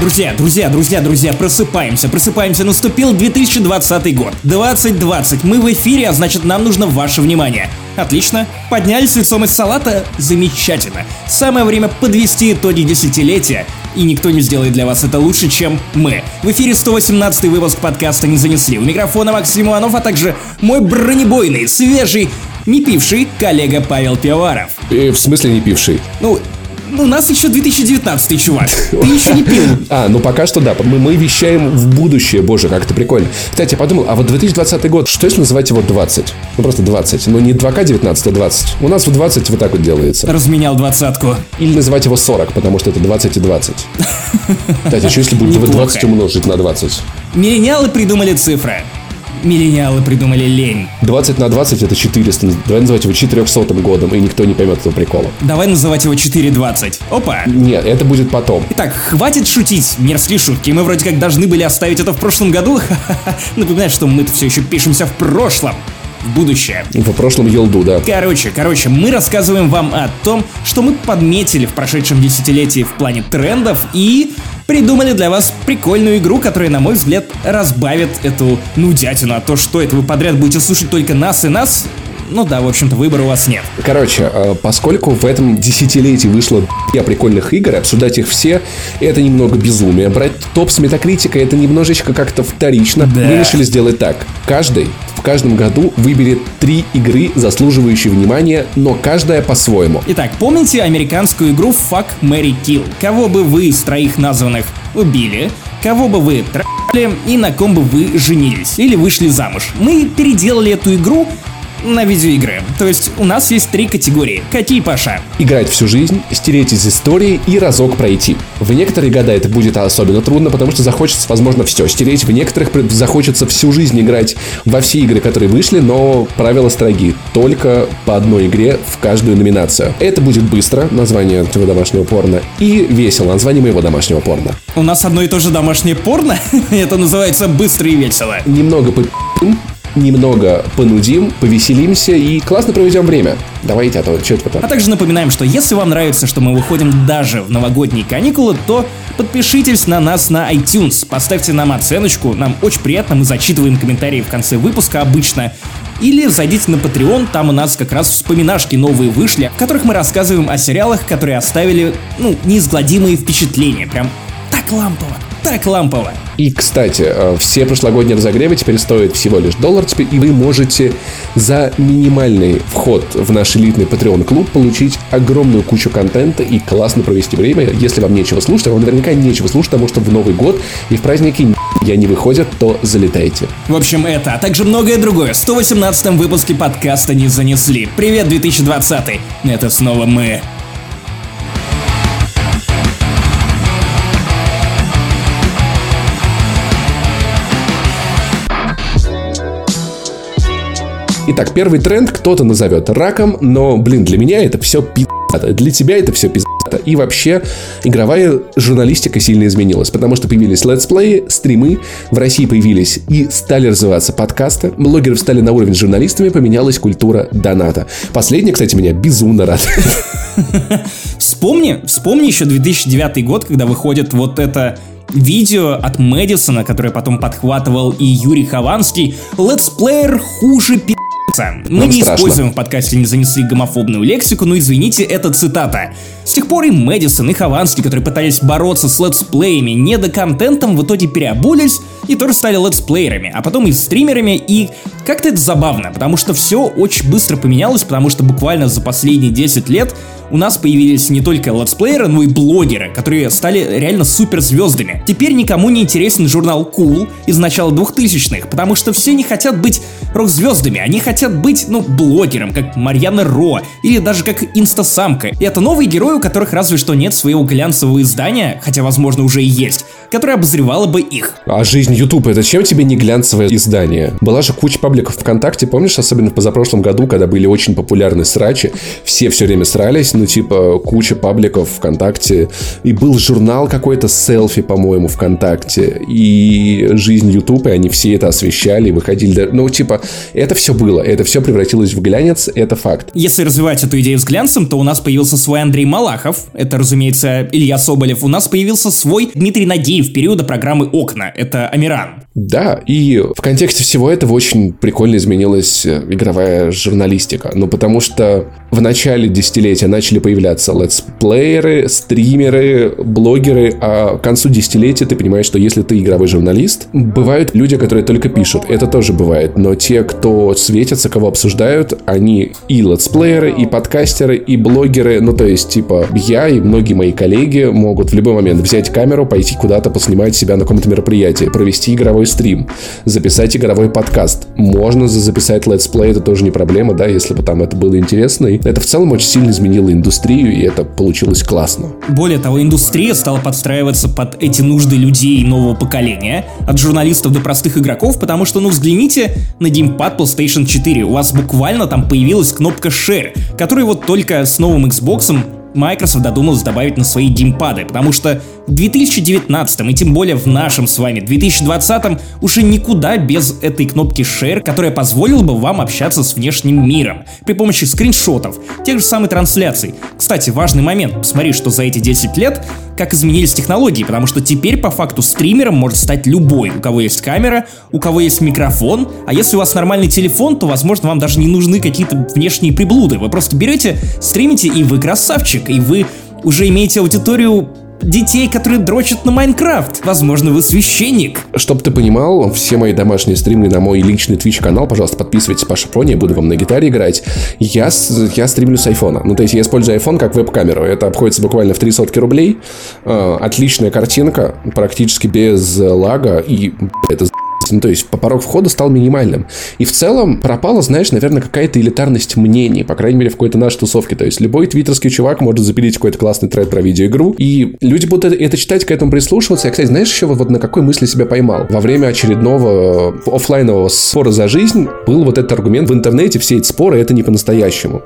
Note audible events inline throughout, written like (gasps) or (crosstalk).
Друзья, друзья, друзья, друзья, просыпаемся, просыпаемся. Наступил 2020 год. 2020. Мы в эфире, а значит нам нужно ваше внимание. Отлично. Поднялись лицом из салата? Замечательно. Самое время подвести итоги десятилетия. И никто не сделает для вас это лучше, чем мы. В эфире 118 выпуск подкаста «Не занесли». У микрофона Максим Иванов, а также мой бронебойный, свежий, не пивший коллега Павел Пиваров. Э, в смысле не пивший? Ну, у нас еще 2019, чувак. Ты (laughs) еще не пил. А, ну пока что да. Мы, мы вещаем в будущее. Боже, как это прикольно. Кстати, я подумал, а вот 2020 год, что если называть его 20? Ну просто 20. Ну не 2К19, а 20. У нас в 20 вот так вот делается. Разменял двадцатку. Или называть его 40, потому что это 20 и 20. (laughs) Кстати, что если будет 20 умножить на 20? Миллениалы придумали цифры. Миллениалы придумали лень. 20 на 20 это 400. Давай называть его 400 годом, и никто не поймет этого прикола. Давай называть его 420. Опа. Нет, это будет потом. Итак, хватит шутить, мерзкие шутки. Мы вроде как должны были оставить это в прошлом году. (laughs) Напоминаю, что мы-то все еще пишемся в прошлом в будущее. В прошлом елду, да. Короче, короче, мы рассказываем вам о том, что мы подметили в прошедшем десятилетии в плане трендов и придумали для вас прикольную игру, которая, на мой взгляд, разбавит эту нудятину. А то, что это вы подряд будете слушать только нас и нас, ну да, в общем-то, выбора у вас нет. Короче, э, поскольку в этом десятилетии вышло я прикольных игр, обсуждать их все, это немного безумие. Брать топ с метакритикой, это немножечко как-то вторично. Да. Мы решили сделать так. Каждый каждом году выберет три игры, заслуживающие внимания, но каждая по-своему. Итак, помните американскую игру Fuck, Mary Kill? Кого бы вы из троих названных убили, кого бы вы трахали и на ком бы вы женились или вышли замуж. Мы переделали эту игру на видеоигры. То есть у нас есть три категории. Какие, Паша? Играть всю жизнь, стереть из истории и разок пройти. В некоторые года это будет особенно трудно, потому что захочется, возможно, все стереть. В некоторых захочется всю жизнь играть во все игры, которые вышли, но правила строги. Только по одной игре в каждую номинацию. Это будет быстро, название твоего домашнего порно, и весело, название моего домашнего порно. У нас одно и то же домашнее порно? (laughs) Это называется быстро и весело. Немного по немного понудим, повеселимся и классно проведем время. Давайте, а то что это потом. А также напоминаем, что если вам нравится, что мы выходим даже в новогодние каникулы, то подпишитесь на нас на iTunes, поставьте нам оценочку, нам очень приятно, мы зачитываем комментарии в конце выпуска обычно. Или зайдите на Patreon, там у нас как раз вспоминашки новые вышли, в которых мы рассказываем о сериалах, которые оставили, ну, неизгладимые впечатления. Прям так лампово так лампово. И, кстати, э, все прошлогодние разогревы теперь стоят всего лишь доллар, теперь, и вы можете за минимальный вход в наш элитный Patreon клуб получить огромную кучу контента и классно провести время. Если вам нечего слушать, а вам наверняка нечего слушать, потому что в Новый год и в праздники я не выходят, то залетайте. В общем, это, а также многое другое. В 118 выпуске подкаста не занесли. Привет, 2020. Это снова мы. Итак, первый тренд кто-то назовет раком, но, блин, для меня это все пиздато. Для тебя это все пиздато. И вообще, игровая журналистика сильно изменилась, потому что появились летсплеи, стримы, в России появились и стали развиваться подкасты, блогеры стали на уровень с журналистами, поменялась культура доната. Последний, кстати, меня безумно рад. (laughs) Вспомни, вспомни еще 2009 год, когда выходит вот это видео от Мэдисона, которое потом подхватывал и Юрий Хованский, летсплеер хуже пи*** мы Нам не страшно. используем в подкасте «Не занесли гомофобную лексику», но извините, это цитата. С тех пор и Мэдисон, и Хованский, которые пытались бороться с летсплеями недоконтентом, в итоге переобулись и тоже стали летсплеерами, а потом и стримерами, и как-то это забавно, потому что все очень быстро поменялось, потому что буквально за последние 10 лет у нас появились не только летсплееры, но и блогеры, которые стали реально суперзвездами. Теперь никому не интересен журнал Cool из начала 2000-х, потому что все не хотят быть рок-звездами, они хотят быть, ну, блогером, как Марьяна Ро, или даже как инстасамка. И это новые герои, у которых разве что нет своего глянцевого издания, хотя, возможно, уже и есть, которое обозревало бы их. А жизнь YouTube, это чем тебе не глянцевое издание? Была же куча пабликов ВКонтакте, помнишь, особенно в позапрошлом году, когда были очень популярны срачи, все все время срались, ну, типа, куча пабликов ВКонтакте. И был журнал какой-то селфи, по-моему, ВКонтакте. И жизнь YouTube, и они все это освещали, выходили. Ну, типа, это все было. Это все превратилось в глянец, это факт. Если развивать эту идею с глянцем, то у нас появился свой Андрей Малахов, Малахов, это, разумеется, Илья Соболев, у нас появился свой Дмитрий Надеев периода программы «Окна», это Амиран. Да, и в контексте всего этого очень прикольно изменилась э, игровая журналистика. Ну, потому что в начале десятилетия начали появляться летсплееры, стримеры, блогеры, а к концу десятилетия ты понимаешь, что если ты игровой журналист, бывают люди, которые только пишут. Это тоже бывает. Но те, кто светятся, кого обсуждают, они и летсплееры, и подкастеры, и блогеры. Ну, то есть, типа, я и многие мои коллеги могут в любой момент взять камеру, пойти куда-то поснимать себя на каком-то мероприятии, провести игровой стрим, записать игровой подкаст. Можно записать летсплей, это тоже не проблема, да, если бы там это было интересно. И это в целом очень сильно изменило индустрию, и это получилось классно. Более того, индустрия стала подстраиваться под эти нужды людей нового поколения, от журналистов до простых игроков, потому что, ну, взгляните на геймпад PlayStation 4, у вас буквально там появилась кнопка Share, которая вот только с новым Xbox Microsoft додумалась добавить на свои геймпады, потому что в 2019 и тем более в нашем с вами 2020 уже никуда без этой кнопки Share, которая позволила бы вам общаться с внешним миром при помощи скриншотов, тех же самых трансляций. Кстати, важный момент, посмотри, что за эти 10 лет как изменились технологии, потому что теперь по факту стримером может стать любой, у кого есть камера, у кого есть микрофон, а если у вас нормальный телефон, то, возможно, вам даже не нужны какие-то внешние приблуды. Вы просто берете, стримите, и вы красавчик, и вы уже имеете аудиторию детей, которые дрочат на Майнкрафт. Возможно, вы священник. Чтоб ты понимал, все мои домашние стримы на мой личный Twitch канал, пожалуйста, подписывайтесь, Паша Прони, я буду вам на гитаре играть. Я, я стримлю с айфона. Ну, то есть я использую iPhone как веб-камеру. Это обходится буквально в три сотки рублей. Э, отличная картинка, практически без лага. И это ну, то есть по порог входа стал минимальным. И в целом пропала, знаешь, наверное, какая-то элитарность мнений, по крайней мере, в какой-то нашей тусовке. То есть любой твиттерский чувак может запилить какой-то классный тред про видеоигру, и люди будут это читать, к этому прислушиваться. Я, кстати, знаешь, еще вот на какой мысли себя поймал? Во время очередного э, офлайнового спора за жизнь был вот этот аргумент в интернете, все эти споры, это не по-настоящему.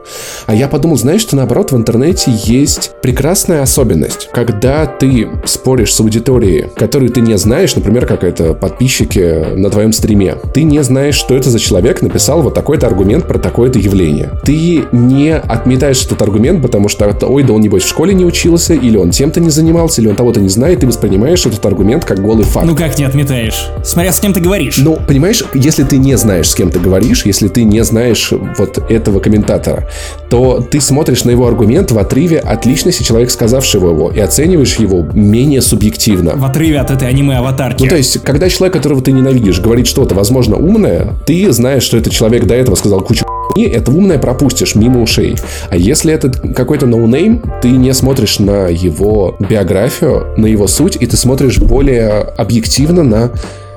А я подумал, знаешь, что наоборот в интернете есть прекрасная особенность. Когда ты споришь с аудиторией, которую ты не знаешь, например, как это подписчики на твоем стриме. Ты не знаешь, что это за человек написал вот такой-то аргумент про такое-то явление. Ты не отметаешь этот аргумент, потому что, ой, да он, небось, в школе не учился, или он тем-то не занимался, или он того-то не знает, ты воспринимаешь этот аргумент как голый факт. Ну как не отметаешь? Смотря с кем ты говоришь. Ну, понимаешь, если ты не знаешь, с кем ты говоришь, если ты не знаешь вот этого комментатора, то ты смотришь на его аргумент в отрыве от личности человека, сказавшего его, и оцениваешь его менее субъективно. В отрыве от этой аниме-аватарки. Ну, то есть, когда человек, которого ты ненавидишь, видишь, говорит что-то, возможно, умное, ты знаешь, что этот человек до этого сказал кучу и это умное пропустишь мимо ушей. А если это какой-то ноунейм, ты не смотришь на его биографию, на его суть, и ты смотришь более объективно на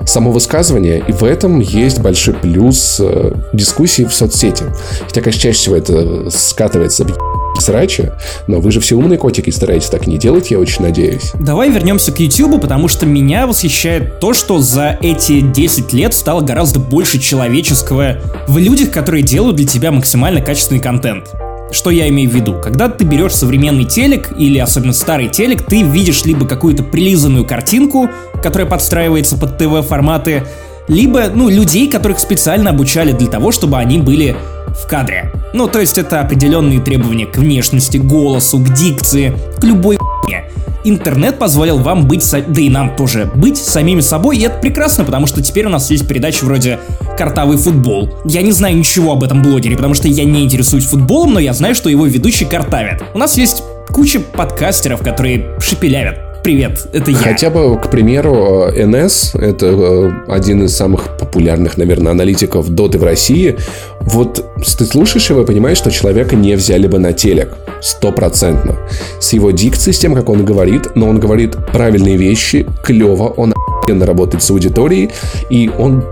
само высказывание, и в этом есть большой плюс э, дискуссии в соцсети. Хотя, конечно, чаще всего это скатывается в срача, но вы же все умные котики стараетесь так не делать, я очень надеюсь. Давай вернемся к YouTube, потому что меня восхищает то, что за эти 10 лет стало гораздо больше человеческого в людях, которые делают для тебя максимально качественный контент. Что я имею в виду? Когда ты берешь современный телек или особенно старый телек, ты видишь либо какую-то прилизанную картинку, которая подстраивается под ТВ-форматы, либо, ну, людей, которых специально обучали для того, чтобы они были в кадре. Ну, то есть это определенные требования к внешности, голосу, к дикции, к любой хуйне. Интернет позволил вам быть, да и нам тоже, быть самими собой, и это прекрасно, потому что теперь у нас есть передачи вроде «Картавый футбол». Я не знаю ничего об этом блогере, потому что я не интересуюсь футболом, но я знаю, что его ведущий картавит. У нас есть куча подкастеров, которые шепелявят привет, это я. Хотя бы, к примеру, НС, это э, один из самых популярных, наверное, аналитиков доты в России. Вот ты слушаешь его и понимаешь, что человека не взяли бы на телек. Стопроцентно. С его дикцией, с тем, как он говорит, но он говорит правильные вещи, клево, он охуенно работает с аудиторией, и он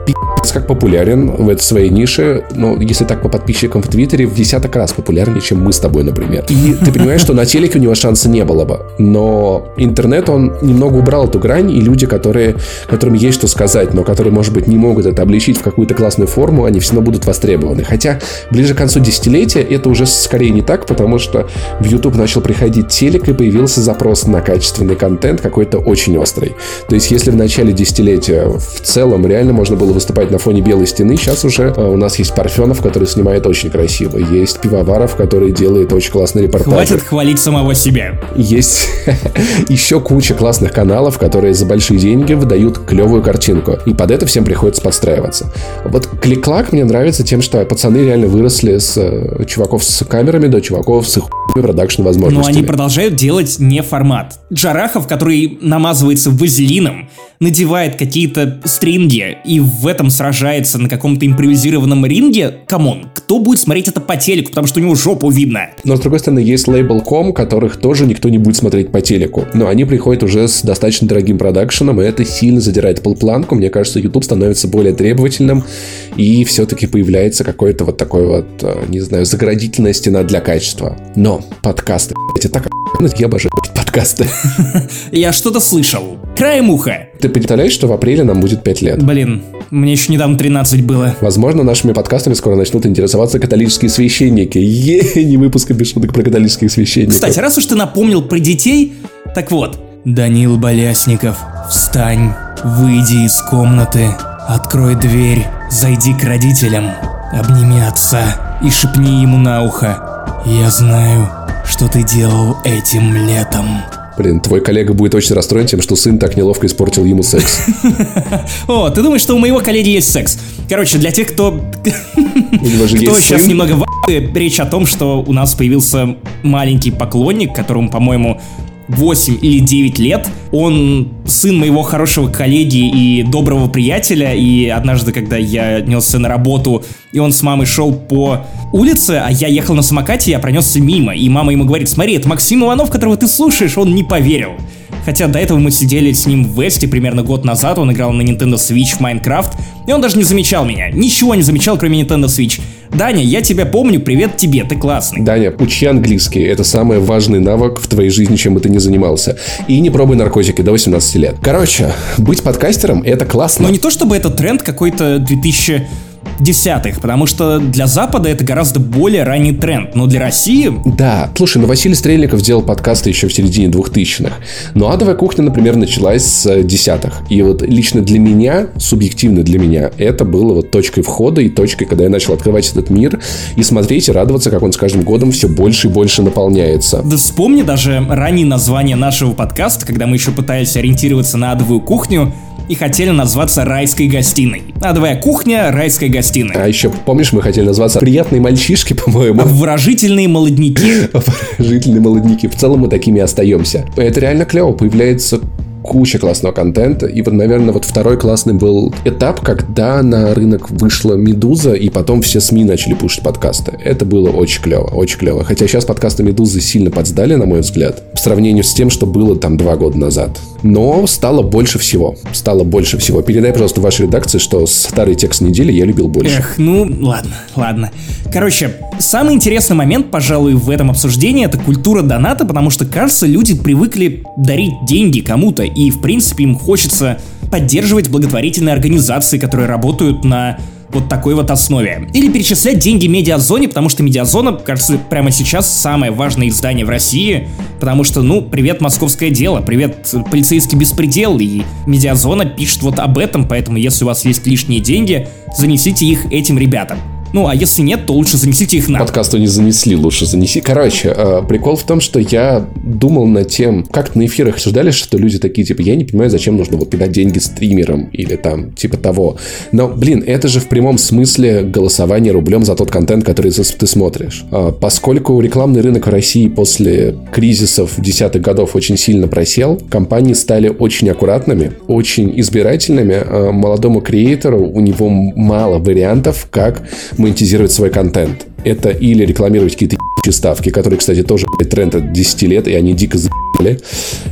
как популярен в этой своей нише, ну, если так по подписчикам в Твиттере, в десяток раз популярнее, чем мы с тобой, например. И ты понимаешь, что на телеке у него шанса не было бы. Но интернет, он немного убрал эту грань, и люди, которые, которым есть что сказать, но которые, может быть, не могут это обличить в какую-то классную форму, они все равно будут востребованы. Хотя ближе к концу десятилетия это уже скорее не так, потому что в YouTube начал приходить телек, и появился запрос на качественный контент какой-то очень острый. То есть, если в начале начале десятилетия в целом реально можно было выступать на фоне белой стены. Сейчас уже э, у нас есть Парфенов, который снимает очень красиво. Есть Пивоваров, который делает очень классный репортаж. Хватит хвалить самого себя. Есть (laughs) еще куча классных каналов, которые за большие деньги выдают клевую картинку. И под это всем приходится подстраиваться. Вот Клик-Клак мне нравится тем, что пацаны реально выросли с э, чуваков с камерами до чуваков с их продакшн возможностями. Но они продолжают делать неформат. Джарахов, который намазывается вазелином, надевает какие-то стринги и в этом сражается на каком-то импровизированном ринге, come on, кто будет смотреть это по телеку, потому что у него жопу видно. Но, с другой стороны, есть лейбл.com, которых тоже никто не будет смотреть по телеку. Но они приходят уже с достаточно дорогим продакшеном, и это сильно задирает полпланку. Мне кажется, YouTube становится более требовательным, и все-таки появляется какой-то вот такой вот, э, не знаю, заградительная стена для качества. Но подкасты, это так я обожаю подкасты. (laughs) Я что-то слышал. Краем уха. Ты представляешь, что в апреле нам будет 5 лет? Блин, мне еще недавно 13 было. Возможно, нашими подкастами скоро начнут интересоваться католические священники. Е, (laughs) не выпуска без шуток про католических священников. Кстати, раз уж ты напомнил про детей, так вот. Данил Болясников, встань, выйди из комнаты, открой дверь, зайди к родителям, обними отца и шепни ему на ухо. Я знаю, что ты делал этим летом. Блин, твой коллега будет очень расстроен тем, что сын так неловко испортил ему секс. (laughs) О, ты думаешь, что у моего коллеги есть секс? Короче, для тех, кто... (laughs) Кто сейчас немного в речь о том, что у нас появился маленький поклонник, которому, по-моему, 8 или 9 лет. Он сын моего хорошего коллеги и доброго приятеля. И однажды, когда я несся на работу, и он с мамой шел по улице, а я ехал на самокате, я пронесся мимо. И мама ему говорит, смотри, это Максим Иванов, которого ты слушаешь, он не поверил. Хотя до этого мы сидели с ним в Весте примерно год назад, он играл на Nintendo Switch в Minecraft, и он даже не замечал меня. Ничего не замечал, кроме Nintendo Switch. Даня, я тебя помню, привет тебе, ты классный. Даня, учи английский, это самый важный навык в твоей жизни, чем бы ты ни занимался. И не пробуй наркотики до 18 лет. Короче, быть подкастером это классно. Но не то чтобы это тренд какой-то 2000 десятых, потому что для Запада это гораздо более ранний тренд, но для России... Да, слушай, ну Василий Стрельников делал подкасты еще в середине двухтысячных, но «Адовая кухня», например, началась с э, десятых, и вот лично для меня, субъективно для меня, это было вот точкой входа и точкой, когда я начал открывать этот мир и смотреть и радоваться, как он с каждым годом все больше и больше наполняется. Да вспомни даже раннее название нашего подкаста, когда мы еще пытались ориентироваться на «Адовую кухню», и хотели назваться райской гостиной. Адовая кухня, райская гостиная. А еще, помнишь, мы хотели назваться приятные мальчишки, (laughs) по-моему. Выражительные молодняки. (laughs) Выражительные молодняки. В целом мы такими остаемся. Это реально клево. Появляется куча классного контента. И вот, наверное, вот второй классный был этап, когда на рынок вышла Медуза, и потом все СМИ начали пушить подкасты. Это было очень клево, очень клево. Хотя сейчас подкасты Медузы сильно подсдали, на мой взгляд, по сравнению с тем, что было там два года назад. Но стало больше всего. Стало больше всего. Передай, пожалуйста, вашей редакции, что старый текст недели я любил больше. Эх, ну ладно, ладно. Короче, самый интересный момент, пожалуй, в этом обсуждении это культура доната, потому что, кажется, люди привыкли дарить деньги кому-то и, в принципе, им хочется поддерживать благотворительные организации, которые работают на вот такой вот основе. Или перечислять деньги Медиазоне, потому что Медиазона, кажется, прямо сейчас самое важное издание в России, потому что, ну, привет московское дело, привет полицейский беспредел, и Медиазона пишет вот об этом, поэтому если у вас есть лишние деньги, занесите их этим ребятам. Ну, а если нет, то лучше занесите их на. Подкасту не занесли, лучше занеси. Короче, э, прикол в том, что я думал над тем, как на эфирах обсуждали, что люди такие, типа, я не понимаю, зачем нужно вот кидать деньги стримерам или там, типа того. Но, блин, это же в прямом смысле голосование рублем за тот контент, который ты смотришь. А, поскольку рекламный рынок в России после кризисов десятых годов очень сильно просел, компании стали очень аккуратными, очень избирательными. А, молодому креатору у него мало вариантов, как монетизировать свой контент. Это или рекламировать какие-то ставки, которые, кстати, тоже тренд от 10 лет, и они дико заебали.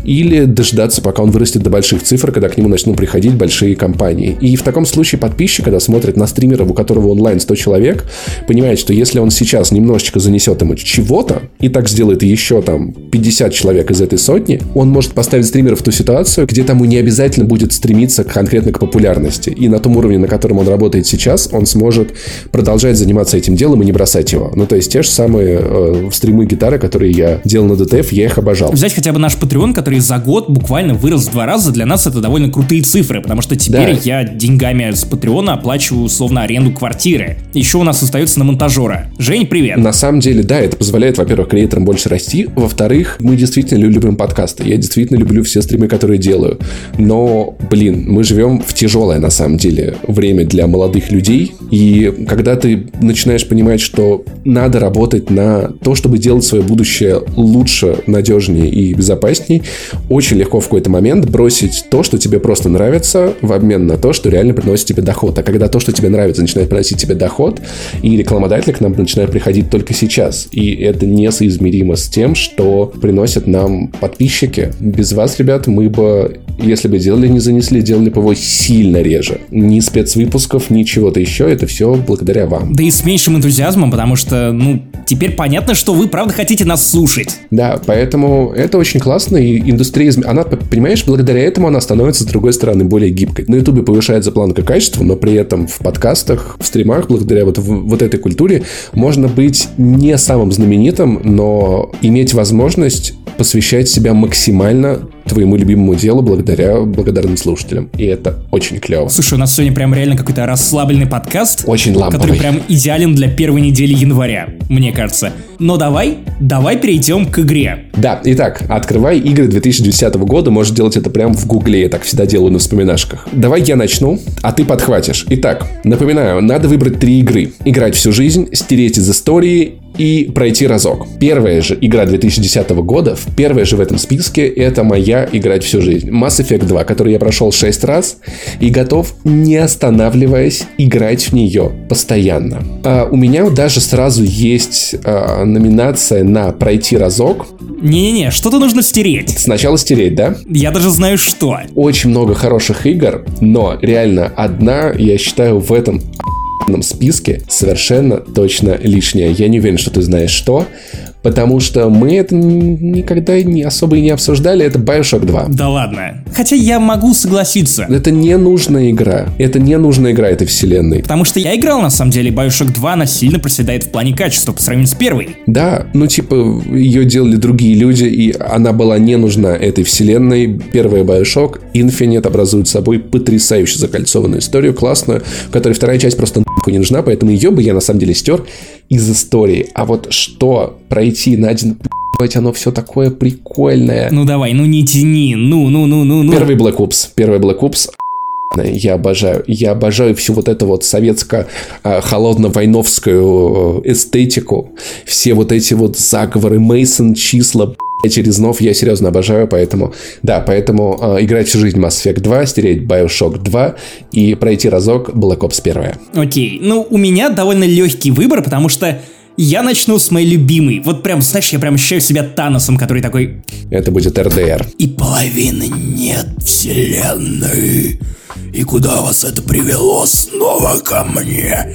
Или дождаться, пока он вырастет до больших цифр, когда к нему начнут приходить большие компании. И в таком случае подписчик, когда смотрит на стримера, у которого онлайн 100 человек, понимает, что если он сейчас немножечко занесет ему чего-то, и так сделает еще там 50 человек из этой сотни, он может поставить стримера в ту ситуацию, где тому не обязательно будет стремиться конкретно к популярности. И на том уровне, на котором он работает сейчас, он сможет продолжать заниматься этим делом и не бросать его. Ну, то есть те же самые э, стримы гитары, которые я делал на DTF, я их обожал. Взять хотя бы наш Patreon, который за год буквально вырос в два раза, для нас это довольно крутые цифры, потому что теперь да. я деньгами с Patreon оплачиваю условно аренду квартиры. Еще у нас остается на монтажера. Жень, привет. На самом деле, да, это позволяет, во-первых, креаторам больше расти, во-вторых, мы действительно любим подкасты. Я действительно люблю все стримы, которые делаю. Но, блин, мы живем в тяжелое, на самом деле, время для молодых людей. И когда ты начинаешь понимать, что надо работать на то, чтобы делать свое будущее лучше, надежнее и безопаснее, очень легко в какой-то момент бросить то, что тебе просто нравится, в обмен на то, что реально приносит тебе доход. А когда то, что тебе нравится, начинает приносить тебе доход, и рекламодатели к нам начинают приходить только сейчас. И это несоизмеримо с тем, что приносят нам подписчики. Без вас, ребят, мы бы, если бы делали, не занесли, делали бы его сильно реже. Ни спецвыпусков, ни чего-то еще. Это все благодаря вам. Да и с меньшим энтузиазмом, потому что, ну, теперь понятно, что вы правда хотите нас слушать. Да, поэтому это очень классно, и индустрия, она, понимаешь, благодаря этому она становится, с другой стороны, более гибкой. На Ютубе повышается планка качества, но при этом в подкастах, в стримах, благодаря вот, вот этой культуре, можно быть не самым знаменитым, но иметь возможность посвящать себя максимально твоему любимому делу благодаря благодарным слушателям. И это очень клево. Слушай, у нас сегодня прям реально какой-то расслабленный подкаст. Очень ламповый. Который прям идеален для первой недели января, мне кажется. Но давай, давай перейдем к игре. Да, итак, открывай игры 2010 года, можешь делать это прямо в гугле, я так всегда делаю на вспоминашках. Давай я начну, а ты подхватишь. Итак, напоминаю, надо выбрать три игры. Играть всю жизнь, стереть из истории и пройти разок. Первая же игра 2010 года, первая же в этом списке, это моя играть всю жизнь. Mass Effect 2, который я прошел 6 раз и готов, не останавливаясь, играть в нее постоянно. А у меня даже сразу есть а, номинация на пройти разок. Не-не-не, что-то нужно стереть. Сначала стереть, да? Я даже знаю что. Очень много хороших игр, но реально одна, я считаю, в этом списке совершенно точно лишняя. Я не уверен, что ты знаешь что, Потому что мы это никогда не особо и не обсуждали, это Bioshock 2. Да ладно. Хотя я могу согласиться. Это не нужная игра. Это не нужная игра этой вселенной. Потому что я играл, на самом деле, Bioshock 2, она сильно проседает в плане качества по сравнению с первой. Да, ну типа, ее делали другие люди, и она была не нужна этой вселенной. Первая Bioshock, Infinite образует собой потрясающе закольцованную историю, классную, в которой вторая часть просто не нужна, поэтому ее бы я на самом деле стер из истории. А вот что пройти на один оно все такое прикольное. Ну давай, ну не тяни, ну, ну, ну, ну, ну. Первый Black Ops, первый Black Ops я обожаю. Я обожаю всю вот эту вот советско-холодно-войновскую э, эстетику. Все вот эти вот заговоры, Мейсон, числа, через нов я серьезно обожаю, поэтому, да, поэтому э, играть всю жизнь Mass Effect 2, стереть Bioshock 2 и пройти разок Black Ops 1. Окей, ну у меня довольно легкий выбор, потому что я начну с моей любимой. Вот прям, знаешь, я прям ощущаю себя Таносом, который такой... Это будет РДР. И половины нет вселенной. И куда вас это привело снова ко мне?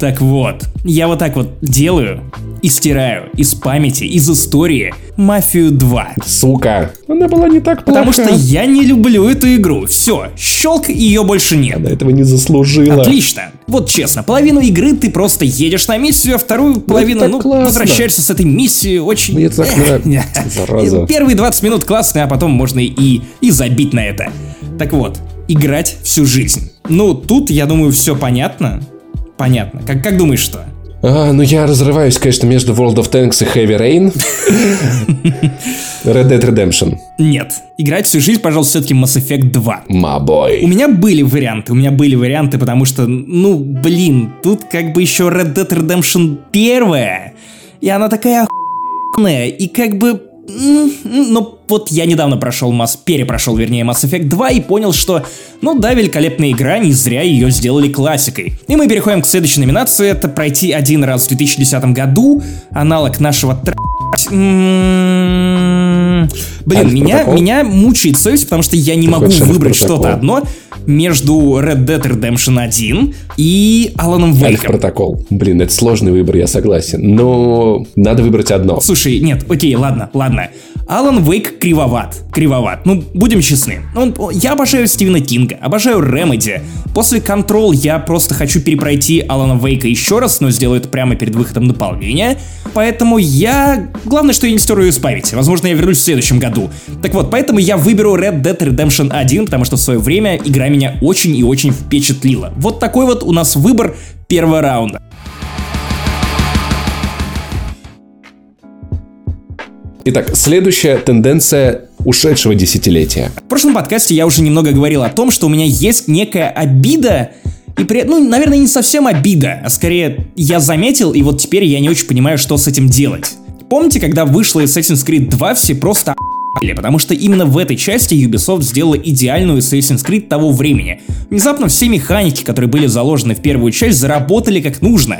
Так вот, я вот так вот делаю и стираю из памяти, из истории Мафию 2. Сука, она была не так плоха. Потому что я не люблю эту игру. Все, щелк, ее больше нет. Она этого не заслужила. Отлично. Вот честно, половину игры ты просто едешь на миссию, а вторую ну, половину, ну, классно. возвращаешься с этой миссии очень... Мне так нравится, Первые 20 минут классные, а потом можно и, и забить на это. Так вот, играть всю жизнь. Ну, тут, я думаю, все понятно понятно. Как, как думаешь, что? А, ну, я разрываюсь, конечно, между World of Tanks и Heavy Rain. Red Dead Redemption. Нет. Играть всю жизнь, пожалуйста, все-таки Mass Effect 2. Мабой. У меня были варианты, у меня были варианты, потому что, ну, блин, тут как бы еще Red Dead Redemption первая, и она такая охуенная, и как бы ну, вот я недавно прошел Mass, перепрошел, вернее, Mass Effect 2 и понял, что, ну да, великолепная игра, не зря ее сделали классикой. И мы переходим к следующей номинации, это пройти один раз в 2010 году, аналог нашего тр... Блин, меня, меня мучает совесть, потому что я не могу выбрать что-то одно между Red Dead Redemption 1 и Аланом Вейком. протокол. Блин, это сложный выбор, я согласен. Но надо выбрать одно. Слушай, нет, окей, ладно, ладно. Алан Вейк кривоват. Кривоват. Ну, будем честны. Он, я обожаю Стивена Кинга, обожаю Ремеди. После Control я просто хочу перепройти Алана Вейка еще раз, но сделаю это прямо перед выходом дополнения. Поэтому я... Главное, что я не стер ее из памяти. Возможно, я вернусь в следующем году. Так вот, поэтому я выберу Red Dead Redemption 1, потому что в свое время игра меня очень и очень впечатлила. Вот такой вот у нас выбор первого раунда. Итак, следующая тенденция ушедшего десятилетия. В прошлом подкасте я уже немного говорил о том, что у меня есть некая обида и при ну, наверное, не совсем обида, а скорее я заметил, и вот теперь я не очень понимаю, что с этим делать. Помните, когда вышла Assassin's Creed 2, все просто потому что именно в этой части Ubisoft сделала идеальную Assassin's Creed того времени. Внезапно все механики, которые были заложены в первую часть, заработали как нужно.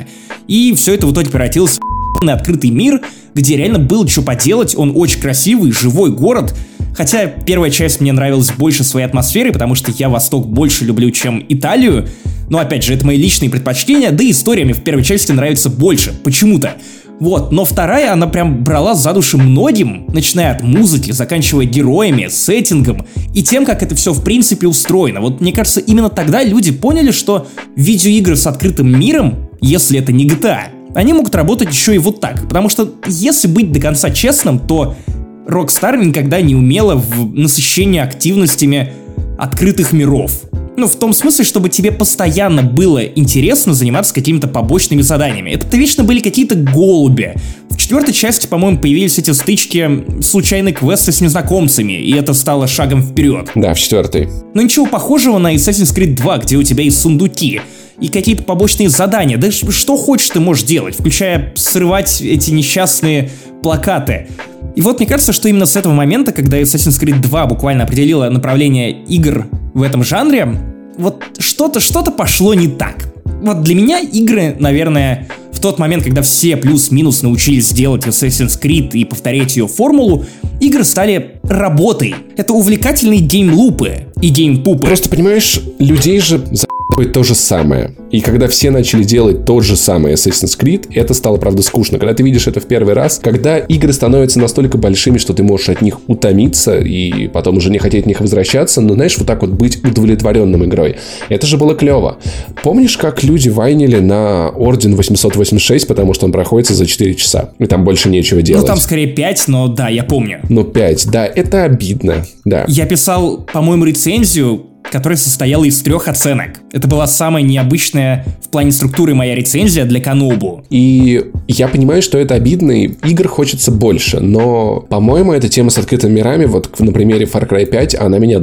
И все это в итоге превратилось в открытый мир, где реально было что поделать, он очень красивый, живой город, Хотя первая часть мне нравилась больше своей атмосферой, потому что я Восток больше люблю, чем Италию. Но опять же, это мои личные предпочтения, да и история мне в первой части нравится больше, почему-то. Вот, но вторая, она прям брала за души многим, начиная от музыки, заканчивая героями, сеттингом и тем, как это все в принципе устроено. Вот мне кажется, именно тогда люди поняли, что видеоигры с открытым миром, если это не GTA, они могут работать еще и вот так. Потому что, если быть до конца честным, то Rockstar никогда не умела в насыщении активностями открытых миров. Ну, в том смысле, чтобы тебе постоянно было интересно заниматься какими-то побочными заданиями. Это вечно были какие-то голуби. В четвертой части, по-моему, появились эти стычки, случайные квесты с незнакомцами, и это стало шагом вперед. Да, в четвертой. Но ничего похожего на Assassin's Creed 2, где у тебя есть сундуки и какие-то побочные задания. Да что хочешь ты можешь делать, включая срывать эти несчастные плакаты. И вот мне кажется, что именно с этого момента, когда Assassin's Creed 2 буквально определила направление игр в этом жанре, вот что-то что-то пошло не так. Вот для меня игры, наверное, в тот момент, когда все плюс-минус научились делать Assassin's Creed и повторять ее формулу, игры стали работой. Это увлекательные геймлупы и геймпупы. Просто понимаешь, людей же за то же самое. И когда все начали делать тот же самый Assassin's Creed, это стало, правда, скучно. Когда ты видишь это в первый раз, когда игры становятся настолько большими, что ты можешь от них утомиться и потом уже не хотеть в них возвращаться, но, знаешь, вот так вот быть удовлетворенным игрой. Это же было клево. Помнишь, как люди вайнили на Орден 886, потому что он проходится за 4 часа, и там больше нечего делать? Ну, там скорее 5, но да, я помню. Ну, 5, да, это обидно, да. Я писал, по-моему, рецензию, которая состояла из трех оценок. Это была самая необычная в плане структуры моя рецензия для Канобу. И я понимаю, что это обидно, и игр хочется больше, но, по-моему, эта тема с открытыми мирами, вот на примере Far Cry 5, она меня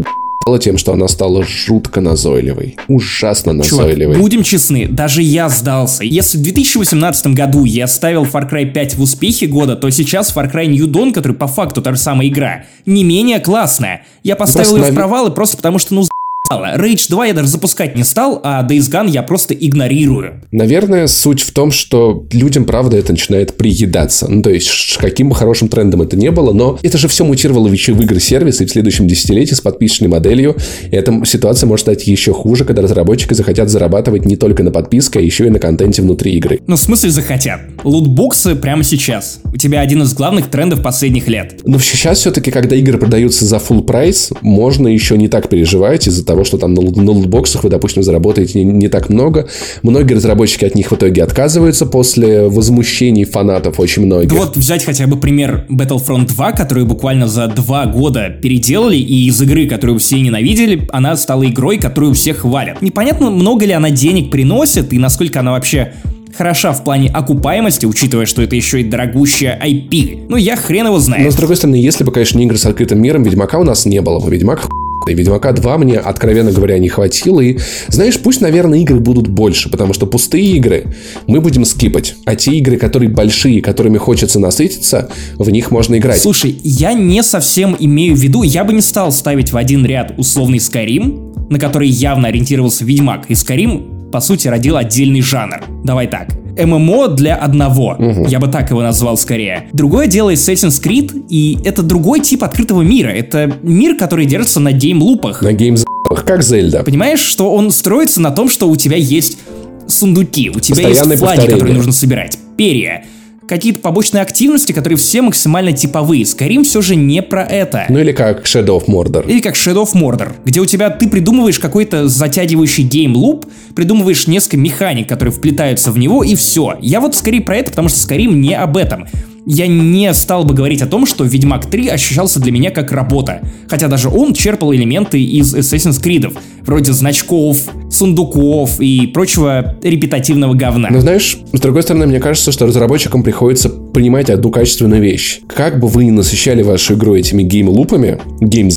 тем, что она стала жутко назойливой. Ужасно назойливой. Чувак, будем честны, даже я сдался. Если в 2018 году я ставил Far Cry 5 в успехе года, то сейчас Far Cry New Dawn, который по факту та же самая игра, не менее классная. Я поставил ее в провалы просто потому, что ну Rage 2 я даже запускать не стал, а Days Gone я просто игнорирую. Наверное, суть в том, что людям, правда, это начинает приедаться. Ну, то есть, каким бы хорошим трендом это не было, но это же все мутировало в игры сервисы, и в следующем десятилетии с подписочной моделью эта ситуация может стать еще хуже, когда разработчики захотят зарабатывать не только на подписке, а еще и на контенте внутри игры. Ну, в смысле захотят? Лутбоксы прямо сейчас. У тебя один из главных трендов последних лет. Но сейчас все-таки, когда игры продаются за full прайс, можно еще не так переживать из-за того, того, что там на, на лутбоксах вы, допустим, заработаете не, не так много. Многие разработчики от них в итоге отказываются после возмущений фанатов очень многих. вот взять хотя бы пример Battlefront 2, которую буквально за два года переделали, и из игры, которую все ненавидели, она стала игрой, которую все хвалят. Непонятно, много ли она денег приносит, и насколько она вообще хороша в плане окупаемости, учитывая, что это еще и дорогущая IP. Ну, я хрен его знаю. Но, с другой стороны, если бы, конечно, не игры с открытым миром, Ведьмака у нас не было бы. Ведьмак и Ведьмака 2 мне, откровенно говоря, не хватило. И, знаешь, пусть, наверное, игры будут больше, потому что пустые игры мы будем скипать. А те игры, которые большие, которыми хочется насытиться, в них можно играть. Слушай, я не совсем имею в виду, я бы не стал ставить в один ряд условный Skyrim, на который явно ориентировался Ведьмак, и Skyrim, по сути, родил отдельный жанр. Давай так. ММО для одного. Угу. Я бы так его назвал скорее. Другое дело Assassin's Creed, и это другой тип открытого мира. Это мир, который держится на game loop ах. На games как Зельда. Понимаешь, что он строится на том, что у тебя есть сундуки, у тебя есть флаги, которые нужно собирать, перья, какие-то побочные активности, которые все максимально типовые. Skyrim все же не про это. Ну или как Shadow of Mordor. Или как Shadow of Mordor, где у тебя ты придумываешь какой-то затягивающий game loop, придумываешь несколько механик, которые вплетаются в него, и все. Я вот скорее про это, потому что Skyrim не об этом я не стал бы говорить о том, что Ведьмак 3 ощущался для меня как работа. Хотя даже он черпал элементы из Assassin's Creed, вроде значков, сундуков и прочего репетативного говна. Но знаешь, с другой стороны, мне кажется, что разработчикам приходится понимать одну качественную вещь. Как бы вы ни насыщали вашу игру этими game loop ами, game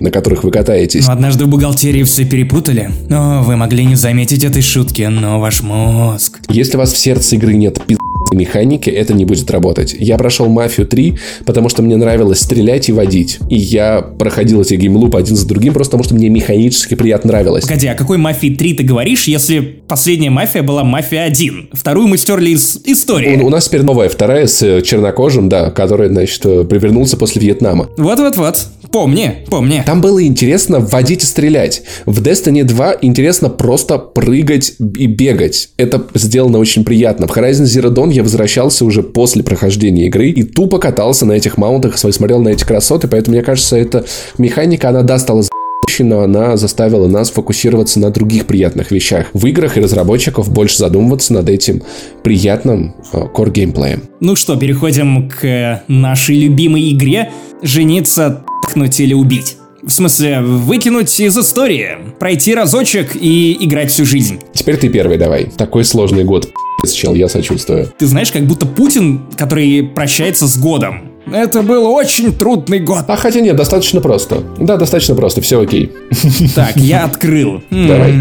на которых вы катаетесь. Но однажды в бухгалтерии все перепутали. О, вы могли не заметить этой шутки, но ваш мозг... Если у вас в сердце игры нет пи*** механики, это не будет работать. Я прошел Мафию 3, потому что мне нравилось стрелять и водить. И я проходил эти геймлупы один за другим, просто потому что мне механически приятно нравилось. Погоди, о какой Мафии 3 ты говоришь, если последняя Мафия была Мафия 1? Вторую мы стерли из истории. У, у нас теперь новая, вторая с чернокожим, да, который, значит, привернулся после Вьетнама. Вот-вот-вот. Помни, помни. Там было интересно водить и стрелять. В Destiny 2 интересно просто прыгать и бегать. Это сделано очень приятно. В Horizon Zero Dawn я возвращался уже после прохождения игры и тупо катался на этих маунтах, смотрел на эти красоты, поэтому мне кажется, эта механика, она да, стала но она заставила нас фокусироваться на других приятных вещах. В играх и разработчиков больше задумываться над этим приятным core геймплеем. Ну что, переходим к нашей любимой игре «Жениться, т***нуть или убить». В смысле, выкинуть из истории, пройти разочек и играть всю жизнь. Теперь ты первый давай. Такой сложный год, чел, я сочувствую. Ты знаешь, как будто Путин, который прощается с годом. Это был очень трудный год. А хотя нет, достаточно просто. Да, достаточно просто, все окей. Так, я открыл. (laughs) Давай.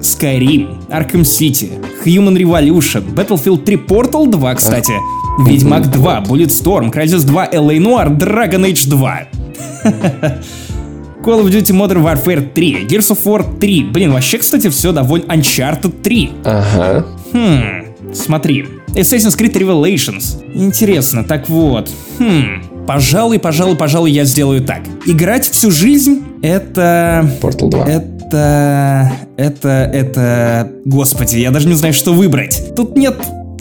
Skyrim, Arkham City, Human Revolution, Battlefield 3 Portal 2, кстати, Ведьмак 2, Bulletstorm, Crysis 2, LA Noir, Dragon Age 2. (laughs) Call of Duty Modern Warfare 3, Gears of War 3. Блин, вообще, кстати, все довольно Uncharted 3. Ага. Хм, смотри. Assassin's Creed Revelations. Интересно, так вот. Хм, пожалуй, пожалуй, пожалуй, я сделаю так. Играть всю жизнь — это... Portal 2. Это... Это... Это... Господи, я даже не знаю, что выбрать. Тут нет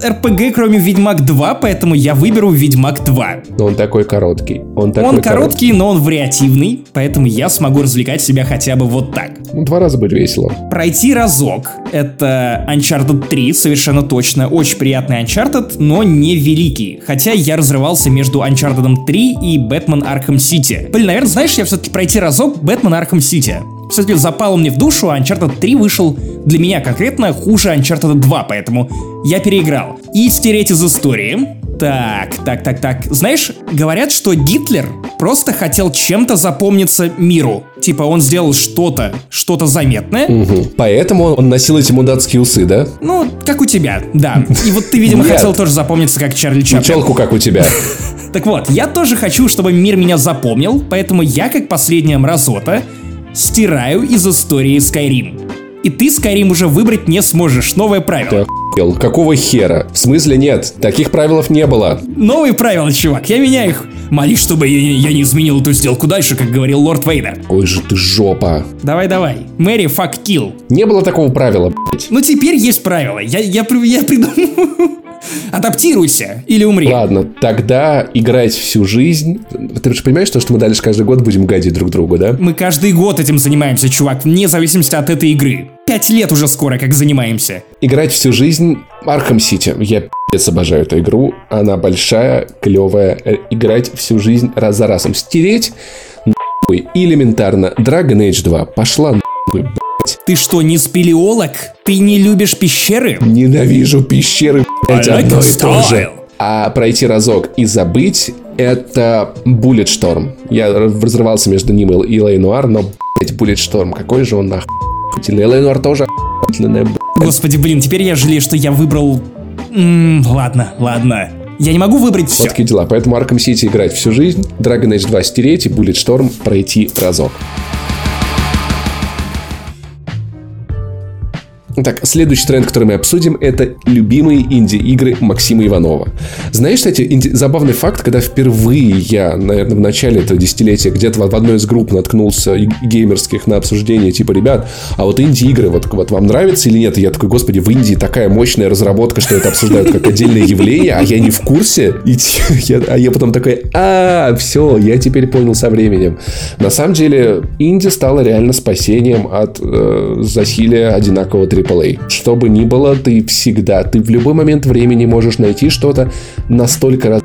РПГ, кроме Ведьмак 2, поэтому я выберу Ведьмак 2. Но он такой короткий. Он, такой он короткий, но он вариативный, поэтому я смогу развлекать себя хотя бы вот так. Ну, два раза будет весело. Пройти разок — это Uncharted 3, совершенно точно. Очень приятный Uncharted, но не великий. Хотя я разрывался между Uncharted 3 и Batman Arkham City. Блин, наверное, знаешь, я все-таки пройти разок Batman Arkham City. Все-таки запал мне в душу, а Uncharted 3 вышел для меня конкретно хуже Uncharted 2, поэтому я переиграл. И стереть из истории. Так, так, так, так. Знаешь, говорят, что Гитлер просто хотел чем-то запомниться миру. Типа он сделал что-то, что-то заметное. Угу. Поэтому он носил эти мудацкие усы, да? Ну, как у тебя, да. И вот ты, видимо, хотел тоже запомниться, как Чарли Чаплин. Челку, как у тебя. (laughs) Так вот, я тоже хочу, чтобы мир меня запомнил, поэтому я, как последняя мразота, стираю из истории Skyrim. И ты Skyrim уже выбрать не сможешь. Новое правило. Ты охуел. Какого хера? В смысле нет? Таких правил не было. Новые правила, чувак. Я меняю их. Молись, чтобы я, я не изменил эту сделку дальше, как говорил лорд Вейдер. Ой же ты жопа. Давай-давай. Мэри, фак, килл. Не было такого правила, блядь. Ну теперь есть правила. Я, я, я придумал... Адаптируйся или умри. Ладно, тогда играть всю жизнь. Ты же понимаешь, что, что мы дальше каждый год будем гадить друг другу, да? Мы каждый год этим занимаемся, чувак, вне зависимости от этой игры. Пять лет уже скоро как занимаемся. Играть всю жизнь Arkham City. Я пи***ц обожаю эту игру. Она большая, клевая. Э, играть всю жизнь раз за разом. Стереть нахуй. Элементарно. Dragon Age 2. Пошла нахуй, ты что, не спелеолог? Ты не любишь пещеры? Ненавижу пещеры, like одно и то же. А пройти разок и забыть это Bulletstorm. Я разрывался между ним и Лей Нуар, но, блядь, Bulletstorm, какой же он нахуй. Лей Нуар тоже охуительная, Господи, блин, теперь я жалею, что я выбрал... М -м, ладно, ладно. Я не могу выбрать все. Вот такие дела. Поэтому Arkham City играть всю жизнь, Dragon Age 2 стереть и Bulletstorm пройти разок. Так, следующий тренд, который мы обсудим, это любимые инди-игры Максима Иванова. Знаешь, кстати, инди... забавный факт, когда впервые я, наверное, в начале этого десятилетия где-то в одной из групп наткнулся геймерских на обсуждение, типа, ребят, а вот инди-игры, вот, вот вам нравятся или нет? И я такой, господи, в Индии такая мощная разработка, что это обсуждают как отдельное явление, а я не в курсе. И (laughs) я, а я потом такой, а, все, я теперь понял со временем. На самом деле, инди стала реально спасением от э, засилия одинакового AAA. Что бы ни было, ты всегда, ты в любой момент времени можешь найти что-то настолько раз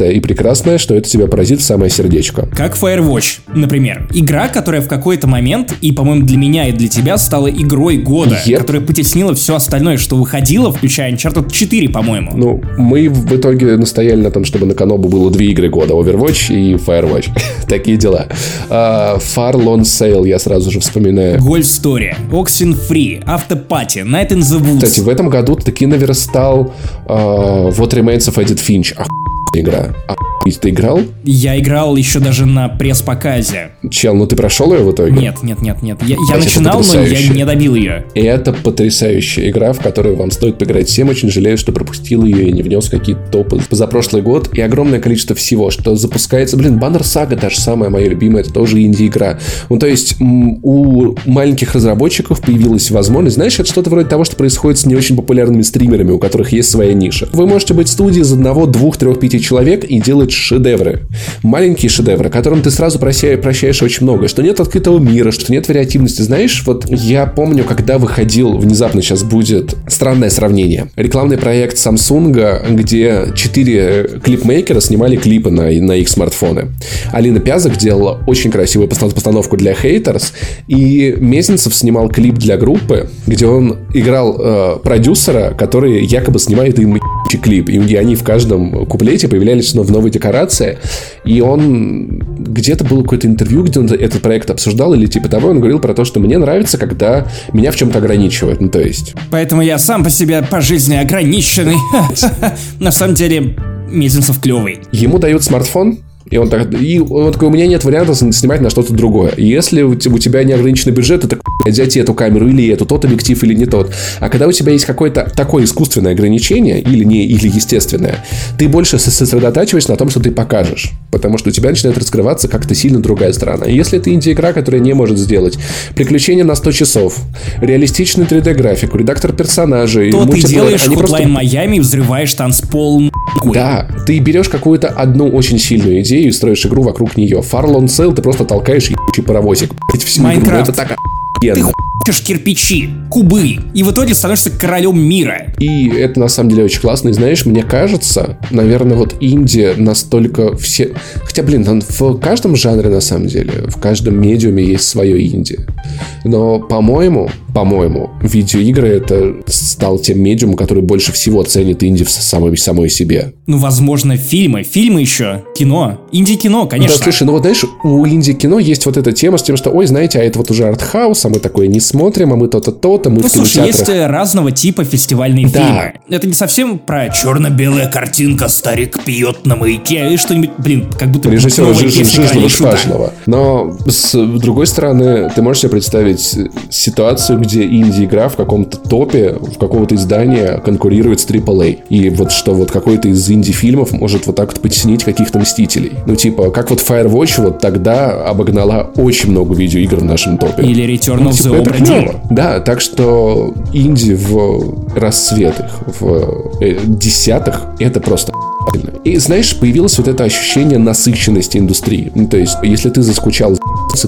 и прекрасное, что это тебя поразит в самое сердечко. Как Firewatch, например. Игра, которая в какой-то момент, и, по-моему, для меня и для тебя стала игрой года, yep. которая потеснила все остальное, что выходило, включая Uncharted 4, по-моему. Ну, мы в итоге настояли на том, чтобы на Канобу было две игры года, Overwatch и Firewatch. (laughs) Такие дела. Uh, Far Lone Sail я сразу же вспоминаю. Golf Story, Oxen Free, Автопати, Night in the Woods. Кстати, в этом году таки наверстал uh, What Remains of Edith Finch. Ах, игра. А ты играл? Я играл еще даже на пресс-показе. Чел, ну ты прошел ее в итоге? Нет, нет, нет, нет. Я, я начинал, но я не добил ее. И это потрясающая игра, в которую вам стоит поиграть всем. Очень жалею, что пропустил ее и не внес какие-то топы за прошлый год. И огромное количество всего, что запускается. Блин, Баннер Сага, та же самая моя любимая, это тоже инди-игра. Ну, то есть у маленьких разработчиков появилась возможность, знаешь, это что-то вроде того, что происходит с не очень популярными стримерами, у которых есть своя ниша. Вы можете быть студией из одного, двух, трех, пяти человек и делать шедевры. Маленькие шедевры, которым ты сразу прощаешь, очень много. Что нет открытого мира, что нет вариативности. Знаешь, вот я помню, когда выходил, внезапно сейчас будет странное сравнение. Рекламный проект Samsung, где четыре клипмейкера снимали клипы на, на их смартфоны. Алина Пязок делала очень красивую постановку для хейтерс, и Мезенцев снимал клип для группы, где он играл э, продюсера, который якобы снимает им клип. И они в каждом куплете появлялись в новой декорации. И он где-то было какое-то интервью, где он этот проект обсуждал, или типа того, он говорил про то, что мне нравится, когда меня в чем-то ограничивают. Ну, то есть. Поэтому я сам по себе по жизни ограниченный. (laughs) На самом деле, Мезенцев клевый. Ему дают смартфон, и он, так, и он такой, у меня нет вариантов снимать на что-то другое. Если у тебя неограниченный бюджет, это взять эту камеру или эту, тот объектив или не тот. А когда у тебя есть какое-то такое искусственное ограничение, или не, или естественное, ты больше сосредотачиваешься на том, что ты покажешь. Потому что у тебя начинает раскрываться как-то сильно другая сторона. И если это инди-игра, которая не может сделать приключения на 100 часов, реалистичную 3D-графику, редактор персонажей, то ты делаешь Hotline просто... Miami и взрываешь танцпол Да, ты берешь какую-то одну очень сильную идею, идею и строишь игру вокруг нее. Farlon Sail ты просто толкаешь ебучий паровозик. Майнкрафт. Это так ты хочешь кирпичи, кубы, и в итоге становишься королем мира. И это на самом деле очень классно. И знаешь, мне кажется, наверное, вот Индия настолько все... Хотя, блин, в каждом жанре на самом деле, в каждом медиуме есть свое Индия. Но, по-моему, по-моему, видеоигры это стал тем медиумом, который больше всего ценит инди в самой, самой себе. Ну, возможно, фильмы. Фильмы еще. Кино. Инди-кино, конечно. Да, слушай, ну вот знаешь, у инди-кино есть вот эта тема с тем, что, ой, знаете, а это вот уже артхаус, а мы такое не смотрим, а мы то-то, то-то, мы ну, в слушай, есть разного типа фестивальные да. фильмы. Это не совсем про черно-белая картинка, старик пьет на маяке и что-нибудь, блин, как будто... Режиссера Жизнова Шпажного. Но с другой стороны, ты можешь себе представить ситуацию, где инди-игра в каком-то топе, в какого-то издания конкурирует с AAA. И вот что вот какой-то из инди-фильмов может вот так вот потеснить каких-то Мстителей. Ну, типа, как вот Firewatch вот тогда обогнала очень много видеоигр в нашем топе. Или Return ну, of типа, the Obra Dinn. Да, так что инди в расцветах, в э, десятых, это просто и знаешь, появилось вот это ощущение насыщенности индустрии. Ну, то есть, если ты заскучал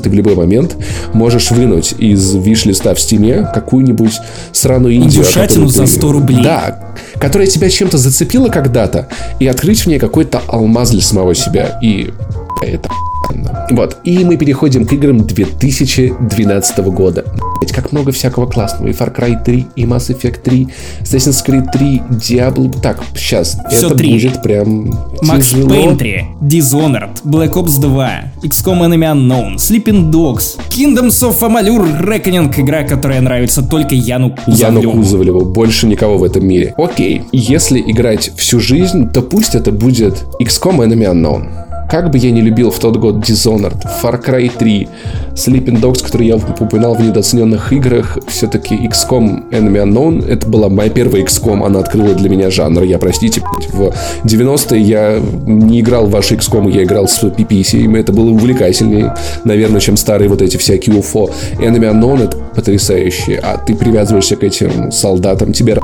ты в любой момент можешь вынуть из виш-листа в стиме какую-нибудь сраную Индию. Индюшатину за 100 рублей. Да, которая тебя чем-то зацепила когда-то, и открыть в ней какой-то алмаз для самого себя. И это вот, и мы переходим к играм 2012 года. Ведь как много всякого классного. И Far Cry 3, и Mass Effect 3, Assassin's Creed 3, Diablo... Так, сейчас, Все это 3. будет прям Max тяжело. Payne 3, Dishonored, Black Ops 2, XCOM Enemy Unknown, Sleeping Dogs, Kingdoms of Amalur Reckoning, игра, которая нравится только Яну Кузовлеву. Яну Кузовлеву, больше никого в этом мире. Окей, если играть всю жизнь, то пусть это будет XCOM Enemy Unknown. Как бы я не любил в тот год Dishonored, Far Cry 3, Sleeping Dogs, который я упоминал в недооцененных играх, все-таки XCOM Enemy Unknown, это была моя первая XCOM, она открыла для меня жанр. Я, простите, в 90-е я не играл в ваши XCOM, я играл с PPC, это было увлекательнее, наверное, чем старые вот эти всякие UFO. Enemy Unknown это потрясающе, а ты привязываешься к этим солдатам, тебе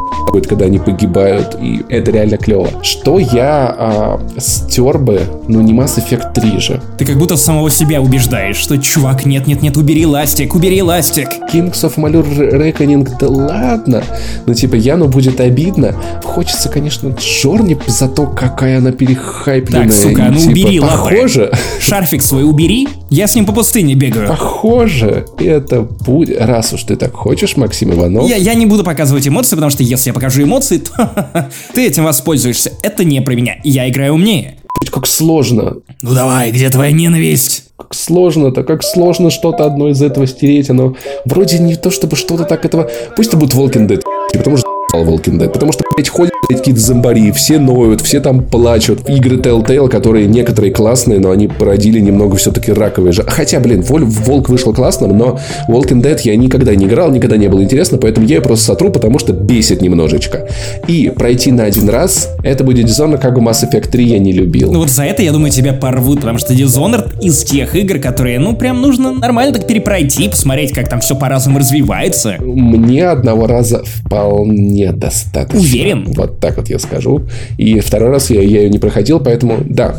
когда они погибают, и это реально клево. Что я а, стер бы, ну не Mass Effect 3 же. Ты как будто самого себя убеждаешь, что чувак, нет-нет-нет, убери ластик, убери ластик. Kings of Malur Reckoning, да ладно. Ну типа Яну будет обидно. Хочется, конечно, Джорни за то, какая она перехайпленная. Так, сука, и, ну типа, убери лапы. Похоже. Шарфик свой убери, я с ним по пустыне бегаю. Похоже, это будет... Раз уж ты так хочешь, Максим Иванов. Я, я не буду показывать эмоции, потому что если я покажу эмоции, (laughs) то ты этим воспользуешься. Это не про меня. Я играю умнее. Как сложно. Ну давай, где твоя ненависть? Как сложно-то, как сложно что-то одно из этого стереть. Оно вроде не то, чтобы что-то так этого... Пусть это будет Walking Dead, потому что Walking Dead. Потому что, блядь, ходят какие-то зомбари, все ноют, все там плачут. Игры Telltale, которые некоторые классные, но они породили немного все-таки раковые же. Хотя, блин, Волк вышел классным, но Walking Dead я никогда не играл, никогда не было интересно, поэтому я ее просто сотру, потому что бесит немножечко. И пройти на один раз, это будет Dishonored, как у Mass Effect 3 я не любил. Ну вот за это, я думаю, тебя порвут, потому что Dishonored из тех игр, которые, ну, прям нужно нормально так перепройти, посмотреть, как там все по-разному развивается. Мне одного раза вполне достаточно. Уверен? Вот так вот я скажу. И второй раз я, я ее не проходил, поэтому да,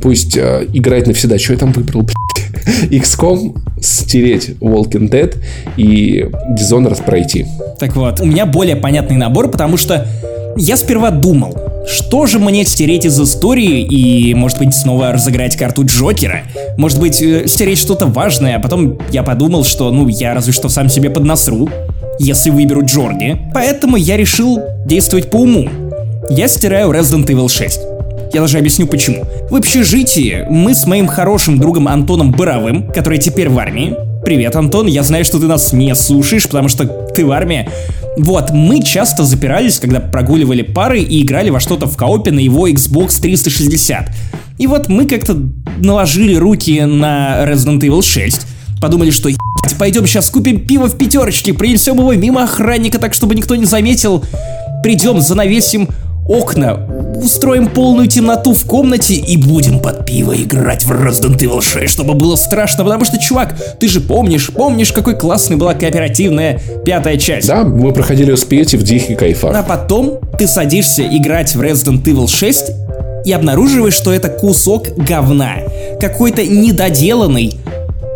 пусть э, играет навсегда. Что я там выбрал, (laughs) XCOM стереть Walking Dead и Dishonored пройти. Так вот, у меня более понятный набор, потому что я сперва думал, что же мне стереть из истории и, может быть, снова разыграть карту Джокера? Может быть, э, стереть что-то важное, а потом я подумал, что, ну, я разве что сам себе поднасру, если выберу Джорни. Поэтому я решил действовать по уму. Я стираю Resident Evil 6. Я даже объясню почему. В общежитии мы с моим хорошим другом Антоном Боровым, который теперь в армии, Привет, Антон, я знаю, что ты нас не слушаешь, потому что ты в армии. Вот, мы часто запирались, когда прогуливали пары и играли во что-то в коопе на его Xbox 360. И вот мы как-то наложили руки на Resident Evil 6, подумали, что пойдем сейчас купим пиво в пятерочке, принесем его мимо охранника, так чтобы никто не заметил, придем, занавесим окна, устроим полную темноту в комнате и будем под пиво играть в Resident Evil 6, чтобы было страшно, потому что, чувак, ты же помнишь, помнишь, какой классной была кооперативная пятая часть? Да, мы проходили успеете в дикий кайфах. А потом ты садишься играть в Resident Evil 6 и обнаруживаешь, что это кусок говна. Какой-то недоделанный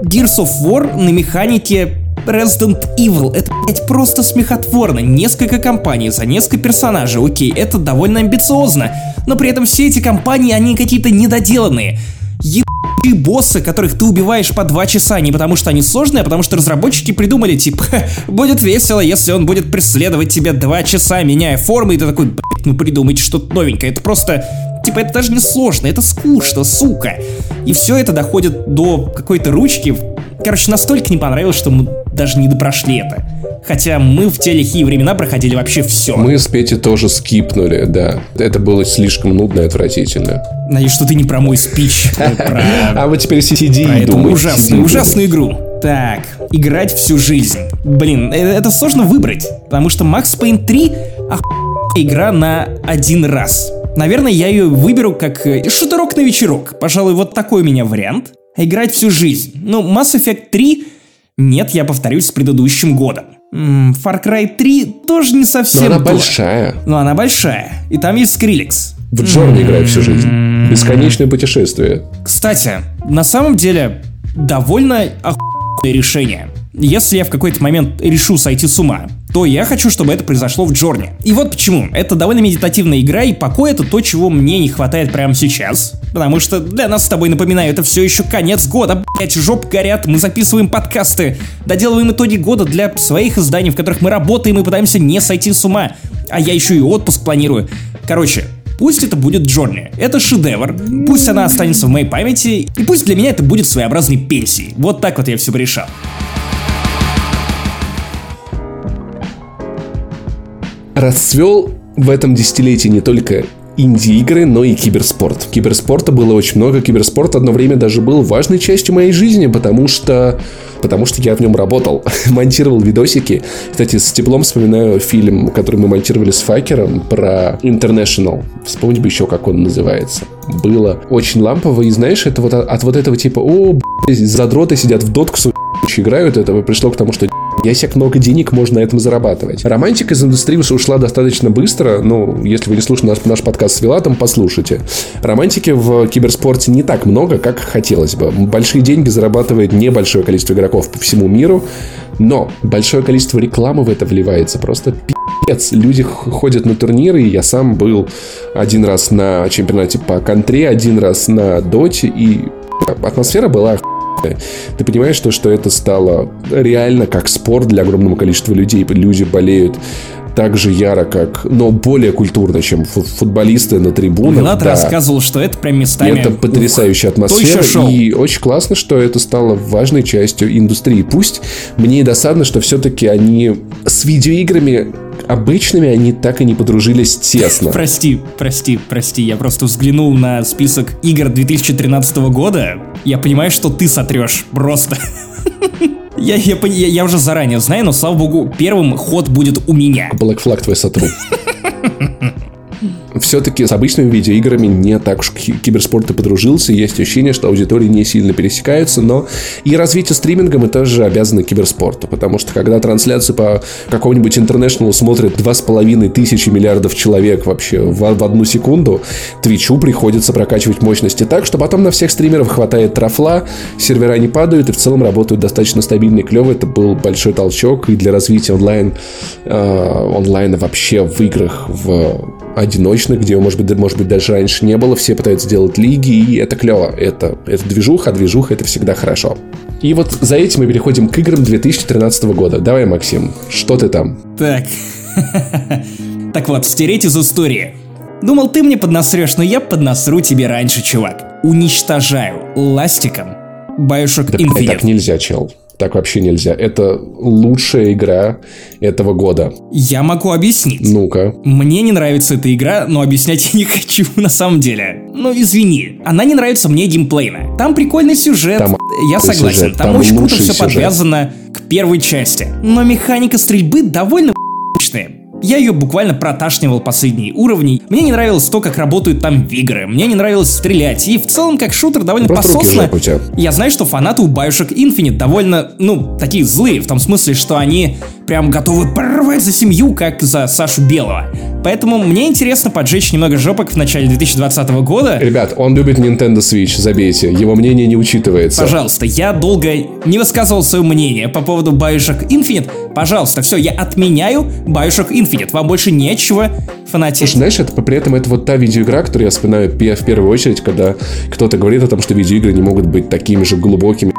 Gears of War на механике Resident Evil, это, блять, просто смехотворно. Несколько компаний за несколько персонажей, окей, это довольно амбициозно, но при этом все эти компании, они какие-то недоделанные. Ебучие боссы, которых ты убиваешь по два часа, не потому что они сложные, а потому что разработчики придумали, типа, будет весело, если он будет преследовать тебя два часа, меняя формы, и ты такой, блять, ну придумайте что-то новенькое. Это просто Типа, это даже не сложно, это скучно, сука. И все это доходит до какой-то ручки. Короче, настолько не понравилось, что мы даже не допрошли это. Хотя мы в те лихие времена проходили вообще все. Мы с Петей тоже скипнули, да. Это было слишком нудно и отвратительно. Надеюсь, что ты не про мой спич. А вот теперь сиди и думай. ужасную, ужасную игру. Так, играть всю жизнь. Блин, э, это сложно выбрать, потому что Max Payne 3 игра на один раз. Наверное, я ее выберу как э, шутерок на вечерок. Пожалуй, вот такой у меня вариант. Играть всю жизнь. Ну, Mass Effect 3 нет, я повторюсь, с предыдущим годом. Far Cry 3 тоже не совсем Но она то. большая. Но она большая. И там есть Скриликс. В Джорни играет всю жизнь. Бесконечное путешествие. Кстати, на самом деле, довольно охуенное решение. Если я в какой-то момент решу сойти с ума, то я хочу, чтобы это произошло в Джорне. И вот почему. Это довольно медитативная игра, и покой это то, чего мне не хватает прямо сейчас. Потому что для нас с тобой, напоминаю, это все еще конец года, блять, жоп горят, мы записываем подкасты, доделываем итоги года для своих изданий, в которых мы работаем и пытаемся не сойти с ума. А я еще и отпуск планирую. Короче, Пусть это будет Джорни. Это шедевр. Пусть она останется в моей памяти. И пусть для меня это будет своеобразной пенсией. Вот так вот я все решал. Расцвел в этом десятилетии не только инди-игры, но и киберспорт. Киберспорта было очень много. Киберспорт одно время даже был важной частью моей жизни, потому что потому что я в нем работал, (laughs) монтировал видосики. Кстати, с теплом вспоминаю фильм, который мы монтировали с Факером про International. Вспомнить бы еще, как он называется. Было очень лампово, и знаешь, это вот от вот этого типа, о, задроты сидят в дотку, играют, это пришло к тому, что Ясек много денег можно на этом зарабатывать. Романтика из индустрии ушла достаточно быстро. Ну, если вы не слушали наш, наш подкаст с Вилатом, послушайте. Романтики в киберспорте не так много, как хотелось бы. Большие деньги зарабатывает небольшое количество игроков по всему миру, но большое количество рекламы в это вливается. Просто пи***ц. Люди ходят на турниры, я сам был один раз на чемпионате по контре, один раз на доте, и атмосфера была ты понимаешь, что, что это стало реально как спорт для огромного количества людей. Люди болеют так же яро, как, но более культурно, чем футболисты на трибунах. Влад да. рассказывал, что это прям местами... Это потрясающая ух, атмосфера, и очень классно, что это стало важной частью индустрии. Пусть мне и досадно, что все-таки они с видеоиграми обычными они так и не подружились тесно. (laughs) Прости, прости, прости, я просто взглянул на список игр 2013 года, я понимаю, что ты сотрешь просто. (laughs) Я, я, я, я уже заранее знаю, но слава богу, первым ход будет у меня. Black Flag твой сотру. (laughs) все-таки с обычными видеоиграми не так уж киберспорт и подружился. Есть ощущение, что аудитории не сильно пересекаются, но и развитие стриминга мы тоже обязаны киберспорту, потому что когда трансляцию по какому-нибудь интернешнлу смотрят два с половиной тысячи миллиардов человек вообще в, в одну секунду, Твичу приходится прокачивать мощности так, что потом на всех стримеров хватает трафла, сервера не падают и в целом работают достаточно стабильно и клево. Это был большой толчок и для развития онлайн, э, онлайна вообще в играх в одиночных, где, может быть, может быть, даже раньше не было. Все пытаются делать лиги, и это клево. Это, это движуха, а движуха это всегда хорошо. И вот за этим мы переходим к играм 2013 года. Давай, Максим, что ты там? Так. (laughs) Так вот, стереть из истории. Думал, ты мне поднасрешь, но я поднасру тебе раньше, чувак. Уничтожаю ластиком Bioshock Infinite. Так нельзя, чел. Так вообще нельзя. Это лучшая игра этого года. Я могу объяснить. Ну-ка. Мне не нравится эта игра, но объяснять я не (laughs) хочу на самом деле. Ну, извини. Она не нравится мне геймплейно. Там прикольный сюжет. Там я согласен. Сюжет. Там, там очень круто все сюжет. подвязано к первой части. Но механика стрельбы довольно (laughs) скучная. Я ее буквально проташнивал последние уровни. Мне не нравилось то, как работают там игры. Мне не нравилось стрелять. И в целом, как шутер, довольно Просто пососно. Я знаю, что фанаты у Bioshock Infinite довольно, ну, такие злые. В том смысле, что они прям готовы порвать за семью, как за Сашу Белого. Поэтому мне интересно поджечь немного жопок в начале 2020 года. Ребят, он любит Nintendo Switch, забейте. Его мнение не учитывается. Пожалуйста, я долго не высказывал свое мнение по поводу Bioshock Infinite. Пожалуйста, все, я отменяю Bioshock Infinite. Вам больше нечего фанатеть. Слушай, знаешь, это при этом это вот та видеоигра, которую я вспоминаю в первую очередь, когда кто-то говорит о том, что видеоигры не могут быть такими же глубокими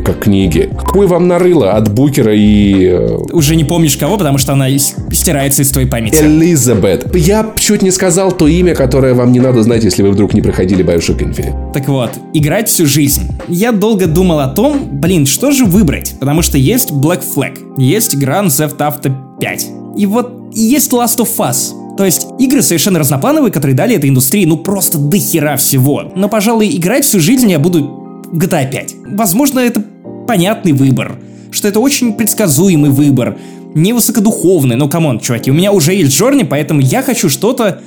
как книги. Какой вам нарыло от Букера и... Э, Уже не помнишь кого, потому что она стирается из твоей памяти. Элизабет. Я чуть не сказал то имя, которое вам не надо знать, если вы вдруг не проходили Bioshock Infinite. Так вот, играть всю жизнь. Я долго думал о том, блин, что же выбрать? Потому что есть Black Flag, есть Grand Theft Auto 5. И вот есть Last of Us. То есть игры совершенно разноплановые, которые дали этой индустрии ну просто до хера всего. Но, пожалуй, играть всю жизнь я буду GTA 5. Возможно, это понятный выбор, что это очень предсказуемый выбор, не высокодуховный, но come on, чуваки, у меня уже есть Journey, поэтому я хочу что-то,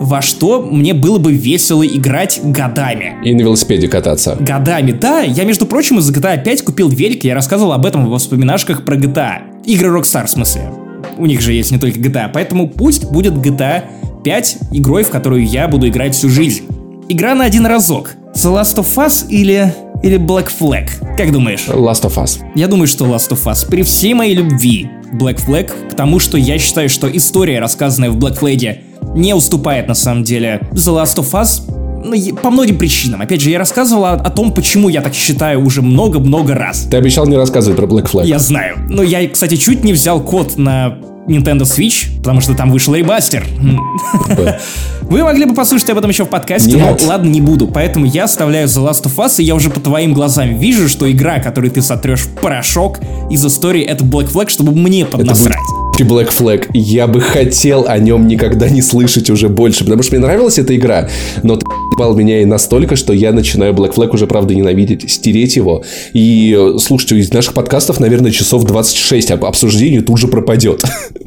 во что мне было бы весело играть годами. И на велосипеде кататься. Годами, да. Я, между прочим, из GTA 5 купил велик, я рассказывал об этом в воспоминашках про GTA. Игры Rockstar, в смысле. У них же есть не только GTA, поэтому пусть будет GTA 5 игрой, в которую я буду играть всю жизнь. Игра на один разок. The Last of Us или или Black Flag? Как думаешь? Last of Us. Я думаю, что Last of Us. При всей моей любви Black Flag к тому, что я считаю, что история, рассказанная в Black Flag, не уступает на самом деле The Last of Us, ну, по многим причинам. Опять же, я рассказывал о, о том, почему я так считаю уже много-много раз. Ты обещал не рассказывать про Black Flag. Я знаю. Но я, кстати, чуть не взял код на Nintendo Switch, потому что там вышел ремастер. (laughs) Вы могли бы послушать об этом еще в подкасте, Нет. но ладно, не буду. Поэтому я оставляю The Last of Us, и я уже по твоим глазам вижу, что игра, которую ты сотрешь в порошок из истории, это Black Flag, чтобы мне поднасрать. Black Flag. Я бы хотел о нем никогда не слышать уже больше, потому что мне нравилась эта игра, но ты ебал меня и настолько, что я начинаю Black Flag уже, правда, ненавидеть, стереть его. И, слушайте, из наших подкастов, наверное, часов 26 об обсуждении тут же пропадет. (laughs)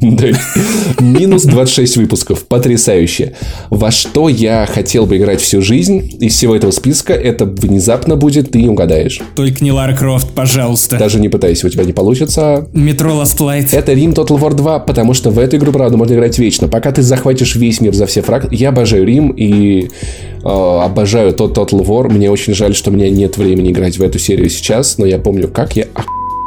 Минус 26 выпусков. Потрясающе. Во что я хотел бы играть всю жизнь из всего этого списка, это внезапно будет, ты не угадаешь. Только не Лара Крофт, пожалуйста. Даже не пытайся, у тебя не получится. Метро Last Light. Это Rim Total War 2, потому что в эту игру, правда, можно играть вечно. Пока ты захватишь весь мир за все фракции. Я обожаю Рим и э, обожаю тот Total War. Мне очень жаль, что у меня нет времени играть в эту серию сейчас, но я помню, как я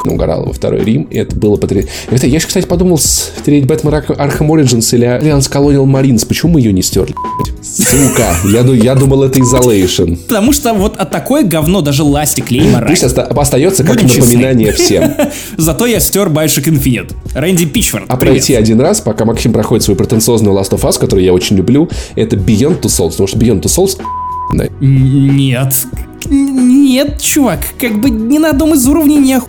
угорал во второй Рим, и это было потрясающе. Я еще, кстати, подумал стереть Бэтмен Arkham Origins или Alliance Colonial Marines. Почему мы ее не стерли? Сука, я, я думал, это Isolation. Потому что вот от такое говно даже Ластик Леймора. Пусть оста- остается как Будем напоминание всем. (laughs) Зато я стер Bioshock Infinite. Рэнди Пичфорд, А привет. пройти один раз, пока Максим проходит свой претенциозный Last of Us, который я очень люблю, это Beyond Two Souls, потому что Beyond Two Souls нет. Нет, чувак, как бы ни на одном из уровней не оху...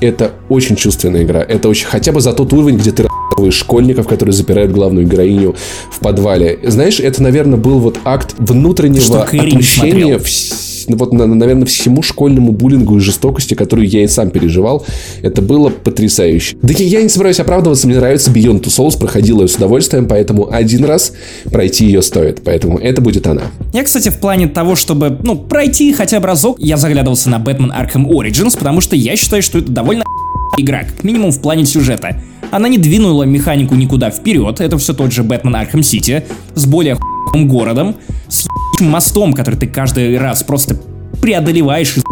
Это очень чувственная игра. Это очень... Хотя бы за тот уровень, где ты школьников, которые запирают главную героиню в подвале. Знаешь, это, наверное, был вот акт внутреннего отмщения ну, вот, наверное, всему школьному буллингу и жестокости, которую я и сам переживал, это было потрясающе. Да я, я не собираюсь оправдываться, мне нравится Beyond Two Souls, проходила ее с удовольствием, поэтому один раз пройти ее стоит, поэтому это будет она. Я, кстати, в плане того, чтобы, ну, пройти хотя бы разок, я заглядывался на Batman Arkham Origins, потому что я считаю, что это довольно (laughs) игра, как минимум в плане сюжета. Она не двинула механику никуда вперед, это все тот же Batman Arkham City, с более городом, с мостом, который ты каждый раз просто преодолеваешь и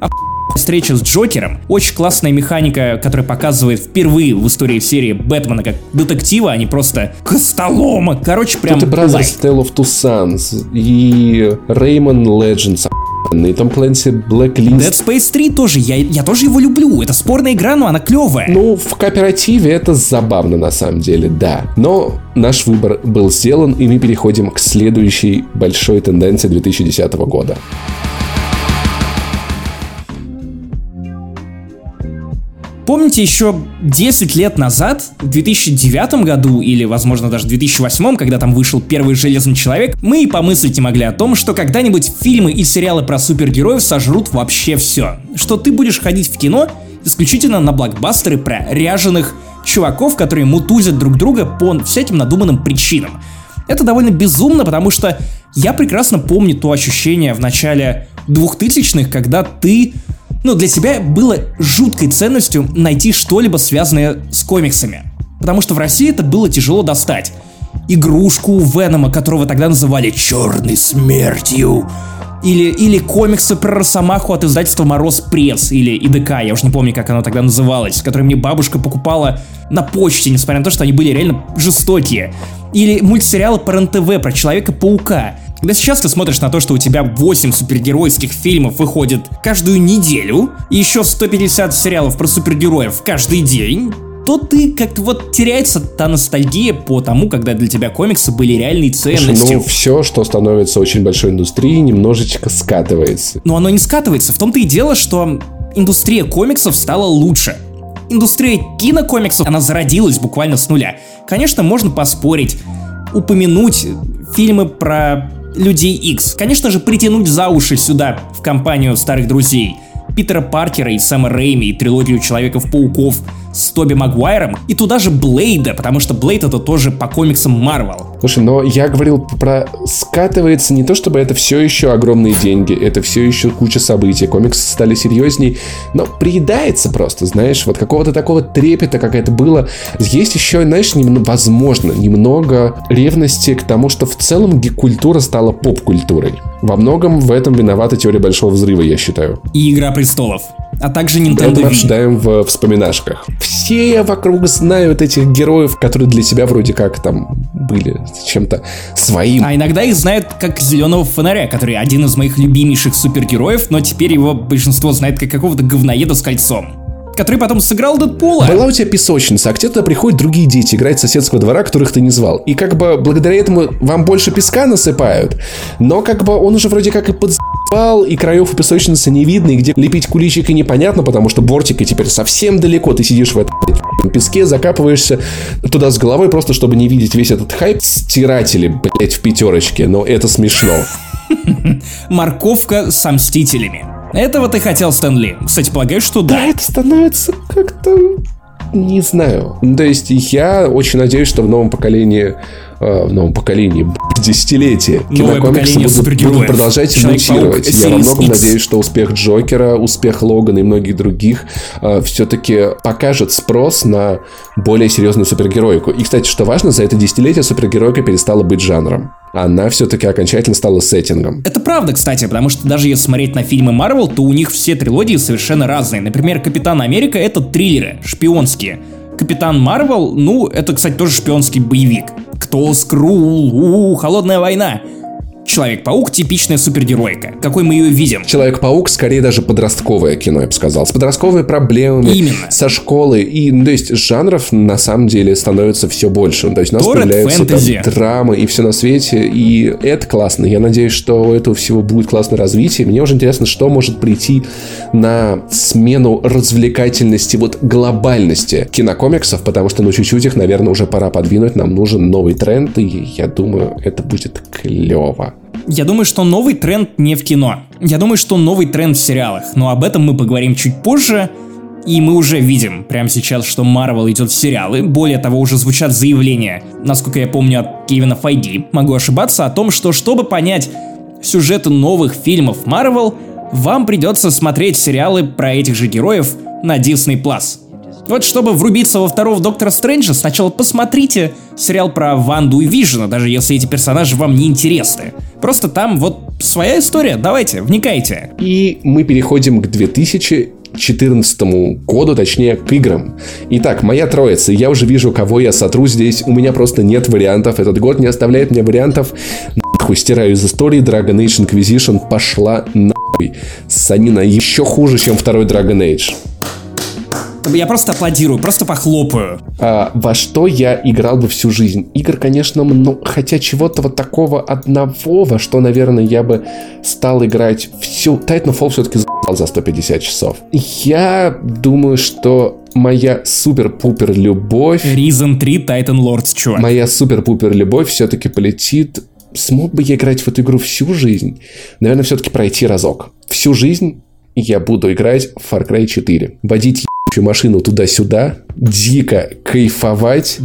а встреча с Джокером, очень классная механика, которая показывает впервые в истории серии Бэтмена как детектива, а не просто костолома. Короче, прям и Brothers Tale of Two Sons, и Rayman Legends, и Том Клэнси Blacklist. Dead Space 3 тоже, я, я тоже его люблю. Это спорная игра, но она клевая. Ну, в кооперативе это забавно на самом деле, да. Но наш выбор был сделан, и мы переходим к следующей большой тенденции 2010 года. Помните, еще 10 лет назад, в 2009 году, или, возможно, даже в 2008, когда там вышел первый Железный Человек, мы и помыслить не могли о том, что когда-нибудь фильмы и сериалы про супергероев сожрут вообще все. Что ты будешь ходить в кино исключительно на блокбастеры про ряженых чуваков, которые мутузят друг друга по всяким надуманным причинам. Это довольно безумно, потому что я прекрасно помню то ощущение в начале 2000-х, когда ты ну, для тебя было жуткой ценностью найти что-либо связанное с комиксами. Потому что в России это было тяжело достать. Игрушку Венома, которого тогда называли «Черной смертью», или, или комиксы про Росомаху от издательства Мороз Пресс, или ИДК, я уже не помню, как оно тогда называлось, которые мне бабушка покупала на почте, несмотря на то, что они были реально жестокие. Или мультсериалы по РНТВ про Человека-паука. Когда сейчас ты смотришь на то, что у тебя 8 супергеройских фильмов выходит каждую неделю, и еще 150 сериалов про супергероев каждый день, то ты как-то вот теряется та ностальгия по тому, когда для тебя комиксы были реальной ценностью. Ну, все, что становится очень большой индустрией, немножечко скатывается. Но оно не скатывается. В том-то и дело, что индустрия комиксов стала лучше. Индустрия кинокомиксов, она зародилась буквально с нуля. Конечно, можно поспорить, упомянуть фильмы про Людей X. Конечно же, притянуть за уши сюда, в компанию старых друзей. Питера Паркера и Сэма Рэйми и трилогию Человеков-пауков с Тоби Магуайром, и туда же Блейда, потому что Блейд это тоже по комиксам Марвел. Слушай, но я говорил про скатывается не то, чтобы это все еще огромные деньги, это все еще куча событий, комиксы стали серьезней, но приедается просто, знаешь, вот какого-то такого трепета, как это было. Есть еще, знаешь, немного, возможно, немного ревности к тому, что в целом гик-культура стала поп-культурой. Во многом в этом виновата теория Большого Взрыва, я считаю. И Игра Престолов а также Nintendo мы обсуждаем в вспоминашках. Все вокруг знают этих героев, которые для себя вроде как там были чем-то своим. А иногда их знают как Зеленого Фонаря, который один из моих любимейших супергероев, но теперь его большинство знает как какого-то говноеда с кольцом который потом сыграл Дэдпула. Была у тебя песочница, а туда приходят другие дети играть соседского двора, которых ты не звал. И как бы благодаря этому вам больше песка насыпают, но как бы он уже вроде как и под заебал, и краев у песочницы не видно, и где лепить куличики непонятно, потому что бортика теперь совсем далеко, ты сидишь в этом песке, закапываешься туда с головой, просто чтобы не видеть весь этот хайп. Стиратели, блять, в пятерочке, но это смешно. (laughs) Морковка с мстителями. Этого ты хотел, Стэнли? Кстати, полагаю, что да. Да, это становится как-то... Не знаю. То есть я очень надеюсь, что в новом поколении в новом поколении, десятилетие кинокомиксы будут, будут продолжать мутировать. Я во многом надеюсь, что успех Джокера, успех Логана и многих других э, все-таки покажет спрос на более серьезную супергероику. И, кстати, что важно, за это десятилетие супергероика перестала быть жанром она все-таки окончательно стала сеттингом. Это правда, кстати, потому что даже если смотреть на фильмы Марвел, то у них все трилогии совершенно разные. Например, Капитан Америка — это триллеры, шпионские. Капитан Марвел, ну, это, кстати, тоже шпионский боевик. Кто скрул? У, холодная война. Человек-паук типичная супергеройка. Какой мы ее видим? Человек-паук скорее даже подростковое кино, я бы сказал. С подростковыми проблемами. Именно. Со школы. И, ну, то есть, жанров на самом деле становится все больше. То есть, у нас Торрент, появляются фэнтези. там драмы и все на свете. И это классно. Я надеюсь, что у этого всего будет классное развитие. Мне уже интересно, что может прийти на смену развлекательности, вот глобальности кинокомиксов, потому что, ну, чуть-чуть их, наверное, уже пора подвинуть. Нам нужен новый тренд, и я думаю, это будет клево. Я думаю, что новый тренд не в кино. Я думаю, что новый тренд в сериалах. Но об этом мы поговорим чуть позже. И мы уже видим прямо сейчас, что Марвел идет в сериалы. Более того, уже звучат заявления, насколько я помню, от Кевина Файги, могу ошибаться, о том, что чтобы понять сюжеты новых фильмов Марвел, вам придется смотреть сериалы про этих же героев на Disney+. Вот чтобы врубиться во второго Доктора Стрэнджа, сначала посмотрите сериал про Ванду и Вижена, даже если эти персонажи вам не интересны. Просто там вот своя история, давайте, вникайте. И мы переходим к 2014 году, точнее, к играм. Итак, моя троица. Я уже вижу, кого я сотру здесь. У меня просто нет вариантов. Этот год не оставляет мне вариантов. Нахуй стираю из истории. Dragon Age Inquisition пошла нахуй. Санина еще хуже, чем второй Dragon Age. Я просто аплодирую, просто похлопаю. А, во что я играл бы всю жизнь? Игр, конечно, ну, хотя чего-то вот такого одного, во что, наверное, я бы стал играть всю... Titanfall все-таки за 150 часов. Я думаю, что моя супер-пупер любовь... Reason 3 Titan Lords, чувак. Моя супер-пупер любовь все-таки полетит смог бы я играть в эту игру всю жизнь? Наверное, все-таки пройти разок. Всю жизнь я буду играть в Far Cry 4. Водить машину туда-сюда, дико кайфовать.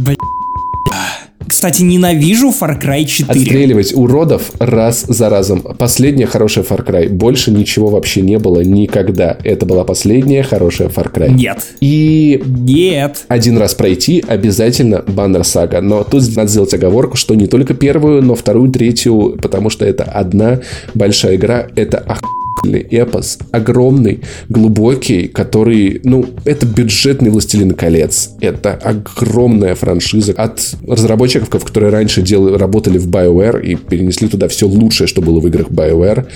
Кстати, ненавижу Far Cry 4. Отстреливать уродов раз за разом. Последняя хорошая Far Cry. Больше ничего вообще не было никогда. Это была последняя хорошая Far Cry. Нет. И... Нет. Один раз пройти обязательно Баннер Сага. Но тут надо сделать оговорку, что не только первую, но вторую, третью, потому что это одна большая игра. Это охуенно эпос, огромный, глубокий, который, ну, это бюджетный «Властелин колец». Это огромная франшиза от разработчиков, которые раньше делали, работали в BioWare и перенесли туда все лучшее, что было в играх BioWare.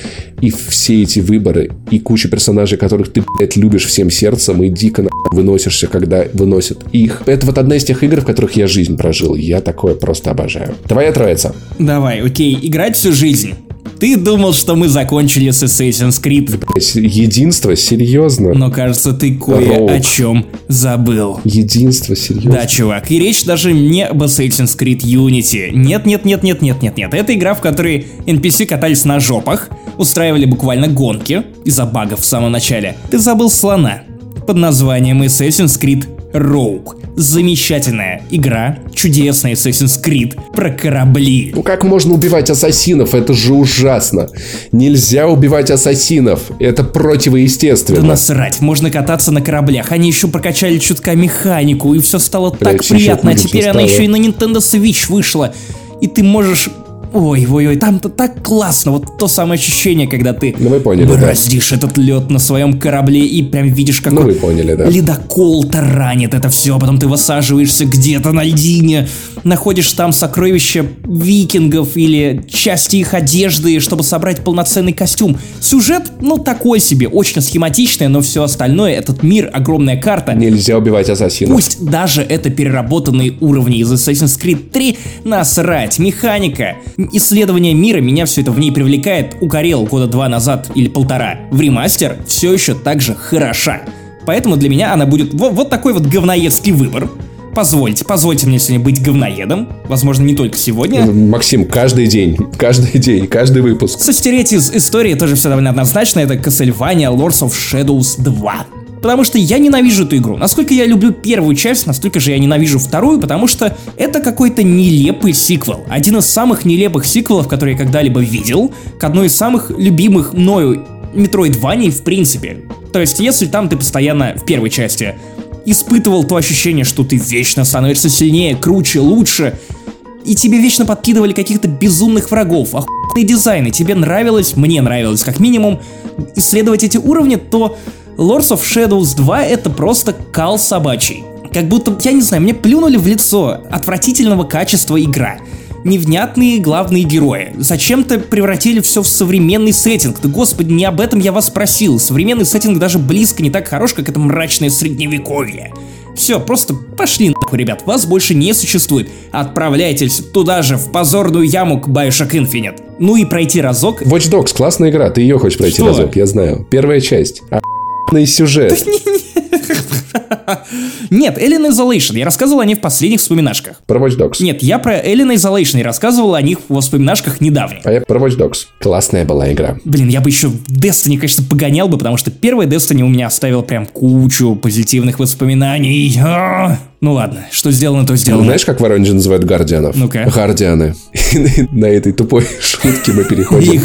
И все эти выборы, и куча персонажей, которых ты, блядь, любишь всем сердцем, и дико на выносишься, когда выносят их. Это вот одна из тех игр, в которых я жизнь прожил. Я такое просто обожаю. Твоя троица. Давай, окей, играть всю жизнь. Ты думал, что мы закончили с Assassin's Creed. Единство, серьезно. Но кажется, ты кое Роук. о чем забыл. Единство, серьезно. Да, чувак. И речь даже не об Assassin's Creed Unity. Нет, нет, нет, нет, нет, нет, нет. Это игра, в которой NPC катались на жопах, устраивали буквально гонки из-за багов в самом начале. Ты забыл слона под названием Assassin's Creed Rogue. Замечательная игра, чудесный Assassin's Creed про корабли. Ну как можно убивать ассасинов? Это же ужасно. Нельзя убивать ассасинов. Это противоестественно. Да насрать, можно кататься на кораблях. Они еще прокачали чутка механику, и все стало Блять, так приятно. А теперь она еще и на Nintendo Switch вышла. И ты можешь Ой, ой, ой, там-то так классно. Вот то самое ощущение, когда ты ну, вы поняли, бороздишь да. этот лед на своем корабле и прям видишь, как ну, вы поняли, да. ледокол таранит это все. Потом ты высаживаешься где-то на льдине, находишь там сокровища викингов или части их одежды, чтобы собрать полноценный костюм. Сюжет, ну, такой себе, очень схематичный, но все остальное, этот мир, огромная карта. Нельзя убивать ассасинов. Пусть даже это переработанные уровни из Assassin's Creed 3, насрать, механика, исследование мира, меня все это в ней привлекает, укорел года два назад или полтора. В ремастер все еще так же хороша. Поэтому для меня она будет вот, вот такой вот говноедский выбор. Позвольте, позвольте мне сегодня быть говноедом. Возможно, не только сегодня. Максим, каждый день, каждый день, каждый выпуск. Состереть из истории тоже все довольно однозначно. Это Castlevania Lords of Shadows 2 потому что я ненавижу эту игру. Насколько я люблю первую часть, настолько же я ненавижу вторую, потому что это какой-то нелепый сиквел. Один из самых нелепых сиквелов, которые я когда-либо видел, к одной из самых любимых мною Metroidvania в принципе. То есть, если там ты постоянно в первой части испытывал то ощущение, что ты вечно становишься сильнее, круче, лучше, и тебе вечно подкидывали каких-то безумных врагов, охуенные дизайны, тебе нравилось, мне нравилось как минимум, исследовать эти уровни, то Lords of Shadows 2 это просто кал собачий. Как будто, я не знаю, мне плюнули в лицо отвратительного качества игра невнятные главные герои. Зачем-то превратили все в современный сеттинг. Да господи, не об этом я вас спросил. Современный сеттинг даже близко не так хорош, как это мрачное средневековье. Все, просто пошли нахуй, ребят, вас больше не существует. Отправляйтесь туда же, в позорную яму к Bioshock Infinite. Ну и пройти разок. Watch Dogs, классная игра, ты ее хочешь пройти Что? разок, я знаю. Первая часть. Охуенный сюжет. Нет, Alien Isolation. Я рассказывал о них в последних вспоминашках. Про Watch Dogs. Нет, я про Alien Isolation. Я рассказывал о них в вспоминашках недавно. А я про Watch Dogs. Классная была игра. Блин, я бы еще Destiny, конечно, погонял бы, потому что первая Destiny у меня оставил прям кучу позитивных воспоминаний. Ну ладно, что сделано, то сделано. Ну, знаешь, как в Воронеже называют гардианов? Ну-ка. Гардианы. (laughs) На этой тупой (laughs) шутке мы переходим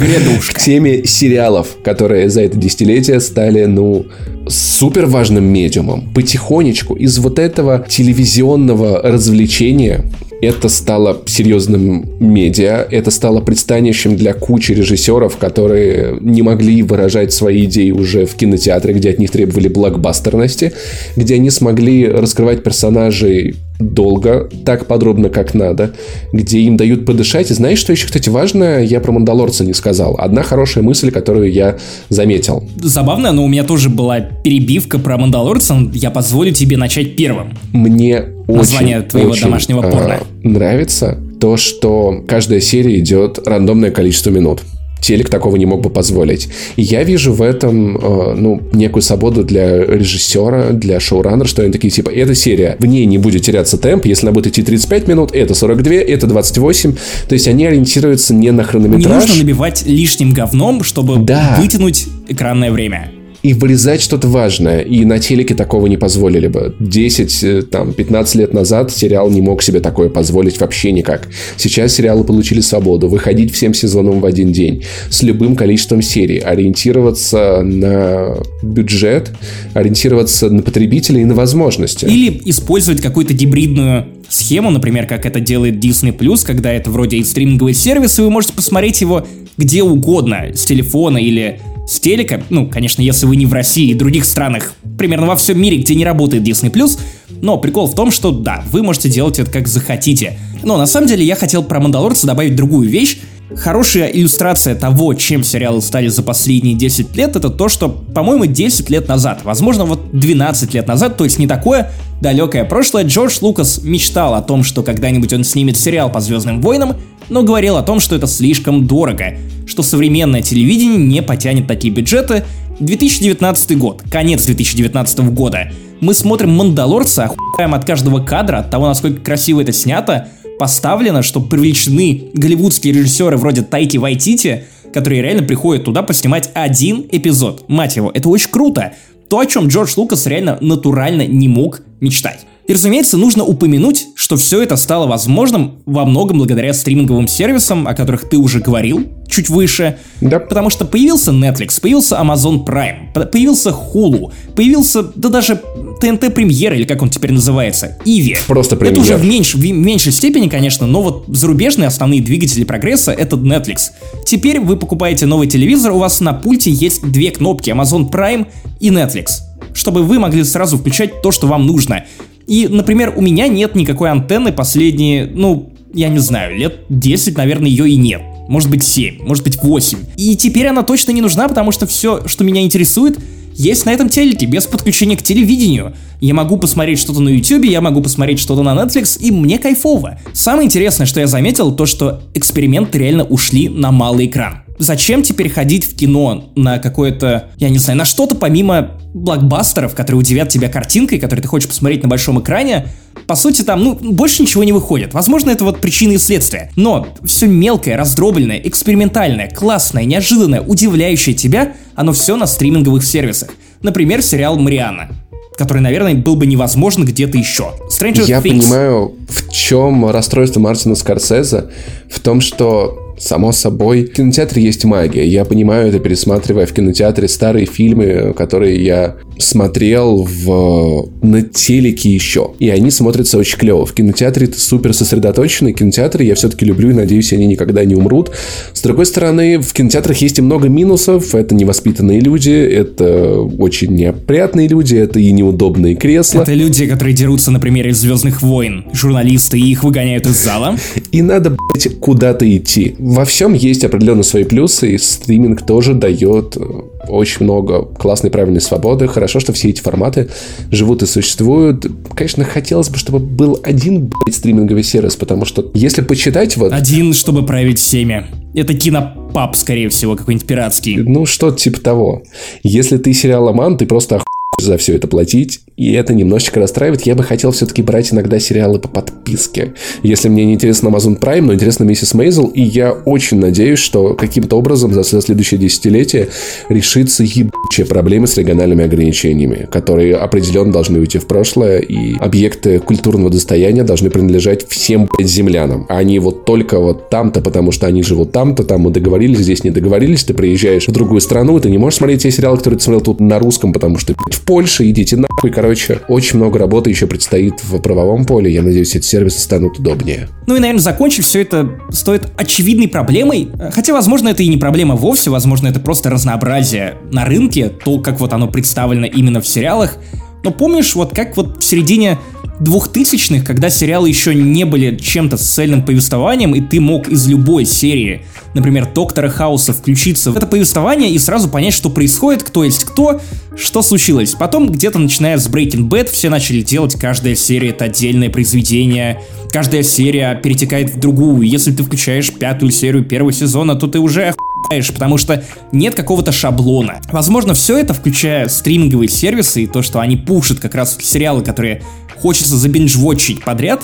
к теме сериалов, которые за это десятилетие стали, ну, супер важным медиумом. Потихонечку из вот этого телевизионного развлечения это стало серьезным медиа, это стало пристанищем для кучи режиссеров, которые не могли выражать свои идеи уже в кинотеатре, где от них требовали блокбастерности, где они смогли раскрывать персонажей долго, так подробно, как надо, где им дают подышать. И знаешь, что еще, кстати, важно? Я про Мандалорца не сказал. Одна хорошая мысль, которую я заметил. Забавно, но у меня тоже была перебивка про Мандалорца. Я позволю тебе начать первым. Мне Название твоего очень, домашнего порно. Э, нравится то, что каждая серия идет рандомное количество минут телек такого не мог бы позволить. И я вижу в этом, э, ну, некую свободу для режиссера, для шоураннера, что они такие, типа, эта серия, в ней не будет теряться темп, если она будет идти 35 минут, это 42, это 28. То есть они ориентируются не на хронометраж. Не нужно набивать лишним говном, чтобы да. вытянуть экранное время и вырезать что-то важное. И на телеке такого не позволили бы. 10, э, там, 15 лет назад сериал не мог себе такое позволить вообще никак. Сейчас сериалы получили свободу. Выходить всем сезонам в один день. С любым количеством серий. Ориентироваться на бюджет, ориентироваться на потребителей и на возможности. Или использовать какую-то гибридную схему, например, как это делает Disney+, когда это вроде стриминговый сервис, и вы можете посмотреть его где угодно, с телефона или с телека, ну, конечно, если вы не в России и других странах, примерно во всем мире, где не работает Disney+, но прикол в том, что да, вы можете делать это как захотите. Но на самом деле я хотел про Мандалорца добавить другую вещь, Хорошая иллюстрация того, чем сериалы стали за последние 10 лет, это то, что, по-моему, 10 лет назад, возможно, вот 12 лет назад, то есть не такое далекое прошлое, Джордж Лукас мечтал о том, что когда-нибудь он снимет сериал по Звездным войнам, но говорил о том, что это слишком дорого, что современное телевидение не потянет такие бюджеты. 2019 год, конец 2019 года. Мы смотрим «Мандалорца», охуеваем от каждого кадра, от того, насколько красиво это снято, поставлено, что привлечены голливудские режиссеры вроде Тайки Вайтити, которые реально приходят туда поснимать один эпизод. Мать его, это очень круто. То, о чем Джордж Лукас реально натурально не мог мечтать. И, разумеется, нужно упомянуть, что все это стало возможным во многом благодаря стриминговым сервисам, о которых ты уже говорил чуть выше. Да. Потому что появился Netflix, появился Amazon Prime, появился Hulu, появился, да даже ТНТ Премьер, или как он теперь называется, Иви. Просто премьер. Это уже в, меньш, в меньшей степени, конечно, но вот зарубежные основные двигатели прогресса — это Netflix. Теперь вы покупаете новый телевизор, у вас на пульте есть две кнопки Amazon Prime и Netflix чтобы вы могли сразу включать то, что вам нужно. И, например, у меня нет никакой антенны последние, ну, я не знаю, лет 10, наверное, ее и нет. Может быть 7, может быть 8. И теперь она точно не нужна, потому что все, что меня интересует, есть на этом телеке без подключения к телевидению. Я могу посмотреть что-то на YouTube, я могу посмотреть что-то на Netflix, и мне кайфово. Самое интересное, что я заметил, то что эксперименты реально ушли на малый экран. Зачем теперь ходить в кино на какое-то, я не знаю, на что-то помимо блокбастеров, которые удивят тебя картинкой, которые ты хочешь посмотреть на большом экране, по сути, там, ну, больше ничего не выходит. Возможно, это вот причины и следствия. Но все мелкое, раздробленное, экспериментальное, классное, неожиданное, удивляющее тебя, оно все на стриминговых сервисах. Например, сериал «Мариана» который, наверное, был бы невозможен где-то еще. Stranger Я Things. понимаю, в чем расстройство Мартина Скорсезе, в том, что Само собой, в кинотеатре есть магия. Я понимаю это, пересматривая в кинотеатре старые фильмы, которые я смотрел в... на телеке еще. И они смотрятся очень клево. В кинотеатре ты супер сосредоточенный. Кинотеатры я все-таки люблю и надеюсь, они никогда не умрут. С другой стороны, в кинотеатрах есть и много минусов. Это невоспитанные люди, это очень неопрятные люди, это и неудобные кресла. Это люди, которые дерутся, например, из «Звездных войн». Журналисты, их выгоняют из зала. (laughs) И надо, блядь, куда-то идти во всем есть определенно свои плюсы, и стриминг тоже дает э, очень много классной, правильной свободы. Хорошо, что все эти форматы живут и существуют. Конечно, хотелось бы, чтобы был один, блядь, стриминговый сервис, потому что если почитать вот... Один, чтобы править всеми. Это кинопап, скорее всего, какой-нибудь пиратский. Ну, что-то типа того. Если ты сериаломан, ты просто охуенно за все это платить, и это немножечко расстраивает. Я бы хотел все-таки брать иногда сериалы по подписке. Если мне не интересно Amazon Prime, но интересно Миссис Мейзел, и я очень надеюсь, что каким-то образом за следующее десятилетие решится ебучая проблема с региональными ограничениями, которые определенно должны уйти в прошлое, и объекты культурного достояния должны принадлежать всем, блядь, землянам. А они вот только вот там-то, потому что они живут там-то, там мы договорились, здесь не договорились, ты приезжаешь в другую страну, ты не можешь смотреть те сериалы, которые ты смотрел тут на русском, потому что, блядь, в Польше, идите нахуй. Короче, очень много работы еще предстоит в правовом поле. Я надеюсь, эти сервисы станут удобнее. Ну и, наверное, закончив все это стоит очевидной проблемой. Хотя, возможно, это и не проблема вовсе, возможно, это просто разнообразие на рынке, то, как вот оно представлено именно в сериалах. Но помнишь, вот как вот в середине двухтысячных, когда сериалы еще не были чем-то с цельным повествованием, и ты мог из любой серии, например, Доктора Хауса, включиться в это повествование и сразу понять, что происходит, кто есть кто, что случилось. Потом, где-то начиная с Breaking Bad, все начали делать каждая серия это отдельное произведение, каждая серия перетекает в другую. Если ты включаешь пятую серию первого сезона, то ты уже охуеваешь, потому что нет какого-то шаблона. Возможно, все это, включая стриминговые сервисы и то, что они пушат как раз сериалы, которые хочется забинжвотчить подряд,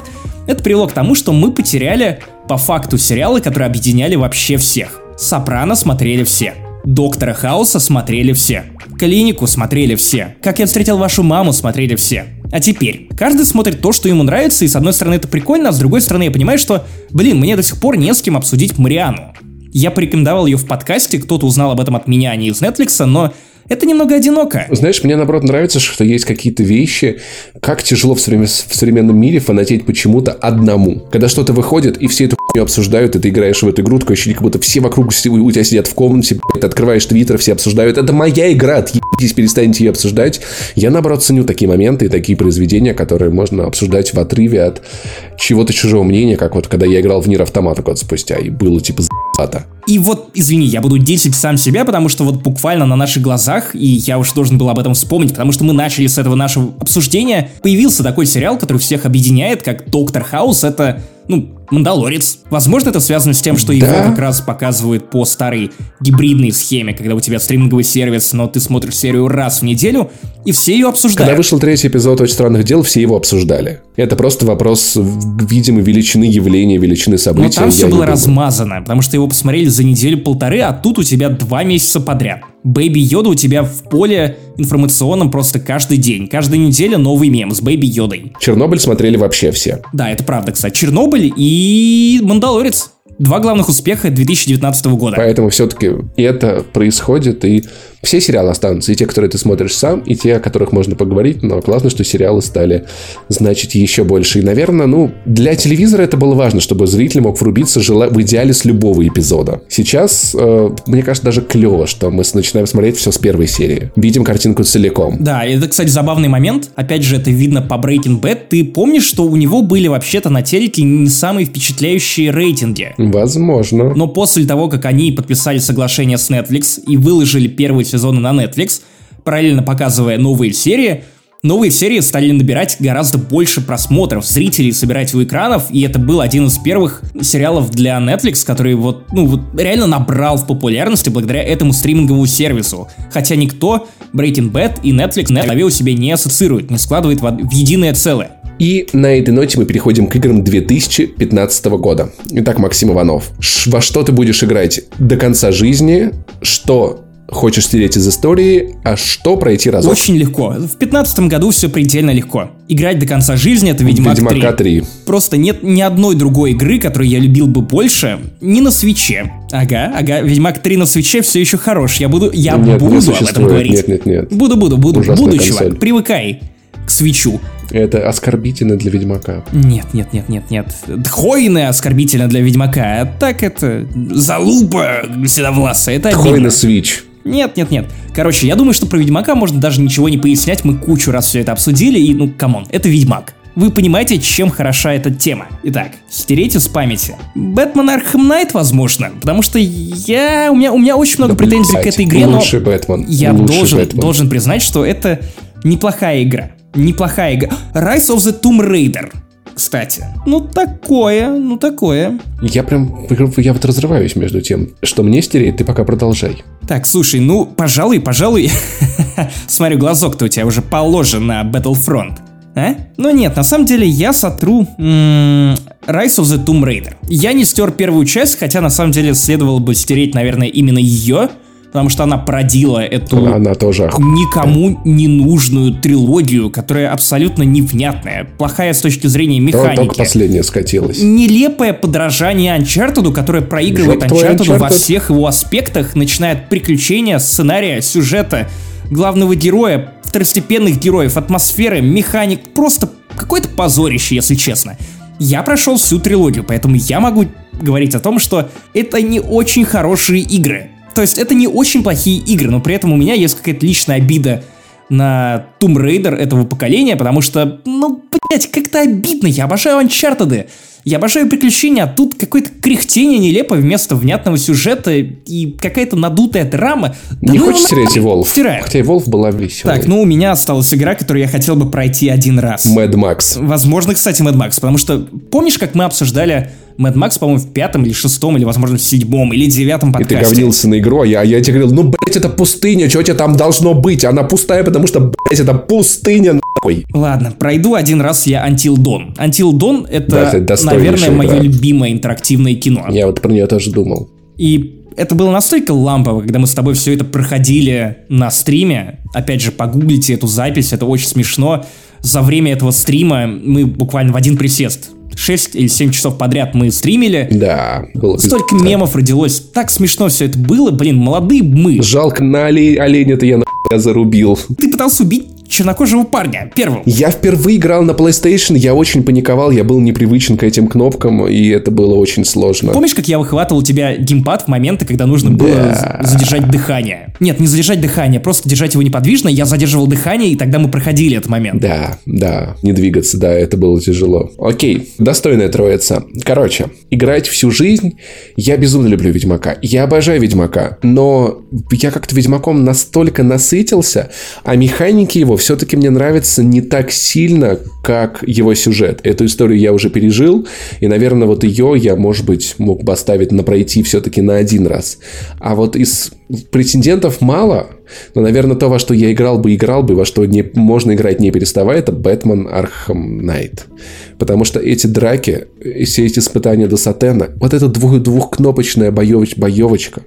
это привело к тому, что мы потеряли по факту сериалы, которые объединяли вообще всех. Сопрано смотрели все. Доктора Хауса смотрели все. Клинику смотрели все. Как я встретил вашу маму смотрели все. А теперь, каждый смотрит то, что ему нравится, и с одной стороны это прикольно, а с другой стороны я понимаю, что, блин, мне до сих пор не с кем обсудить Мариану. Я порекомендовал ее в подкасте, кто-то узнал об этом от меня, а не из Netflix, но это немного одиноко. Знаешь, мне наоборот нравится, что есть какие-то вещи, как тяжело в, современ... в современном мире фанатеть почему-то одному. Когда что-то выходит, и все эту хуйню обсуждают, и ты играешь в эту игру, такое ощущение, как будто все вокруг у тебя сидят в комнате, ты открываешь твиттер, все обсуждают. Это моя игра, отъебитесь, перестаньте ее обсуждать. Я, наоборот, ценю такие моменты и такие произведения, которые можно обсуждать в отрыве от чего-то чужого мнения, как вот когда я играл в Нир Автомата год спустя, и было типа за***то. И вот, извини, я буду десять сам себя, потому что вот буквально на наших глазах, и я уж должен был об этом вспомнить, потому что мы начали с этого нашего обсуждения, появился такой сериал, который всех объединяет, как Доктор Хаус. Это ну, Мандалорец. Возможно, это связано с тем, что да. его как раз показывают по старой гибридной схеме, когда у тебя стриминговый сервис, но ты смотришь серию раз в неделю, и все ее обсуждают. Когда вышел третий эпизод «Очень странных дел», все его обсуждали. Это просто вопрос, видимо, величины явления, величины события. Но там все было размазано, потому что его посмотрели за неделю-полторы, а тут у тебя два месяца подряд. Бэйби Йода у тебя в поле информационном просто каждый день. Каждая неделя новый мем с Бэйби Йодой. Чернобыль смотрели вообще все. Да, это правда, кстати. Чернобыль и Мандалорец. Два главных успеха 2019 года. Поэтому все-таки это происходит, и все сериалы останутся. И те, которые ты смотришь сам, и те, о которых можно поговорить. Но классно, что сериалы стали, значит, еще больше. И, наверное, ну, для телевизора это было важно, чтобы зритель мог врубиться жела... в идеале с любого эпизода. Сейчас, э, мне кажется, даже клево, что мы начинаем смотреть все с первой серии. Видим картинку целиком. Да, это, кстати, забавный момент. Опять же, это видно по Breaking Bad. Ты помнишь, что у него были вообще-то на телеке не самые впечатляющие рейтинги? Возможно. Но после того, как они подписали соглашение с Netflix и выложили первый сезоны на Netflix, параллельно показывая новые серии, новые серии стали набирать гораздо больше просмотров, зрителей собирать у экранов, и это был один из первых сериалов для Netflix, который вот, ну, вот реально набрал в популярности благодаря этому стриминговому сервису. Хотя никто Breaking Bad и Netflix голове у себя не ассоциирует, не складывает в, в единое целое. И на этой ноте мы переходим к играм 2015 года. Итак, Максим Иванов, во что ты будешь играть до конца жизни? Что хочешь стереть из истории, а что пройти разок? Очень легко. В 15 году все предельно легко. Играть до конца жизни это Ведьмак Ведьмака 3. 3. Просто нет ни одной другой игры, которую я любил бы больше, не на свече. Ага, ага, Ведьмак 3 на свече все еще хорош. Я буду, я нет, буду не об этом говорить. Нет, нет, нет. Буду, буду, буду, Ужасная буду, консоль. чувак. Привыкай к Switch у. Это оскорбительно для Ведьмака. Нет, нет, нет, нет, нет. Дхойны оскорбительно для Ведьмака. А так это залупа седовласая. Это Дхойна Switch. Нет, нет, нет. Короче, я думаю, что про Ведьмака можно даже ничего не пояснять. Мы кучу раз все это обсудили, и ну, come on, это Ведьмак. Вы понимаете, чем хороша эта тема. Итак, стереть из памяти. Batman Arkham Knight, возможно, потому что я... У меня, у меня очень много да, претензий блядь, к этой игре, лучший но... Бэтмен. Я должен, Бэтмен. должен признать, что это неплохая игра. Неплохая игра. Rise of the Tomb Raider кстати. Ну, такое, ну, такое. Я прям, я вот разрываюсь между тем, что мне стереть, ты пока продолжай. Так, слушай, ну, пожалуй, пожалуй, (laughs) смотрю, глазок-то у тебя уже положен на Battlefront. А? Ну нет, на самом деле я сотру м- Rise of the Tomb Raider. Я не стер первую часть, хотя на самом деле следовало бы стереть, наверное, именно ее, потому что она продила эту она тоже никому не нужную трилогию, которая абсолютно невнятная, плохая с точки зрения механики. Только последняя скатилась. Нелепое подражание Uncharted, которое проигрывает Uncharted, Uncharted во всех его аспектах, начиная от приключения, сценария, сюжета, главного героя, второстепенных героев, атмосферы, механик, просто какое-то позорище, если честно. Я прошел всю трилогию, поэтому я могу говорить о том, что это не очень хорошие игры. То есть это не очень плохие игры, но при этом у меня есть какая-то личная обида на Tomb Raider этого поколения, потому что, ну, блять, как-то обидно, я обожаю Uncharted. Я обожаю приключения, а тут какое-то кряхтение нелепое вместо внятного сюжета и какая-то надутая драма. Да не ну, хочешь стереть Evolve? Стираю. Хотя Evolve была веселой. Так, ну у меня осталась игра, которую я хотел бы пройти один раз. Mad Max. Возможно, кстати, Mad Max, потому что помнишь, как мы обсуждали Mad Max, по-моему, в пятом или шестом, или, возможно, в седьмом, или девятом подкасте. И ты говнился на игру, а я, я тебе говорил, ну, блядь, это пустыня, что тебе там должно быть? Она пустая, потому что, блядь, это пустыня, нахуй. Ладно, пройду один раз я Until Dawn. Until Dawn это, да, это наверное, мое любимое интерактивное кино. Я вот про нее тоже думал. И это было настолько лампово, когда мы с тобой все это проходили на стриме. Опять же, погуглите эту запись, это очень смешно. За время этого стрима мы буквально в один присест 6 или 7 часов подряд мы стримили. Да, было Столько мемов родилось. Так смешно все это было. Блин, молодые мы. Жалко, на олень, оленя-то я на зарубил. Ты пытался убить чернокожего парня, первым. Я впервые играл на PlayStation, я очень паниковал, я был непривычен к этим кнопкам, и это было очень сложно. Помнишь, как я выхватывал у тебя геймпад в моменты, когда нужно да. было задержать дыхание? Нет, не задержать дыхание, просто держать его неподвижно, я задерживал дыхание, и тогда мы проходили этот момент. Да, да, не двигаться, да, это было тяжело. Окей, достойная троица. Короче, играть всю жизнь, я безумно люблю Ведьмака, я обожаю Ведьмака, но я как-то Ведьмаком настолько насытился, а механики его все-таки мне нравится не так сильно, как его сюжет. Эту историю я уже пережил, и, наверное, вот ее я, может быть, мог бы оставить на пройти все-таки на один раз. А вот из претендентов мало, но, наверное, то, во что я играл бы, играл бы, во что не, можно играть не переставая, это Batman Arkham Knight. Потому что эти драки, все эти испытания до Сатена, вот эта двух, двухкнопочная боевоч, боевочка,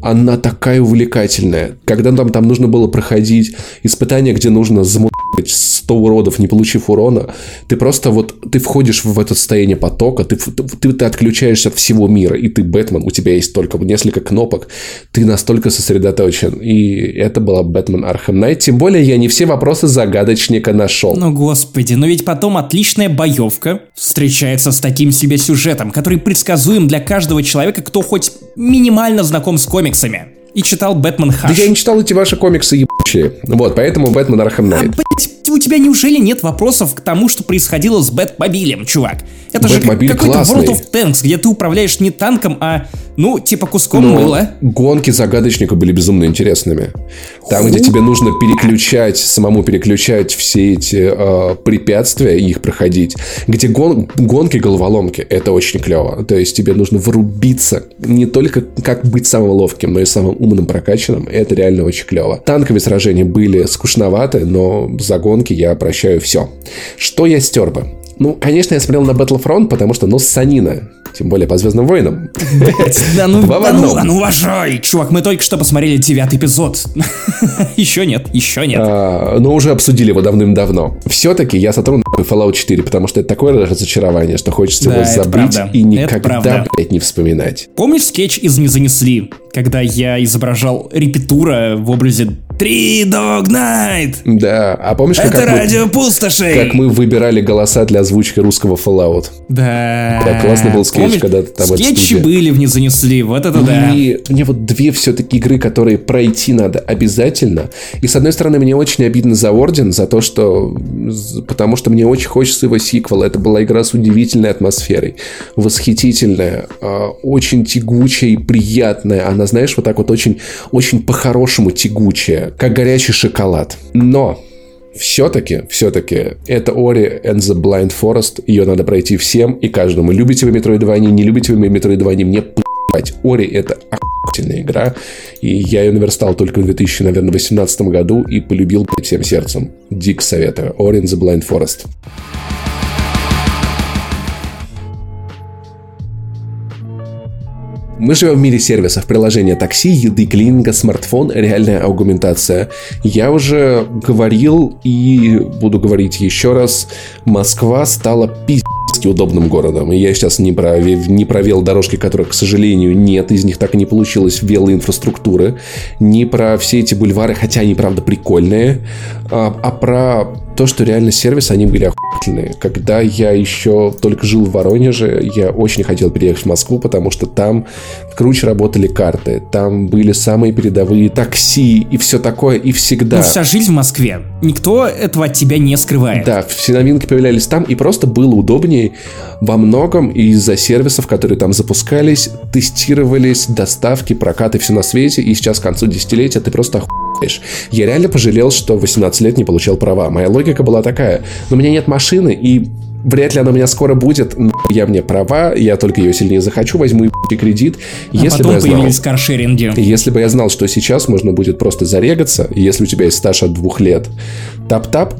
она такая увлекательная. Когда нам там нужно было проходить испытания, где нужно замутить 100 уродов, не получив урона, ты просто вот, ты входишь в это состояние потока, ты, ты, ты отключаешься от всего мира, и ты Бэтмен, у тебя есть только несколько кнопок, ты настолько сосредоточен. И это была Бэтмен Архем Найт. Тем более я не все вопросы загадочника нашел. Ну, господи, но ведь потом отличная боевка встречается с таким себе сюжетом, который предсказуем для каждого человека, кто хоть минимально знаком с комиксами и читал Бэтмен Хаш. Да я не читал эти ваши комиксы ебучие. Вот, поэтому Бэтмен Архем Найт. А, блядь, у тебя неужели нет вопросов к тому, что происходило с Бэтмобилем, чувак? Это же какой-то World of Tanks, где ты управляешь не танком, а Ну, типа куском Но мыла. Гонки загадочника были безумно интересными. Там, где тебе нужно переключать, самому переключать все эти э, препятствия и их проходить. Где гон, гонки головоломки, это очень клево. То есть тебе нужно врубиться не только как быть самым ловким, но и самым умным, прокачанным. Это реально очень клево. Танковые сражения были скучноваты, но за гонки я прощаю все. Что я стер бы? Ну, конечно, я смотрел на Battlefront, потому что, ну, санина. Тем более по Звездным войнам. (laughs) Да ну, да ну, ну уважай, чувак, мы только что посмотрели девятый эпизод. (laughs) еще нет, еще нет. А, но уже обсудили его давным-давно. Все-таки я сотру Fallout 4, потому что это такое разочарование, что хочется его забыть и никогда, блядь, не вспоминать. Помнишь скетч из «Не занесли», когда я изображал репетура в образе Три Dog Night. Да, а помнишь, Это как радио мы, пустошей. Как мы выбирали голоса для озвучки русского Fallout? Да. Да, классный был скетч, Помнишь, когда там Скетчи были в «Не занесли», вот это да. И мне вот две все-таки игры, которые пройти надо обязательно. И с одной стороны, мне очень обидно за Орден, за то, что... Потому что мне очень хочется его сиквел. Это была игра с удивительной атмосферой. Восхитительная, а, очень тягучая и приятная. Она, знаешь, вот так вот очень, очень по-хорошему тягучая как горячий шоколад. Но все-таки, все-таки, это Ori and the Blind Forest. Ее надо пройти всем и каждому. Любите вы Metroidvania, не любите вы Metroidvania, мне плевать. Ори это охуительная игра. И я ее наверстал только в 2018 году и полюбил всем сердцем. Дик советую. Ori and the Blind Forest. Мы живем в мире сервисов, приложения такси, еды, клининга, смартфон, реальная аугментация. Я уже говорил и буду говорить еще раз, Москва стала пиздецки удобным городом. Я сейчас не про, не про велодорожки, которых, к сожалению, нет, из них так и не получилось велоинфраструктуры, не про все эти бульвары, хотя они, правда, прикольные, а, а про то, что реально сервисы, они были охуительные. Когда я еще только жил в Воронеже, я очень хотел переехать в Москву, потому что там круче работали карты, там были самые передовые такси и все такое, и всегда. Ну, вся жизнь в Москве. Никто этого от тебя не скрывает. Да, все новинки появлялись там, и просто было удобнее во многом из-за сервисов, которые там запускались, тестировались, доставки, прокаты, все на свете, и сейчас к концу десятилетия ты просто охуешь. Я реально пожалел, что 18 лет не получал права. Моя логика была такая, но у меня нет машины, и вряд ли она у меня скоро будет, я мне права, я только ее сильнее захочу, возьму и кредит. А если потом бы я знал, появились каршеринги. Если бы я знал, что сейчас можно будет просто зарегаться, если у тебя есть стаж от двух лет, тап-тап,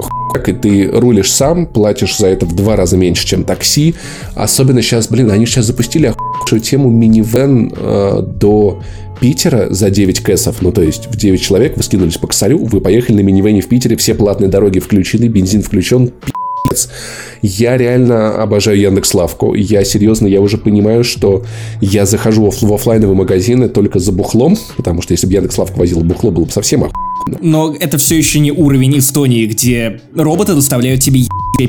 и ты рулишь сам, платишь за это в два раза меньше, чем такси. Особенно сейчас, блин, они сейчас запустили охуевшую тему минивэн э, до Питера за 9 кэсов, ну то есть в 9 человек вы скинулись по косарю, вы поехали на минивэне в Питере, все платные дороги включены, бензин включен, пи***ц. Я реально обожаю Яндекс Лавку. Я серьезно, я уже понимаю, что я захожу в, в офлайновые магазины только за бухлом, потому что если бы Яндекс Лавка возила бухло, было бы совсем охуенно. Но это все еще не уровень Эстонии, где роботы доставляют тебе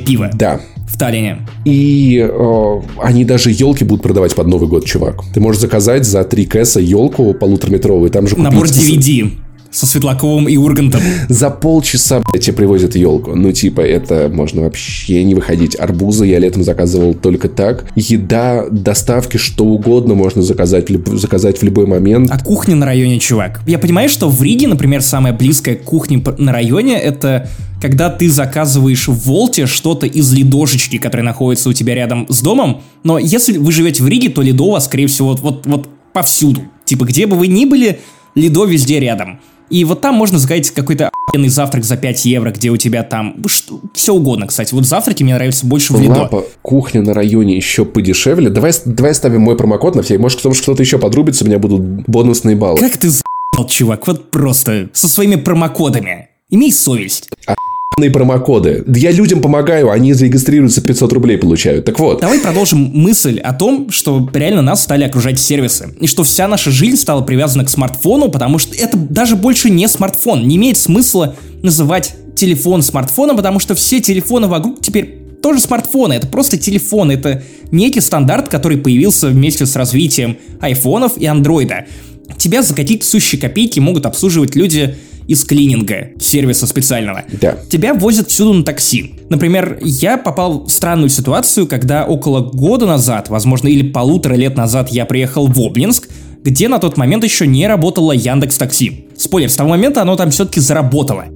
пиво. Да, в Таллине. И э, они даже елки будут продавать под Новый год, чувак. Ты можешь заказать за 3 кэса елку полутораметровую, там же купить... Набор DVD со Светлаковым и Ургантом. За полчаса, блядь, тебе привозят елку. Ну, типа, это можно вообще не выходить. Арбузы я летом заказывал только так. Еда, доставки, что угодно можно заказать, заказать в любой момент. А кухня на районе, чувак? Я понимаю, что в Риге, например, самая близкая кухня на районе, это когда ты заказываешь в Волте что-то из лидошечки, которая находится у тебя рядом с домом, но если вы живете в Риге, то лидо у вас, скорее всего, вот, вот, вот повсюду. Типа, где бы вы ни были, лидо везде рядом. И вот там можно заказать какой-то охуенный завтрак за 5 евро, где у тебя там что, все угодно, кстати. Вот завтраки мне нравятся больше в Лидо. Лапа, кухня на районе еще подешевле. Давай, давай ставим мой промокод на все. Может, потому что кто-то еще подрубится, у меня будут бонусные баллы. Как ты за***л, чувак, вот просто со своими промокодами. Имей совесть. А промокоды. Я людям помогаю, они зарегистрируются, 500 рублей получают. Так вот. Давай продолжим мысль о том, что реально нас стали окружать сервисы. И что вся наша жизнь стала привязана к смартфону, потому что это даже больше не смартфон. Не имеет смысла называть телефон смартфоном, потому что все телефоны вокруг теперь тоже смартфоны. Это просто телефон. Это некий стандарт, который появился вместе с развитием айфонов и андроида. Тебя за какие-то сущие копейки могут обслуживать люди из клининга, сервиса специального. Да. Тебя возят всюду на такси. Например, я попал в странную ситуацию, когда около года назад, возможно, или полутора лет назад я приехал в Обнинск, где на тот момент еще не работало Яндекс Такси. Спойлер, с того момента оно там все-таки заработало.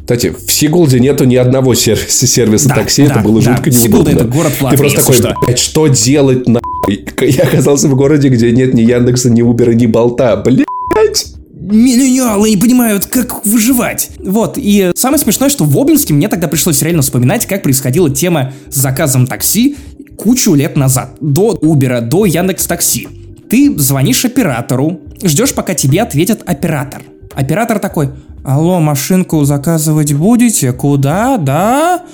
Кстати, в Сигулде нету ни одного сервиса, сервиса да, такси, да, это было да. жутко неудобно. Сигулда это город в Ты просто такой, что? блядь, что делать на (laughs) Я оказался в городе, где нет ни Яндекса, ни Убера, ни Болта. Блядь! Миллениалы не понимают, как выживать. Вот, и самое смешное, что в Обнинске мне тогда пришлось реально вспоминать, как происходила тема с заказом такси кучу лет назад. До Убера, до Яндекс Такси. Ты звонишь оператору, ждешь, пока тебе ответит оператор. Оператор такой, алло, машинку заказывать будете? Куда? Да?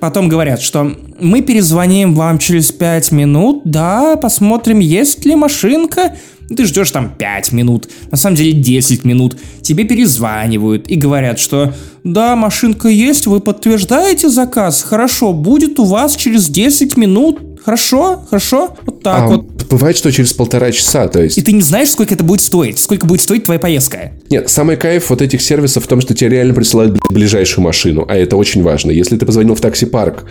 Потом говорят, что мы перезвоним вам через 5 минут, да, посмотрим, есть ли машинка. Ты ждешь там 5 минут, на самом деле 10 минут. Тебе перезванивают и говорят, что да, машинка есть, вы подтверждаете заказ? Хорошо, будет у вас через 10 минут. Хорошо, хорошо, вот так а, вот бывает, что через полтора часа, то есть... И ты не знаешь, сколько это будет стоить, сколько будет стоить твоя поездка. Нет, самый кайф вот этих сервисов в том, что тебе реально присылают ближайшую машину, а это очень важно. Если ты позвонил в такси-парк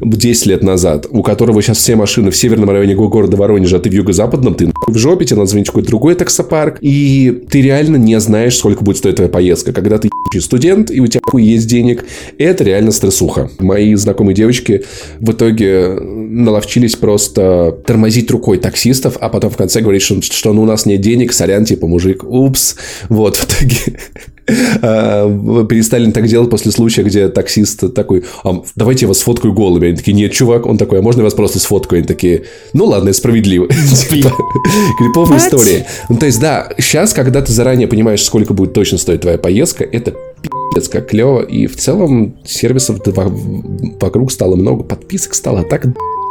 10 лет назад, у которого сейчас все машины в северном районе города Воронежа, а ты в юго-западном, ты в жопе, тебе надо звонить какой-то другой таксопарк, и ты реально не знаешь, сколько будет стоить твоя поездка. Когда ты студент, и у тебя есть денег, это реально стрессуха. Мои знакомые девочки в итоге наловчились просто тормозить рукой таксистов, а потом в конце говорить, что, что ну, у нас нет денег, сорян, типа, мужик, упс. Вот, в итоге перестали так делать после случая, где таксист такой, а, давайте я вас сфоткаю голыми. Они такие, нет, чувак. Он такой, а можно я вас просто сфоткаю? Они такие, ну ладно, (laughs) справедливо. Типа, криповая история. Ну, то есть, да, сейчас, когда ты заранее понимаешь, сколько будет точно стоить твоя поездка, это пиздец как клево. И в целом сервисов вокруг стало много, подписок стало так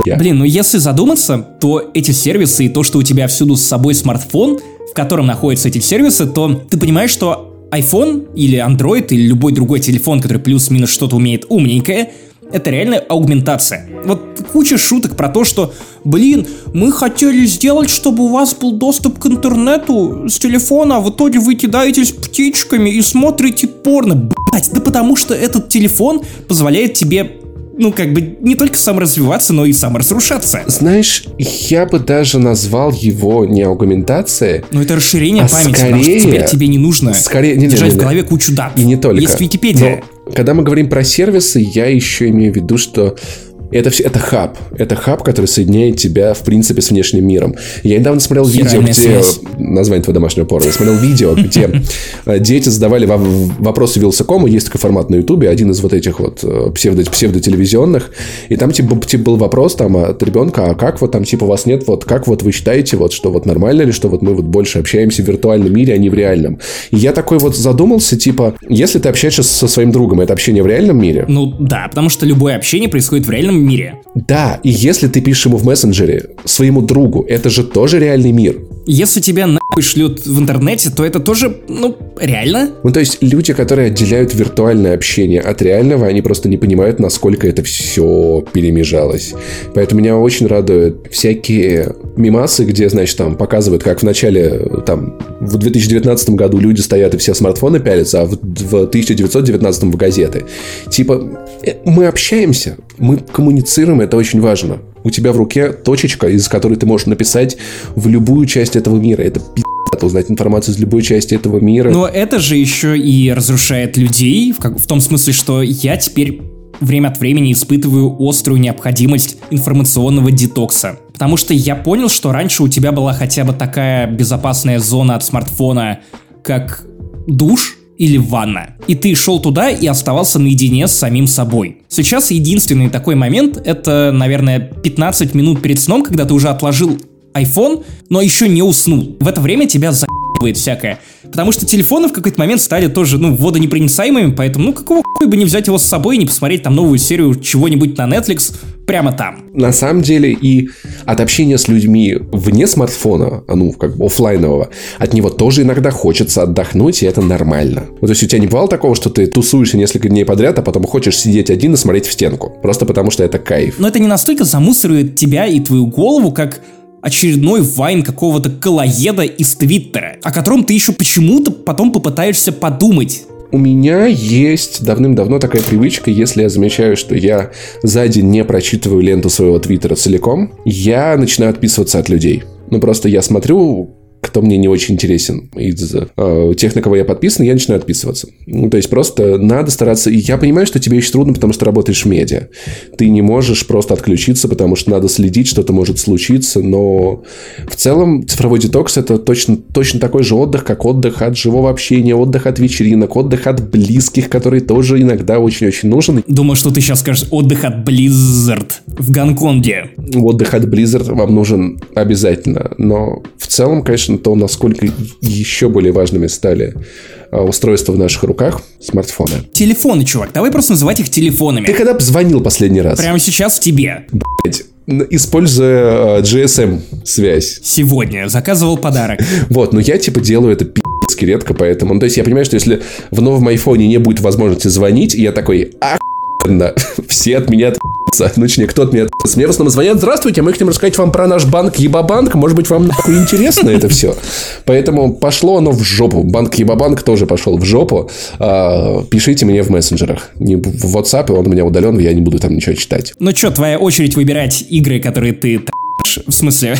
я. Блин, ну если задуматься, то эти сервисы и то, что у тебя всюду с собой смартфон, в котором находятся эти сервисы, то ты понимаешь, что iPhone или Android или любой другой телефон, который плюс-минус что-то умеет умненькое, это реально аугментация. Вот куча шуток про то, что, блин, мы хотели сделать, чтобы у вас был доступ к интернету с телефона, а в итоге вы кидаетесь птичками и смотрите порно. Блять, да потому что этот телефон позволяет тебе ну, как бы не только саморазвиваться, но и саморазрушаться. Знаешь, я бы даже назвал его не аугментацией. Ну, это расширение а памяти, скорее, потому что теперь тебе не нужно скорее, не, держать не, не, в голове кучу дат. И не только. Есть Википедия. Но, когда мы говорим про сервисы, я еще имею в виду, что это, все, это хаб. Это хаб, который соединяет тебя, в принципе, с внешним миром. Я недавно смотрел видео, где... Связь. Название твоего домашнего порно. Я смотрел видео, где (laughs) э, дети задавали вопросы Вилсакому. Есть такой формат на Ютубе, один из вот этих вот э, псевдо, псевдотелевизионных. И там типа, типа был вопрос там от ребенка, а как вот там типа у вас нет, вот как вот вы считаете, вот что вот нормально ли, что вот мы вот больше общаемся в виртуальном мире, а не в реальном. И я такой вот задумался, типа, если ты общаешься со своим другом, это общение в реальном мире? Ну да, потому что любое общение происходит в реальном мире. Да, и если ты пишешь ему в мессенджере, своему другу, это же тоже реальный мир. Если тебя нахуй шлют в интернете, то это тоже, ну, реально? Ну, то есть люди, которые отделяют виртуальное общение от реального, они просто не понимают, насколько это все перемежалось. Поэтому меня очень радуют всякие мимасы, где, значит, там показывают, как в начале, там, в 2019 году люди стоят и все смартфоны пялятся, а в, в 1919 в газеты. Типа, э, мы общаемся, мы коммуницируем, это очень важно. У тебя в руке точечка, из которой ты можешь написать в любую часть этого мира. Это пи***то узнать информацию из любой части этого мира. Но это же еще и разрушает людей, в, как, в том смысле, что я теперь время от времени испытываю острую необходимость информационного детокса. Потому что я понял, что раньше у тебя была хотя бы такая безопасная зона от смартфона, как душ, или ванна. И ты шел туда и оставался наедине с самим собой. Сейчас единственный такой момент — это, наверное, 15 минут перед сном, когда ты уже отложил iPhone, но еще не уснул. В это время тебя за всякое. Потому что телефоны в какой-то момент стали тоже, ну, водонепроницаемыми, поэтому, ну, какого хуя бы не взять его с собой и не посмотреть там новую серию чего-нибудь на Netflix прямо там. На самом деле и от общения с людьми вне смартфона, ну, как бы офлайнового, от него тоже иногда хочется отдохнуть, и это нормально. Вот, то есть у тебя не бывало такого, что ты тусуешься несколько дней подряд, а потом хочешь сидеть один и смотреть в стенку. Просто потому что это кайф. Но это не настолько замусоривает тебя и твою голову, как очередной вайн какого-то колоеда из Твиттера, о котором ты еще почему-то потом попытаешься подумать. У меня есть давным-давно такая привычка, если я замечаю, что я за день не прочитываю ленту своего твиттера целиком, я начинаю отписываться от людей. Ну, просто я смотрю, кто мне не очень интересен из э, тех, на кого я подписан, я начинаю отписываться. Ну, то есть просто надо стараться... И я понимаю, что тебе еще трудно, потому что работаешь в медиа. Ты не можешь просто отключиться, потому что надо следить, что-то может случиться, но в целом цифровой детокс это точно, точно такой же отдых, как отдых от живого общения, отдых от вечеринок, отдых от близких, который тоже иногда очень-очень нужен. Думаю, что ты сейчас скажешь отдых от Blizzard в Гонконге. Отдых от Blizzard вам нужен обязательно, но в целом, конечно, то, насколько еще более важными стали а, устройства в наших руках, смартфоны. Телефоны, чувак, давай просто называть их телефонами. Ты когда звонил последний раз? Прямо сейчас тебе. Блять, используя GSM-связь. Сегодня заказывал подарок. (laughs) Вот, но я типа делаю это редко, поэтому... Ну, то есть я понимаю, что если в новом айфоне не будет возможности звонить, я такой, охуенно, (laughs) все от меня (laughs) ну, точнее, кто от меня (laughs) Мне в основном звонят, здравствуйте, мы хотим рассказать вам про наш банк Ебабанк, может быть, вам нахуй интересно это все. Поэтому пошло оно в жопу. Банк Ебабанк тоже пошел в жопу. А, пишите мне в мессенджерах. Не в WhatsApp, он у меня удален, я не буду там ничего читать. Ну что, твоя очередь выбирать игры, которые ты в смысле,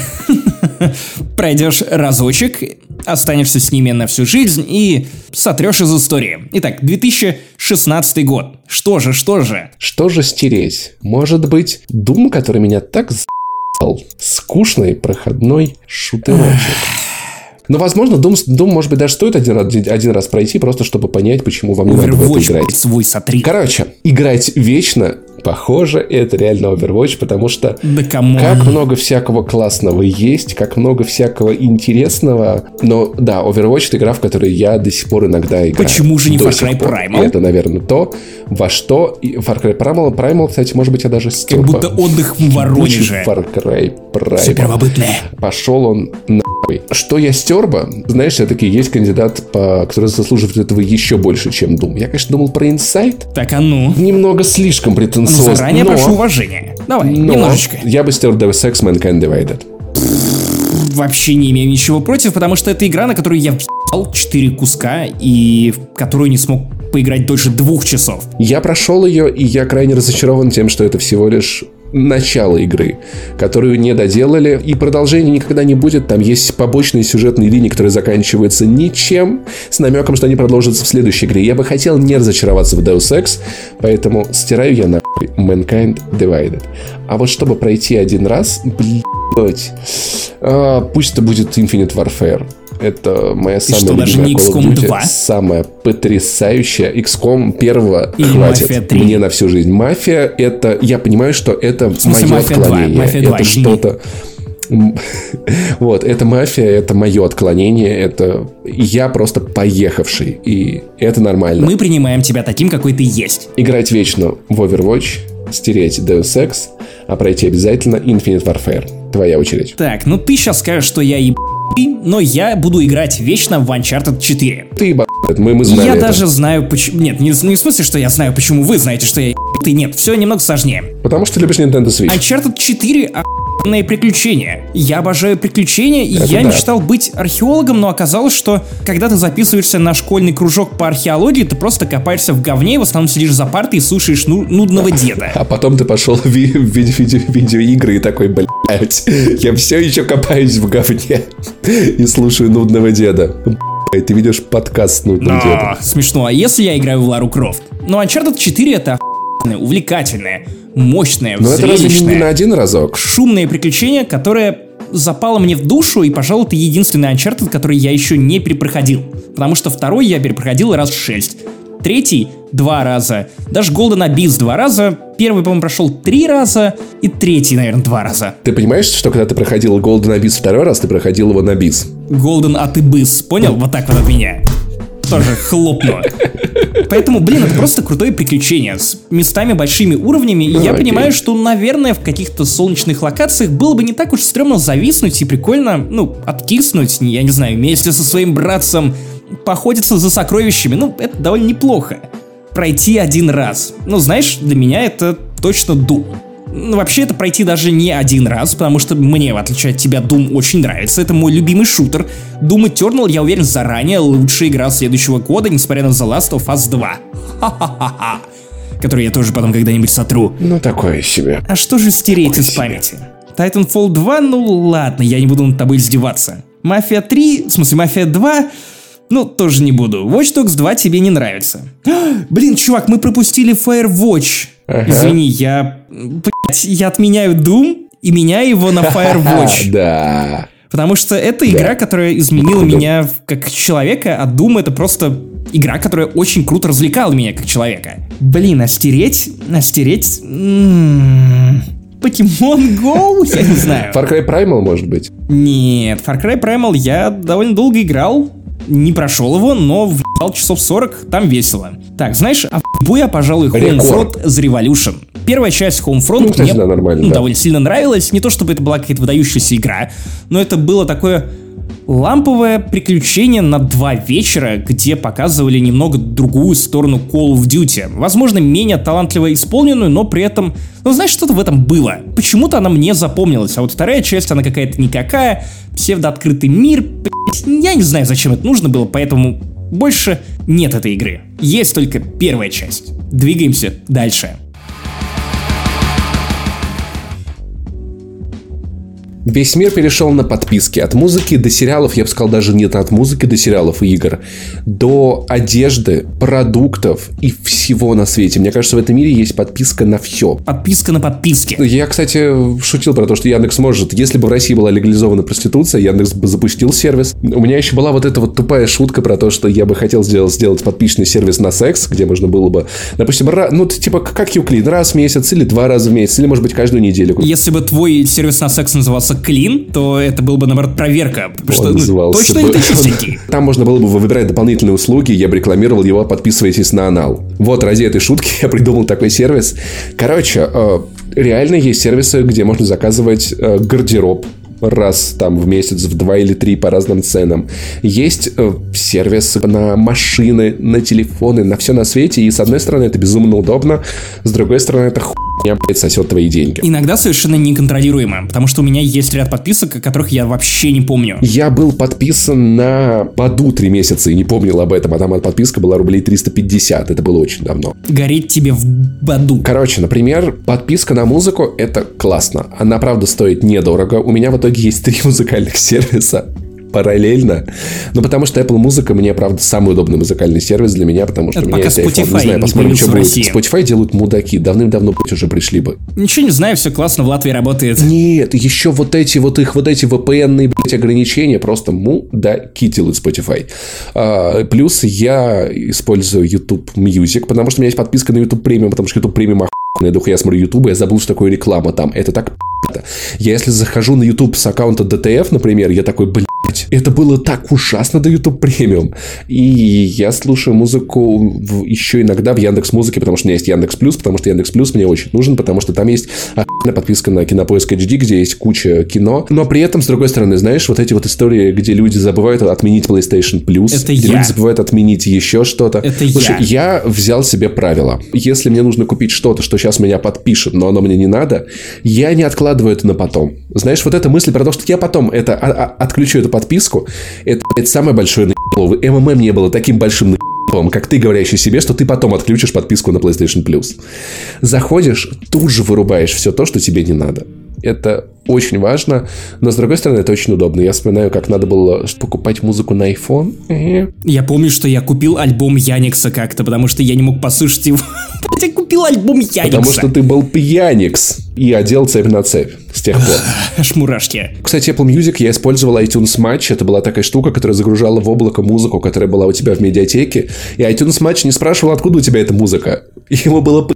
(laughs) пройдешь разочек, останешься с ними на всю жизнь и сотрешь из истории. Итак, 2016 год. Что же, что же? Что же стереть? Может быть, Doom, который меня так за***л. Скучный, проходной шутерочек. Но, возможно, Doom, Doom, может быть, даже стоит один, один раз пройти, просто чтобы понять, почему вам не надо в это играть. свой сотри. Короче, играть вечно Похоже, это реально Overwatch, потому что да как много всякого классного есть, как много всякого интересного. Но да, Overwatch это игра, в которой я до сих пор иногда играю. Почему же не Far Cry Primal? Это, наверное, то, во что... Far Cry Primal, Primal, кстати, может быть, я даже стопа. Как будто отдых в Воронеже. Far Cry Primal. Все первобытное. Пошел он нахуй. Что я стерба? Знаешь, все-таки есть кандидат, по... который заслуживает этого еще больше, чем Doom. Я, конечно, думал про Insight. Так, а ну? Немного слишком претенциозно ну, заранее но, прошу уважения. Давай, но немножечко. Я бы стер Deus Ex Mankind Divided. Вообще не имею ничего против, потому что это игра, на которую я въебал 4 куска и в которую не смог поиграть дольше двух часов. Я прошел ее, и я крайне разочарован тем, что это всего лишь начало игры, которую не доделали, и продолжения никогда не будет. Там есть побочные сюжетные линии, которые заканчиваются ничем, с намеком, что они продолжатся в следующей игре. Я бы хотел не разочароваться в Deus Ex, поэтому стираю я нахуй Mankind Divided. А вот чтобы пройти один раз, блядь, а, пусть это будет Infinite Warfare. Это моя самая что, даже не XCOM 2? Самая потрясающая. XCOM первого Или хватит Мафия 3. мне на всю жизнь. Мафия это... Я понимаю, что это мое Мафия отклонение. 2, Мафия 2, это что-то... (laughs) Вот, это мафия, это мое отклонение, это я просто поехавший, и это нормально. Мы принимаем тебя таким, какой ты есть. Играть вечно в Overwatch, стереть Deus Ex, а пройти обязательно Infinite Warfare. Твоя очередь. Так, ну ты сейчас скажешь, что я еб но я буду играть вечно в Uncharted 4. Ты еб... мы, мы знали Я это. даже знаю, почему... Нет, не, не в смысле, что я знаю, почему вы знаете, что я ты Нет, все немного сложнее. Потому что любишь Nintendo Switch. Uncharted 4 охуенные приключения. Я обожаю приключения, и это я да. мечтал быть археологом, но оказалось, что когда ты записываешься на школьный кружок по археологии, ты просто копаешься в говне, и в основном сидишь за партой и слушаешь ну, нудного деда. А потом ты пошел в, ви- в виде видео- видеоигры и такой, блядь, я все еще копаюсь в говне и слушаю нудного деда. Ты ведешь подкаст с нудным дедом. Смешно, а если я играю в Лару Крофт? Ну, Uncharted 4 это увлекательное, мощное, Но это разве не на один разок? Шумное приключение, которое запало мне в душу, и, пожалуй, это единственный Uncharted, который я еще не перепроходил. Потому что второй я перепроходил раз шесть. Третий — два раза. Даже Golden Abyss два раза. Первый, по-моему, прошел три раза. И третий, наверное, два раза. Ты понимаешь, что когда ты проходил Golden Abyss второй раз, ты проходил его на Abyss? Golden Abyss, понял? Вот так вот от меня тоже хлопнуло. Поэтому, блин, это просто крутое приключение с местами большими уровнями. И я понимаю, что, наверное, в каких-то солнечных локациях было бы не так уж стрёмно зависнуть и прикольно, ну, откиснуть, я не знаю, вместе со своим братцем походиться за сокровищами. Ну, это довольно неплохо. Пройти один раз. Ну, знаешь, для меня это точно Doom. Ну, вообще это пройти даже не один раз, потому что мне, в отличие от тебя, Doom очень нравится. Это мой любимый шутер. Doom Eternal, я уверен, заранее лучшая игра следующего года, несмотря на The Last of Us 2. Ха-ха-ха-ха. Который я тоже потом когда-нибудь сотру. Ну, такое себе. А что же стереть такое из себе. памяти? Titanfall 2, ну ладно, я не буду над тобой издеваться. Мафия 3, в смысле Мафия 2, ну, тоже не буду. Watch Dogs 2 тебе не нравится. (gasps) Блин, чувак, мы пропустили Firewatch. Ага. Извини, я... Я отменяю Doom и меняю его на Firewatch. (laughs) Да. Потому что это игра, которая изменила меня как человека, а Doom это просто игра, которая очень круто развлекала меня как человека. Блин, а стереть... А стереть... М-м, Pokemon Go? Я не знаю. Far Cry Primal, может быть? Нет, Far Cry Primal я довольно долго играл. Не прошел его, но в***ал часов 40, там весело. Так, знаешь, а в я, пожалуй, Homefront The Revolution. Первая часть Homefront ну, кстати, мне да, нормально, ну, да. довольно сильно нравилась. Не то, чтобы это была какая-то выдающаяся игра, но это было такое ламповое приключение на два вечера, где показывали немного другую сторону Call of Duty. Возможно, менее талантливо исполненную, но при этом, ну знаешь, что-то в этом было. Почему-то она мне запомнилась, а вот вторая часть, она какая-то никакая, псевдооткрытый мир, я не знаю, зачем это нужно было, поэтому больше нет этой игры. Есть только первая часть. Двигаемся дальше. Весь мир перешел на подписки. От музыки до сериалов, я бы сказал, даже не от музыки до сериалов и игр, до одежды, продуктов и всего на свете. Мне кажется, в этом мире есть подписка на все. Подписка на подписки. Я, кстати, шутил про то, что Яндекс может, если бы в России была легализована проституция, Яндекс бы запустил сервис. У меня еще была вот эта вот тупая шутка про то, что я бы хотел сделать, сделать подписчный сервис на секс, где можно было бы, допустим, ну, типа, как Юклин, раз в месяц или два раза в месяц, или, может быть, каждую неделю. Если бы твой сервис на секс назывался назывался Clean, то это был бы, наоборот, проверка. Что, ну, точно бы... это чистенький. (laughs) Там можно было бы выбирать дополнительные услуги, я бы рекламировал его, подписывайтесь на анал. Вот, ради этой шутки (laughs) я придумал такой сервис. Короче, э, реально есть сервисы, где можно заказывать э, гардероб раз там в месяц, в два или три по разным ценам. Есть э, сервис на машины, на телефоны, на все на свете. И с одной стороны это безумно удобно, с другой стороны это хуй меня, блядь, сосет твои деньги. Иногда совершенно неконтролируемо, потому что у меня есть ряд подписок, которых я вообще не помню. Я был подписан на Баду три месяца и не помнил об этом, а там подписка была рублей 350, это было очень давно. Гореть тебе в Баду. Короче, например, подписка на музыку — это классно. Она, правда, стоит недорого. У меня в итоге есть три (laughs) музыкальных сервиса параллельно. Ну, потому что Apple Музыка мне, правда, самый удобный музыкальный сервис для меня, потому что Это у меня есть Spotify iPhone. Не знаю, посмотрим, что будет. Spotify делают мудаки. Давным-давно, уже пришли бы. Ничего не знаю, все классно в Латвии работает. Нет, еще вот эти вот их, вот эти VPN-ные, блядь, ограничения просто мудаки делают Spotify. А, плюс я использую YouTube Music, потому что у меня есть подписка на YouTube Premium, потому что YouTube Premium охуенная дух. Я смотрю YouTube, я забыл, что такое реклама там. Это так я если захожу на YouTube с аккаунта DTF, например, я такой, блин, это было так ужасно до YouTube премиум. И я слушаю музыку в, еще иногда в Яндекс Музыке, потому что у меня есть Яндекс Плюс, потому что Яндекс Плюс мне очень нужен, потому что там есть подписка на Кинопоиск HD, где есть куча кино. Но при этом, с другой стороны, знаешь, вот эти вот истории, где люди забывают отменить PlayStation Plus, это где я. люди забывают отменить еще что-то. Это Слушай, я. я взял себе правило. Если мне нужно купить что-то, что сейчас меня подпишет, но оно мне не надо, я не откладываю это на потом. Знаешь, вот эта мысль про то, что я потом это а, а, отключу эту подписку, это, это самое большое наебало. МММ не было таким большим наебалом, как ты говорящий себе, что ты потом отключишь подписку на PlayStation Plus. Заходишь, тут же вырубаешь все то, что тебе не надо. Это очень важно, но с другой стороны, это очень удобно. Я вспоминаю, как надо было покупать музыку на iPhone. Я помню, что я купил альбом Яникса как-то, потому что я не мог послушать его. (laughs) Я купил альбом Яникса. Потому что ты был пьяникс и одел цепь на цепь с тех пор. (laughs) Аж мурашки. Кстати, Apple Music я использовал iTunes Match. Это была такая штука, которая загружала в облако музыку, которая была у тебя в медиатеке. И iTunes Match не спрашивал, откуда у тебя эта музыка. (laughs) Ему было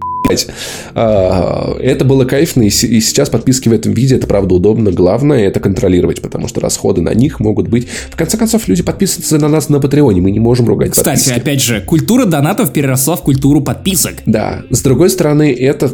а, это было кайфно, и сейчас подписки в этом виде, это правда удобно. Главное это контролировать, потому что расходы на них могут быть... В конце концов, люди подписываются на нас на Патреоне, мы не можем ругать Кстати, подписки. опять же, культура донатов переросла в культуру подписок. Да. С другой стороны, это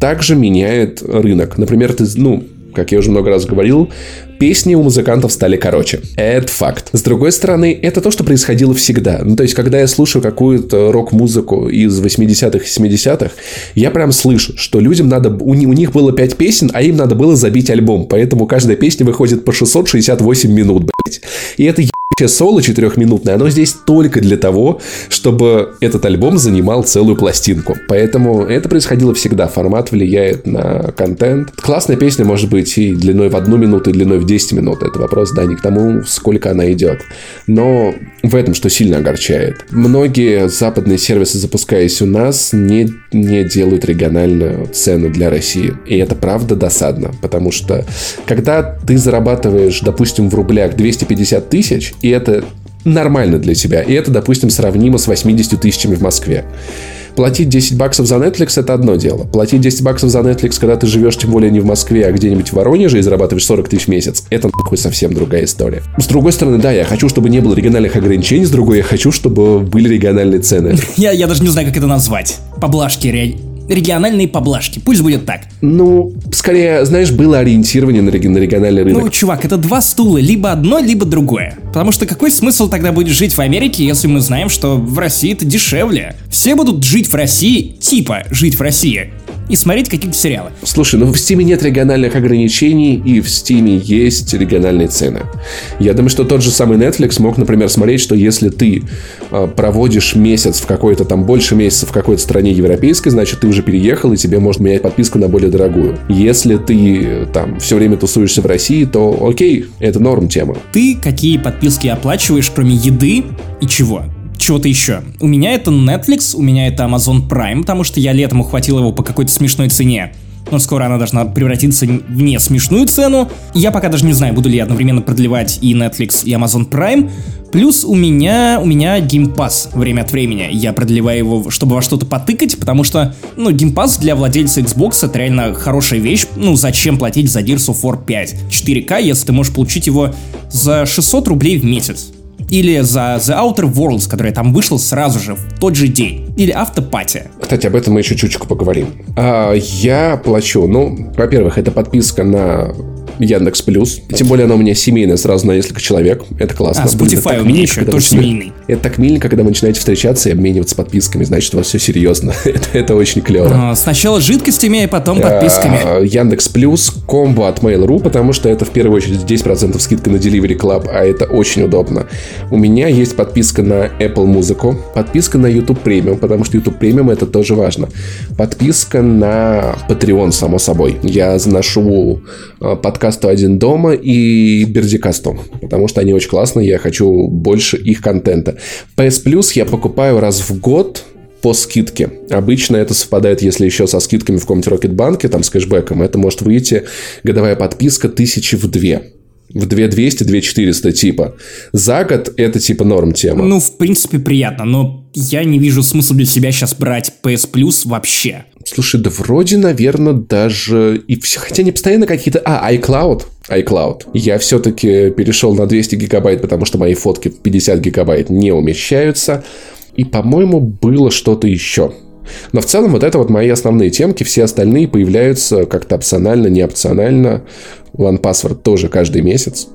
также меняет рынок. Например, ты, ну, как я уже много раз говорил, песни у музыкантов стали короче. Это факт. С другой стороны, это то, что происходило всегда. Ну, то есть, когда я слушаю какую-то рок-музыку из 80-х и 70-х, я прям слышу, что людям надо... У, них было 5 песен, а им надо было забить альбом. Поэтому каждая песня выходит по 668 минут, блядь. И это соло четырехминутное, оно здесь только для того, чтобы этот альбом занимал целую пластинку. Поэтому это происходило всегда. Формат влияет на контент. Классная песня может быть и длиной в одну минуту, и длиной в 10 минут. Это вопрос, да, не к тому, сколько она идет. Но в этом что сильно огорчает. Многие западные сервисы, запускаясь у нас, не, не делают региональную цену для России. И это правда досадно, потому что когда ты зарабатываешь, допустим, в рублях 250 тысяч, и это нормально для тебя. И это, допустим, сравнимо с 80 тысячами в Москве. Платить 10 баксов за Netflix это одно дело. Платить 10 баксов за Netflix, когда ты живешь тем более не в Москве, а где-нибудь в Воронеже и зарабатываешь 40 тысяч в месяц, это нахуй совсем другая история. С другой стороны, да, я хочу, чтобы не было региональных ограничений, с другой я хочу, чтобы были региональные цены. (laughs) Я, я даже не знаю, как это назвать. Поблажки региональные поблажки. Пусть будет так. Ну, скорее, знаешь, было ориентирование на, на региональный рынок. Ну, чувак, это два стула, либо одно, либо другое. Потому что какой смысл тогда будет жить в Америке, если мы знаем, что в России это дешевле? Все будут жить в России, типа жить в России и смотреть какие-то сериалы. Слушай, ну в Стиме нет региональных ограничений, и в Стиме есть региональные цены. Я думаю, что тот же самый Netflix мог, например, смотреть, что если ты э, проводишь месяц в какой-то там больше месяца в какой-то стране европейской, значит, ты уже переехал, и тебе можно менять подписку на более дорогую. Если ты там все время тусуешься в России, то окей, это норм тема. Ты какие подписки оплачиваешь, кроме еды и чего? Чего-то еще. У меня это Netflix, у меня это Amazon Prime, потому что я летом ухватил его по какой-то смешной цене. Но скоро она должна превратиться в не смешную цену. Я пока даже не знаю, буду ли я одновременно продлевать и Netflix, и Amazon Prime. Плюс у меня, у меня Game Pass время от времени. Я продлеваю его, чтобы во что-то потыкать, потому что, ну, Game Pass для владельца Xbox это реально хорошая вещь. Ну, зачем платить за Gears of War 5 4К, если ты можешь получить его за 600 рублей в месяц? Или за The Outer Worlds, который там вышел сразу же, в тот же день, или Автопатия. Кстати, об этом мы еще чуть-чуть поговорим. А, я плачу, ну, во-первых, это подписка на Яндекс Плюс. Тем более она у меня семейная, сразу на несколько человек. Это классно. А, Spotify у меня еще тоже семейный. Это так миленько, когда вы начинаете встречаться и обмениваться подписками. Значит, у вас все серьезно. (laughs) это, это очень клево. А, сначала жидкостями, а потом подписками. А, Яндекс Плюс, комбо от Mail.ru, потому что это в первую очередь 10% скидка на Delivery Club, а это очень удобно. У меня есть подписка на Apple Музыку, подписка на YouTube Premium, потому что YouTube Premium это тоже важно. Подписка на Patreon, само собой. Я заношу а, подкаст подкасту «Один дома» и Бердикасту, потому что они очень классные, я хочу больше их контента. PS Plus я покупаю раз в год, по скидке. Обычно это совпадает, если еще со скидками в каком-нибудь Рокетбанке, там с кэшбэком, это может выйти годовая подписка тысячи в две в 2200, 2400 типа. За год это типа норм тема. Ну, в принципе, приятно, но я не вижу смысла для себя сейчас брать PS Plus вообще. Слушай, да вроде, наверное, даже... И все, хотя не постоянно какие-то... А, iCloud. iCloud. Я все-таки перешел на 200 гигабайт, потому что мои фотки в 50 гигабайт не умещаются. И, по-моему, было что-то еще. Но в целом вот это вот мои основные темки, все остальные появляются как-то опционально, не опционально. OnePassword тоже каждый месяц.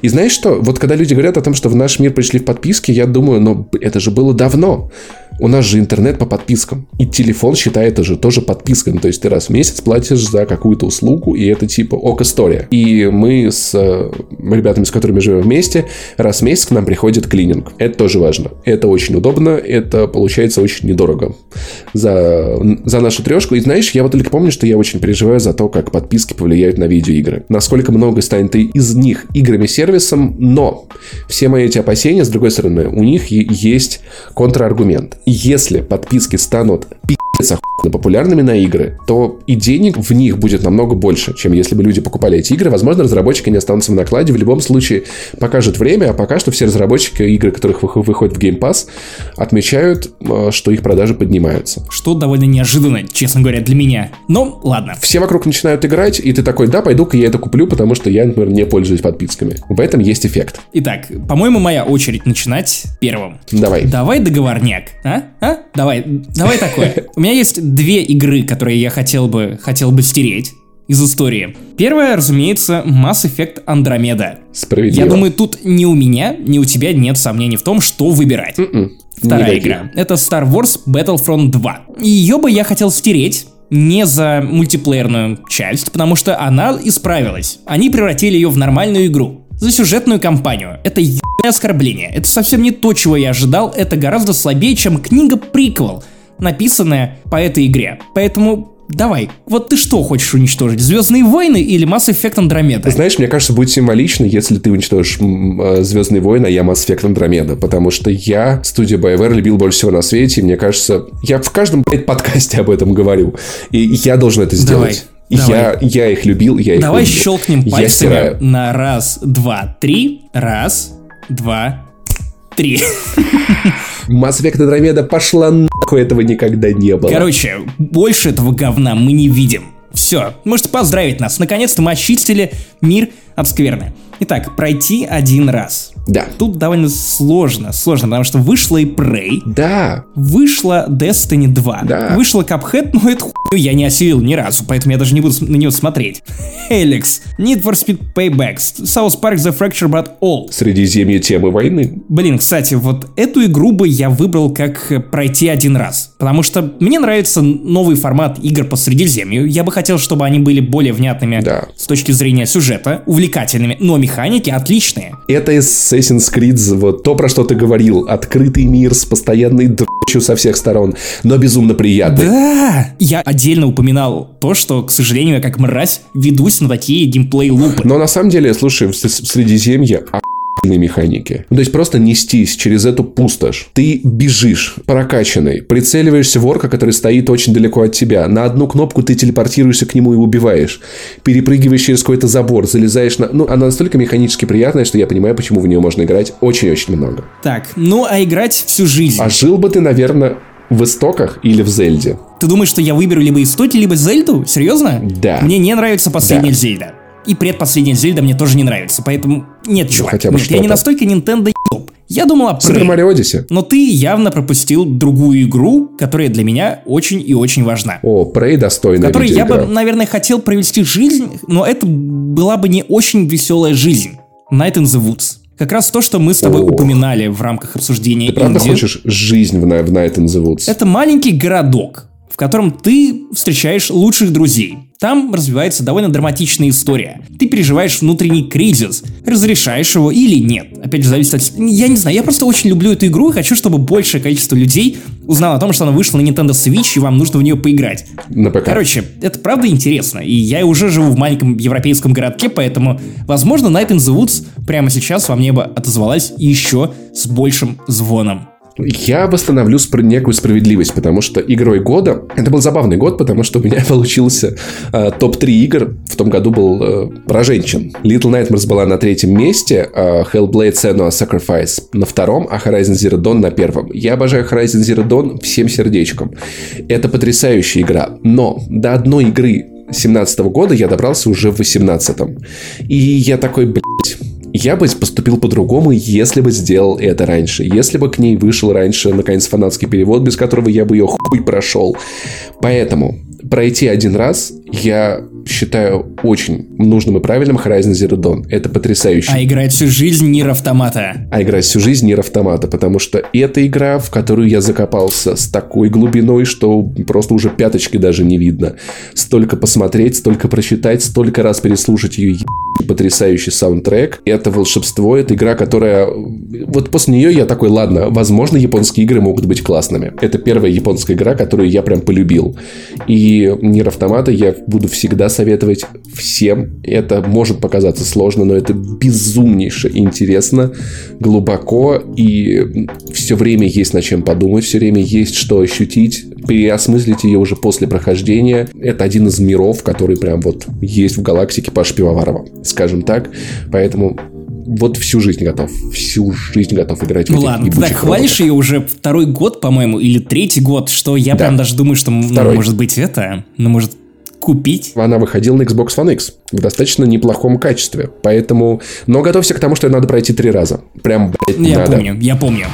И знаешь что? Вот когда люди говорят о том, что в наш мир пришли в подписки, я думаю, ну это же было давно. У нас же интернет по подпискам. И телефон считает это же тоже подпиской. Ну, то есть ты раз в месяц платишь за какую-то услугу, и это типа ок история. И мы с э, ребятами, с которыми живем вместе, раз в месяц к нам приходит клининг. Это тоже важно. Это очень удобно, это получается очень недорого за, за нашу трешку. И знаешь, я вот только помню, что я очень переживаю за то, как подписки повлияют на видеоигры. Насколько много станет из них играми сервисом, но все мои эти опасения, с другой стороны, у них есть контраргумент если подписки станут пи***ц популярными на игры, то и денег в них будет намного больше, чем если бы люди покупали эти игры. Возможно, разработчики не останутся в накладе. В любом случае покажет время, а пока что все разработчики игры, которых выходят в Game Pass, отмечают, э, что их продажи поднимаются. Что довольно неожиданно, честно говоря, для меня. Но ладно. Все вокруг начинают играть, и ты такой, да, пойду-ка я это куплю, потому что я, например, не пользуюсь подписками. В этом есть эффект. Итак, по-моему, моя очередь начинать первым. Давай. Давай договорняк, а? А? Давай, давай такое. (laughs) У меня есть две игры, которые я хотел бы, хотел бы стереть. из истории. Первое, разумеется, Mass Effect Andromeda. Справедливо. Я думаю, тут ни у меня, ни у тебя нет сомнений в том, что выбирать. М-м, Вторая никаких. игра. Это Star Wars Battlefront 2. Ее бы я хотел стереть. Не за мультиплеерную часть, потому что она исправилась. Они превратили ее в нормальную игру. За сюжетную кампанию. Это ебаное оскорбление. Это совсем не то, чего я ожидал. Это гораздо слабее, чем книга-приквел, написанная по этой игре. Поэтому давай, вот ты что хочешь уничтожить? Звездные войны или Mass Effect Andromeda? Знаешь, мне кажется, будет символично, если ты уничтожишь э, Звездные войны, а я Mass Effect Andromeda, потому что я студию BioWare любил больше всего на свете, и мне кажется, я в каждом, блядь, подкасте об этом говорю, и я должен это сделать. Давай. Я, я их любил, я их Давай люблю. щелкнем пальцами на раз, два, три. Раз, два, три. Mass Effect Andromeda пошла нахуй, этого никогда не было. Короче, больше этого говна мы не видим. Все, можете поздравить нас. Наконец-то мы очистили мир от скверны. Итак, пройти один раз. Да. Тут довольно сложно, сложно, потому что вышла и Prey, Да. вышла Destiny 2, Да. вышла Cuphead, но эту хуйню я не осилил ни разу, поэтому я даже не буду на нее смотреть. (laughs) Helix, Need for Speed Payback, South Park The Fracture But All. Средиземье темы войны. Блин, кстати, вот эту игру бы я выбрал как э, пройти один раз. Потому что мне нравится новый формат игр по Средиземью. Я бы хотел, чтобы они были более внятными Да. с точки зрения сюжета, увлекательными, но механики отличные. Это Assassin's Creed, вот то, про что ты говорил. Открытый мир с постоянной дрочью со всех сторон, но безумно приятный. Да! Я отдельно упоминал то, что, к сожалению, я как мразь ведусь на такие геймплей-лупы. Но на самом деле, слушай, в Средиземье механики. Ну, То есть просто нестись через эту пустошь. Ты бежишь, прокачанный, прицеливаешься в орка, который стоит очень далеко от тебя. На одну кнопку ты телепортируешься к нему и убиваешь. Перепрыгиваешь через какой-то забор, залезаешь на... Ну, она настолько механически приятная, что я понимаю, почему в нее можно играть очень-очень много. Так, ну а играть всю жизнь. А жил бы ты, наверное, в истоках или в Зельде? Ты думаешь, что я выберу либо Истоки, либо Зельду? Серьезно? Да. Мне не нравится последняя Да. Зельда. И предпоследняя Зельда мне тоже не нравится, поэтому нет, чувак. хотя бы нет, я не настолько Nintendo еб. Я думал о Супер. Марио Одиссе? Но ты явно пропустил другую игру, которая для меня очень и очень важна. О, Prey достойная В которой я бы, наверное, хотел провести жизнь, но это была бы не очень веселая жизнь. Night in the Woods. Как раз то, что мы с тобой О. упоминали в рамках обсуждения Ты правда инди. хочешь жизнь в, в Night in the Woods? Это маленький городок, в котором ты встречаешь лучших друзей. Там развивается довольно драматичная история. Ты переживаешь внутренний кризис, разрешаешь его или нет. Опять же, зависит от... Я не знаю, я просто очень люблю эту игру и хочу, чтобы большее количество людей узнало о том, что она вышла на Nintendo Switch и вам нужно в нее поиграть. На ПК. Короче, это правда интересно, и я уже живу в маленьком европейском городке, поэтому, возможно, Night in the Woods прямо сейчас во мне бы отозвалась еще с большим звоном. Я восстановлю спр- некую справедливость, потому что игрой года... Это был забавный год, потому что у меня (laughs) получился э, топ-3 игр. В том году был э, про женщин. Little Nightmares была на третьем месте, э, Hellblade Senua Sacrifice на втором, а Horizon Zero Dawn на первом. Я обожаю Horizon Zero Dawn всем сердечком. Это потрясающая игра. Но до одной игры 17 года я добрался уже в 18 И я такой, блядь, я бы поступил по-другому, если бы сделал это раньше. Если бы к ней вышел раньше, наконец, фанатский перевод, без которого я бы ее хуй прошел. Поэтому пройти один раз я считаю очень нужным и правильным Horizon Zero Dawn. Это потрясающе. А играть всю жизнь Нир Автомата. А играть всю жизнь Нир Автомата, потому что это игра, в которую я закопался с такой глубиной, что просто уже пяточки даже не видно. Столько посмотреть, столько прочитать, столько раз переслушать ее потрясающий саундтрек. Это волшебство, это игра, которая... Вот после нее я такой, ладно, возможно, японские игры могут быть классными. Это первая японская игра, которую я прям полюбил. И Нир Автомата я буду всегда советовать всем. Это может показаться сложно, но это безумнейше интересно, глубоко, и все время есть над чем подумать, все время есть что ощутить, переосмыслить ее уже после прохождения. Это один из миров, который прям вот есть в галактике Паши Пивоварова, скажем так. Поэтому вот всю жизнь готов. Всю жизнь готов играть в Ну ладно, ты так хвалишь ее уже второй год, по-моему, или третий год, что я Да. прям даже думаю, что, ну, может быть, это, ну, может, купить. Она выходила на Xbox One X в достаточно неплохом качестве. Поэтому... Но готовься к тому, что ее надо пройти три раза. Прям, блядь, Я надо. помню, я помню.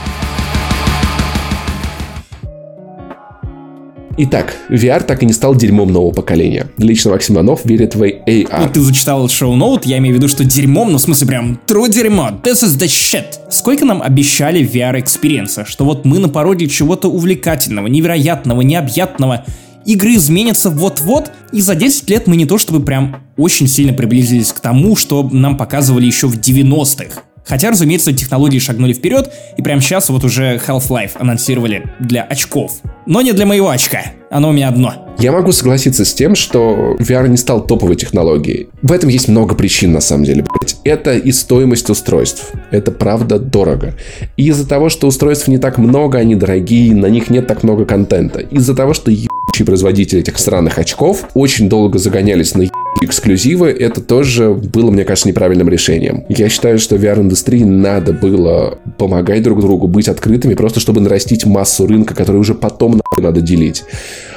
Итак, VR так и не стал дерьмом нового поколения. Лично Максим Иванов верит в AR. Ну, ты зачитал шоу-ноут, я имею в виду, что дерьмом, ну, в смысле, прям, true дерьмо, this is the shit. Сколько нам обещали VR-experience а, что вот мы на пороге чего-то увлекательного, невероятного, необъятного, игры изменятся вот-вот, и за 10 лет мы не то чтобы прям очень сильно приблизились к тому, что нам показывали еще в 90-х. Хотя, разумеется, технологии шагнули вперед, и прямо сейчас вот уже Half-Life анонсировали для очков. Но не для моего очка, оно у меня одно. Я могу согласиться с тем, что VR не стал топовой технологией. В этом есть много причин, на самом деле, блять. Это и стоимость устройств. Это правда дорого. И из-за того, что устройств не так много, они дорогие, на них нет так много контента. Из-за того, что ебучие производители этих странных очков очень долго загонялись на эксклюзивы, это тоже было, мне кажется, неправильным решением. Я считаю, что VR-индустрии надо было помогать друг другу, быть открытыми, просто чтобы нарастить массу рынка, который уже потом надо делить.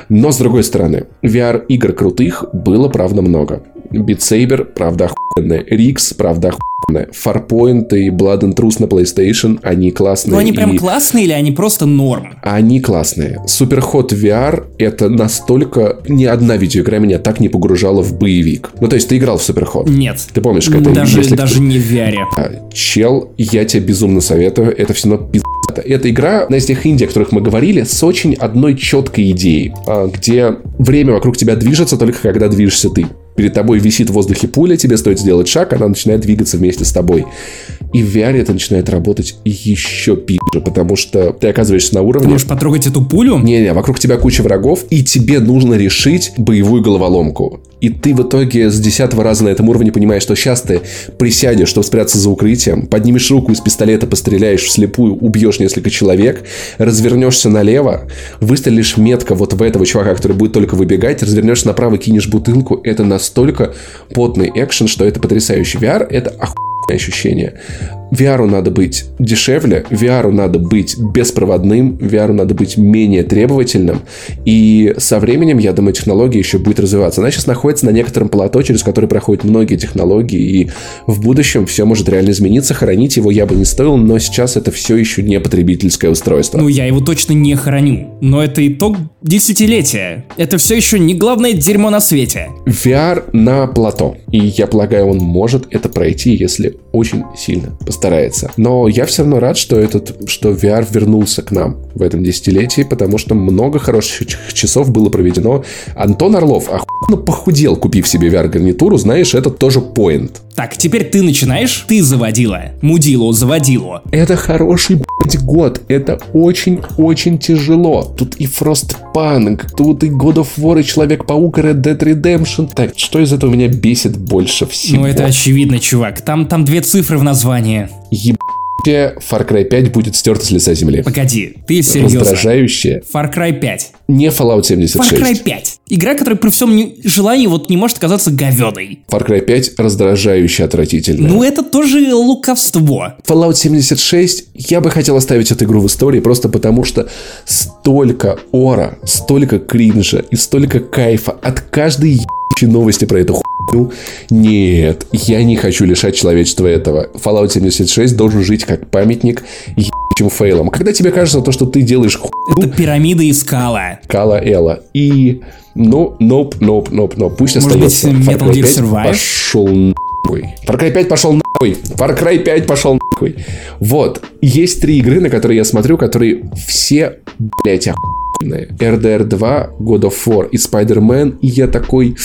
Но, с другой стороны, VR-игр крутых было, правда, много. Beat Saber, правда, охуенная. Rix, правда, охуенная. Farpoint и Blood and Truth на PlayStation, они классные. Ну, они прям и... классные или они просто норм? Они классные. Superhot VR — это настолько... Ни одна видеоигра меня так не погружала в боевик. Ну, то есть ты играл в Superhot? Нет. Ты помнишь, как это... Даже, если даже не в VR. А, чел, я тебе безумно советую. Это все равно пиздец это игра, одна из тех инди, о которых мы говорили, с очень одной четкой идеей, а, где время вокруг тебя движется только когда движешься ты перед тобой висит в воздухе пуля, тебе стоит сделать шаг, она начинает двигаться вместе с тобой. И в VR это начинает работать еще пизже, потому что ты оказываешься на уровне... Ты можешь потрогать эту пулю? Не-не, вокруг тебя куча врагов, и тебе нужно решить боевую головоломку. И ты в итоге с десятого раза на этом уровне понимаешь, что сейчас ты присядешь, чтобы спрятаться за укрытием, поднимешь руку из пистолета, постреляешь вслепую, убьешь несколько человек, развернешься налево, выстрелишь метко вот в этого чувака, который будет только выбегать, развернешься направо, кинешь бутылку. Это настолько потный экшен, что это потрясающий VR. Это охуенно ощущение. VR надо быть дешевле, VR надо быть беспроводным, VR надо быть менее требовательным. И со временем, я думаю, технология еще будет развиваться. Она сейчас находится на некотором плато, через который проходят многие технологии, и в будущем все может реально измениться. Хоронить его я бы не стоил, но сейчас это все еще не потребительское устройство. Ну, я его точно не хороню. Но это итог десятилетия. Это все еще не главное дерьмо на свете. VR на плато. И я полагаю, он может это пройти, если очень сильно постарается. Но я все равно рад, что, этот, что VR вернулся к нам в этом десятилетии, потому что много хороших часов было проведено. Антон Орлов охуенно похудел, купив себе VR-гарнитуру, знаешь, это тоже поинт. Так, теперь ты начинаешь, ты заводила. Мудилу заводилу. Это хороший, блядь, год. Это очень-очень тяжело. Тут и Frostpunk, тут и God of War, и Человек-паук, и Red Dead Redemption. Так, что из этого меня бесит больше всего? Ну, это очевидно, чувак. Там, там две цифры в названии. Еб Far Cry 5 будет стерта с лица земли. Погоди, ты серьезно? Раздражающее. Far Cry 5. Не Fallout 76. Far Cry 5. Игра, которая при всем не... желании вот не может казаться говёной. Far Cry 5 раздражающе отвратительно. Ну это тоже лукавство. Fallout 76, я бы хотел оставить эту игру в истории просто потому, что столько ора, столько кринжа и столько кайфа от каждой новости про эту хуйню. Нет, я не хочу лишать человечества этого. Fallout 76 должен жить как памятник ебучим фейлом. Когда тебе кажется то, что ты делаешь хуйню... Это пирамида и скала. Скала Элла. И... Ну, ноп, ноп, ноп, ноп. Пусть Может остается. Быть, Metal Gear Survive? Пошел нахуй. Far Cry 5 пошел нахуй. Far Cry 5 пошел нахуй. Вот. Есть три игры, на которые я смотрю, которые все, блядь, охуенные. RDR 2, God of War и Spider-Man. И я такой...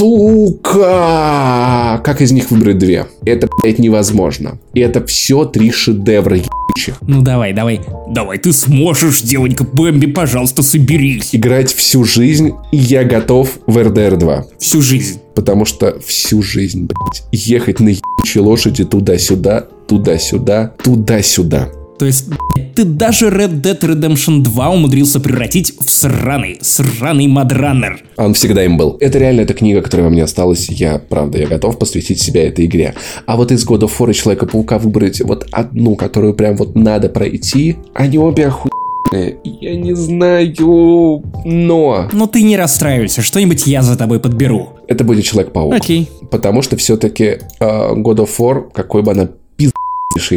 Сука! Как из них выбрать две? Это, блядь, невозможно. И это все три шедевра ебучих. Ну давай, давай. Давай, ты сможешь, девонька Бэмби, пожалуйста, соберись. Играть всю жизнь, и я готов в RDR 2. Всю жизнь. Потому что всю жизнь, блядь, ехать на ебучей лошади туда-сюда, туда-сюда, туда-сюда. То есть, ты даже Red Dead Redemption 2 умудрился превратить в сраный, сраный мадраннер. Он всегда им был. Это реально эта книга, которая во мне осталась. Я, правда, я готов посвятить себя этой игре. А вот из God of War и Человека-паука выбрать вот одну, которую прям вот надо пройти, они обе охуенные. Я не знаю, но... Ну ты не расстраивайся, что-нибудь я за тобой подберу. Это будет Человек-паук. Окей. Потому что все-таки э, God of War, какой бы она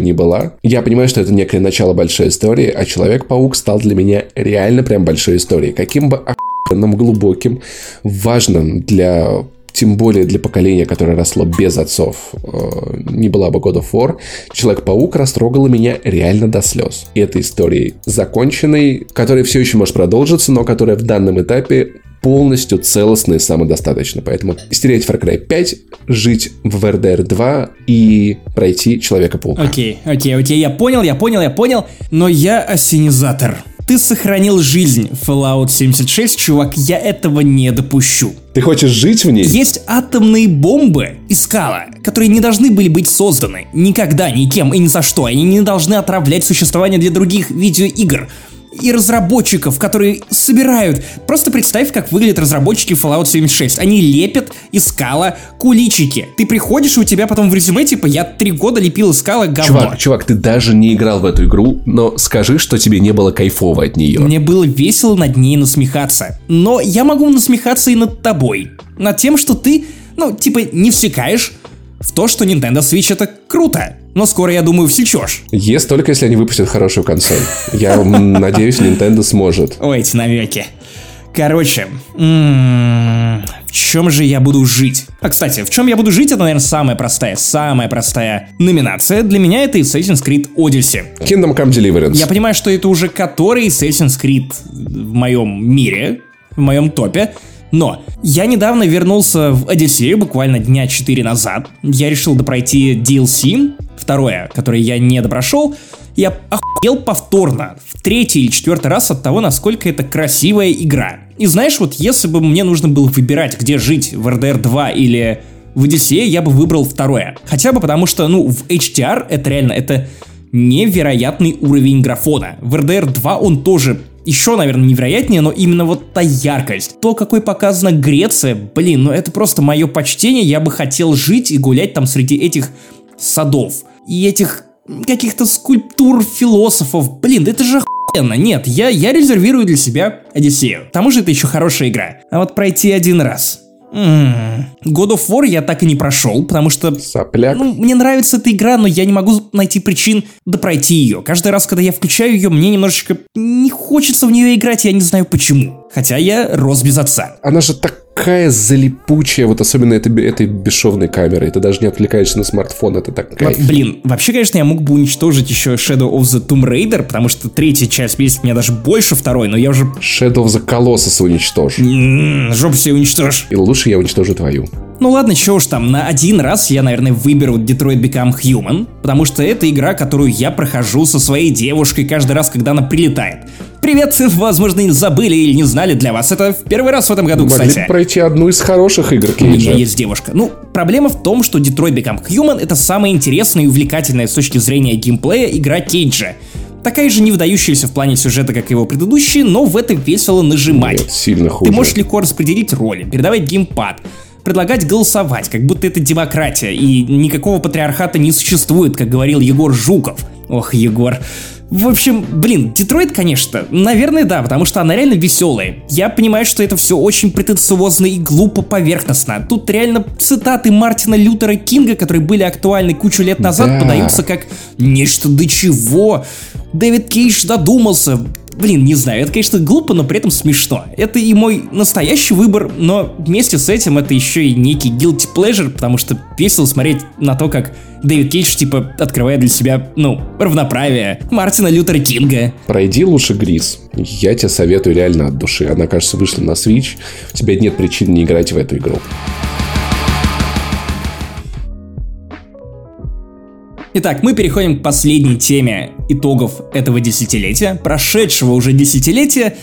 не была. Я понимаю, что это некое начало большой истории, а Человек-паук стал для меня реально прям большой историей. Каким бы охуенным, глубоким, важным для тем более для поколения, которое росло без отцов, э, не была бы God of War, Человек-паук растрогала меня реально до слез. И этой историей законченной, которая все еще может продолжиться, но которая в данном этапе полностью целостно и самодостаточно. Поэтому стереть Far Cry 5, жить в RDR 2 и пройти Человека-паука. Окей, окей, окей, я понял, я понял, я понял, но я осенизатор. Ты сохранил жизнь Fallout 76, чувак, я этого не допущу. Ты хочешь жить в ней? Есть атомные бомбы и скала, которые не должны были быть созданы. Никогда, никем и ни за что. Они не должны отравлять существование для других видеоигр и разработчиков, которые собирают. Просто представь, как выглядят разработчики Fallout 76. Они лепят из скала куличики. Ты приходишь, и у тебя потом в резюме, типа, я три года лепил из скала говно. Чувак, чувак, ты даже не играл в эту игру, но скажи, что тебе не было кайфово от нее. Мне было весело над ней насмехаться. Но я могу насмехаться и над тобой. Над тем, что ты, ну, типа, не всекаешь в то, что Nintendo Switch это круто. Но скоро, я думаю, всечешь. Есть только если они выпустят хорошую консоль. Я надеюсь, Nintendo сможет. Ой, эти навеки. Короче, в чем же я буду жить? А, кстати, в чем я буду жить, это, наверное, самая простая, самая простая номинация. Для меня это Assassin's Creed Odyssey. Kingdom Come Deliverance. Я понимаю, что это уже который Assassin's Creed в моем мире, в моем топе. Но я недавно вернулся в Одиссею, буквально дня 4 назад. Я решил допройти DLC, второе, которое я не допрошел. Я охуел повторно, в третий или четвертый раз от того, насколько это красивая игра. И знаешь, вот если бы мне нужно было выбирать, где жить, в RDR 2 или в Одиссее, я бы выбрал второе. Хотя бы потому что, ну, в HDR это реально, это невероятный уровень графона. В RDR 2 он тоже еще, наверное, невероятнее, но именно вот та яркость. То, какой показана Греция, блин, ну это просто мое почтение, я бы хотел жить и гулять там среди этих садов. И этих каких-то скульптур философов. Блин, это же охуенно. Нет, я, я резервирую для себя Одиссею. К тому же это еще хорошая игра. А вот пройти один раз. God of War я так и не прошел, потому что... Сопляк. Ну, мне нравится эта игра, но я не могу найти причин допройти ее. Каждый раз, когда я включаю ее, мне немножечко не хочется в нее играть, я не знаю почему. Хотя я рос без отца. Она же так такая залипучая, вот особенно это, этой бесшовной камерой. Ты даже не отвлекаешься на смартфон, это так кайф. Блин, вообще, конечно, я мог бы уничтожить еще Shadow of the Tomb Raider, потому что третья часть бесит меня даже больше второй, но я уже... Shadow of the Colossus уничтожь. М-м, жопу себе уничтожь. И лучше я уничтожу твою. Ну ладно, чего уж там, на один раз я, наверное, выберу Detroit Become Human, потому что это игра, которую я прохожу со своей девушкой каждый раз, когда она прилетает. Привет, возможно, не забыли или не знали для вас. Это в первый раз в этом году, Могли кстати. пройти одну из хороших игр Кейджа. У меня есть девушка. Ну, проблема в том, что Detroit Become Human это самая интересная и увлекательная с точки зрения геймплея игра Кейджа. Такая же не выдающаяся в плане сюжета, как его предыдущие, но в это весело нажимать. Нет, сильно хуже. Ты можешь легко распределить роли, передавать геймпад, предлагать голосовать, как будто это демократия, и никакого патриархата не существует, как говорил Егор Жуков. Ох, Егор. В общем, блин, Детройт, конечно, наверное, да, потому что она реально веселая. Я понимаю, что это все очень претенциозно и глупо поверхностно. Тут реально цитаты Мартина Лютера Кинга, которые были актуальны кучу лет назад, да. подаются как нечто до чего. Дэвид Кейдж додумался. Блин, не знаю, это, конечно, глупо, но при этом смешно. Это и мой настоящий выбор, но вместе с этим это еще и некий guilty pleasure, потому что весело смотреть на то, как Дэвид Кейдж, типа, открывает для себя, ну, равноправие Мартина Лютера Кинга. Пройди лучше Грис. Я тебе советую реально от души. Она, кажется, вышла на Switch. У тебя нет причин не играть в эту игру. Итак, мы переходим к последней теме итогов этого десятилетия, прошедшего уже десятилетия,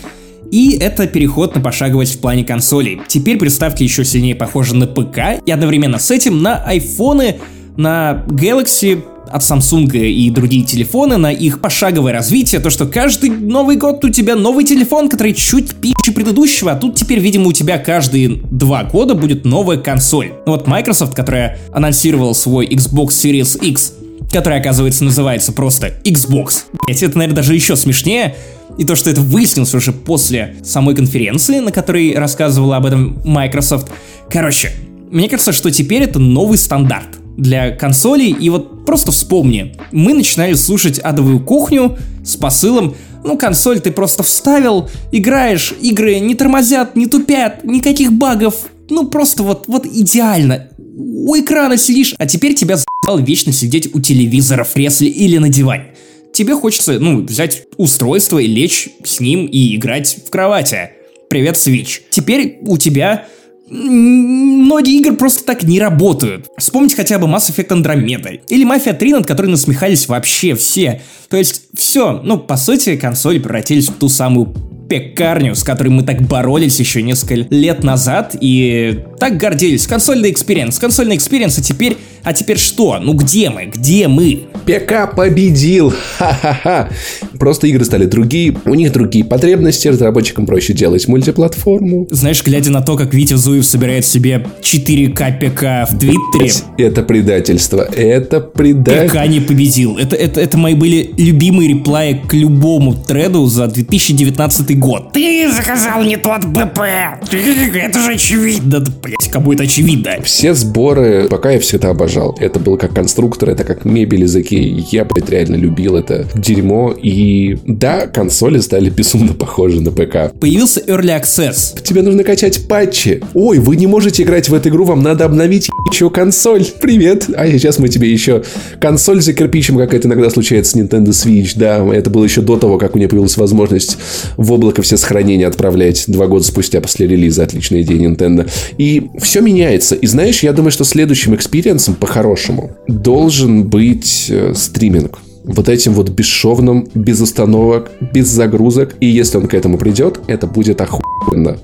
и это переход на пошаговость в плане консолей. Теперь приставки еще сильнее похожи на ПК, и одновременно с этим на айфоны, на Galaxy, от Samsung и другие телефоны, на их пошаговое развитие, то, что каждый Новый год у тебя новый телефон, который чуть пиче предыдущего, а тут теперь, видимо, у тебя каждые два года будет новая консоль. Вот Microsoft, которая анонсировала свой Xbox Series X, который, оказывается, называется просто Xbox. Блять, это, наверное, даже еще смешнее. И то, что это выяснилось уже после самой конференции, на которой рассказывала об этом Microsoft. Короче, мне кажется, что теперь это новый стандарт для консолей, и вот просто вспомни. Мы начинали слушать «Адовую кухню» с посылом ну, консоль ты просто вставил, играешь, игры не тормозят, не тупят, никаких багов. Ну, просто вот, вот идеально. У экрана сидишь, а теперь тебя за***л вечно сидеть у телевизора в кресле или на диване. Тебе хочется, ну, взять устройство и лечь с ним и играть в кровати. Привет, Switch. Теперь у тебя многие игры просто так не работают. Вспомните хотя бы Mass Effect Andromeda или Mafia 3, над которой насмехались вообще все. То есть все, ну по сути консоли превратились в ту самую пекарню, с которой мы так боролись еще несколько лет назад и так гордились. Консольный experience, консольный experience, а теперь, а теперь что? Ну где мы? Где мы? ПК победил! Ха-ха-ха! Просто игры стали другие, у них другие потребности, разработчикам проще делать мультиплатформу. Знаешь, глядя на то, как Витя Зуев собирает себе 4К ПК в Твиттере... Это предательство, это предательство. ПК не победил. Это, это, это мои были любимые реплаи к любому треду за 2019 год. Ты заказал не тот БП. Это же очевидно. Да, блять, кому это очевидно. Все сборы пока я всегда обожал. Это был как конструктор, это как мебель из Икеи. Я, блядь, реально любил это дерьмо. И да, консоли стали безумно похожи на ПК. Появился Early Access. Тебе нужно качать патчи. Ой, вы не можете играть в эту игру, вам надо обновить еще консоль. Привет. А сейчас мы тебе еще консоль за кирпичем, как это иногда случается с Nintendo Switch. Да, это было еще до того, как у нее появилась возможность в облако облако все сохранения отправлять два года спустя после релиза. Отличная идея Nintendo. И все меняется. И знаешь, я думаю, что следующим experience ом по-хорошему должен быть э, стриминг вот этим вот бесшовным, без остановок, без загрузок. И если он к этому придет, это будет охуенно.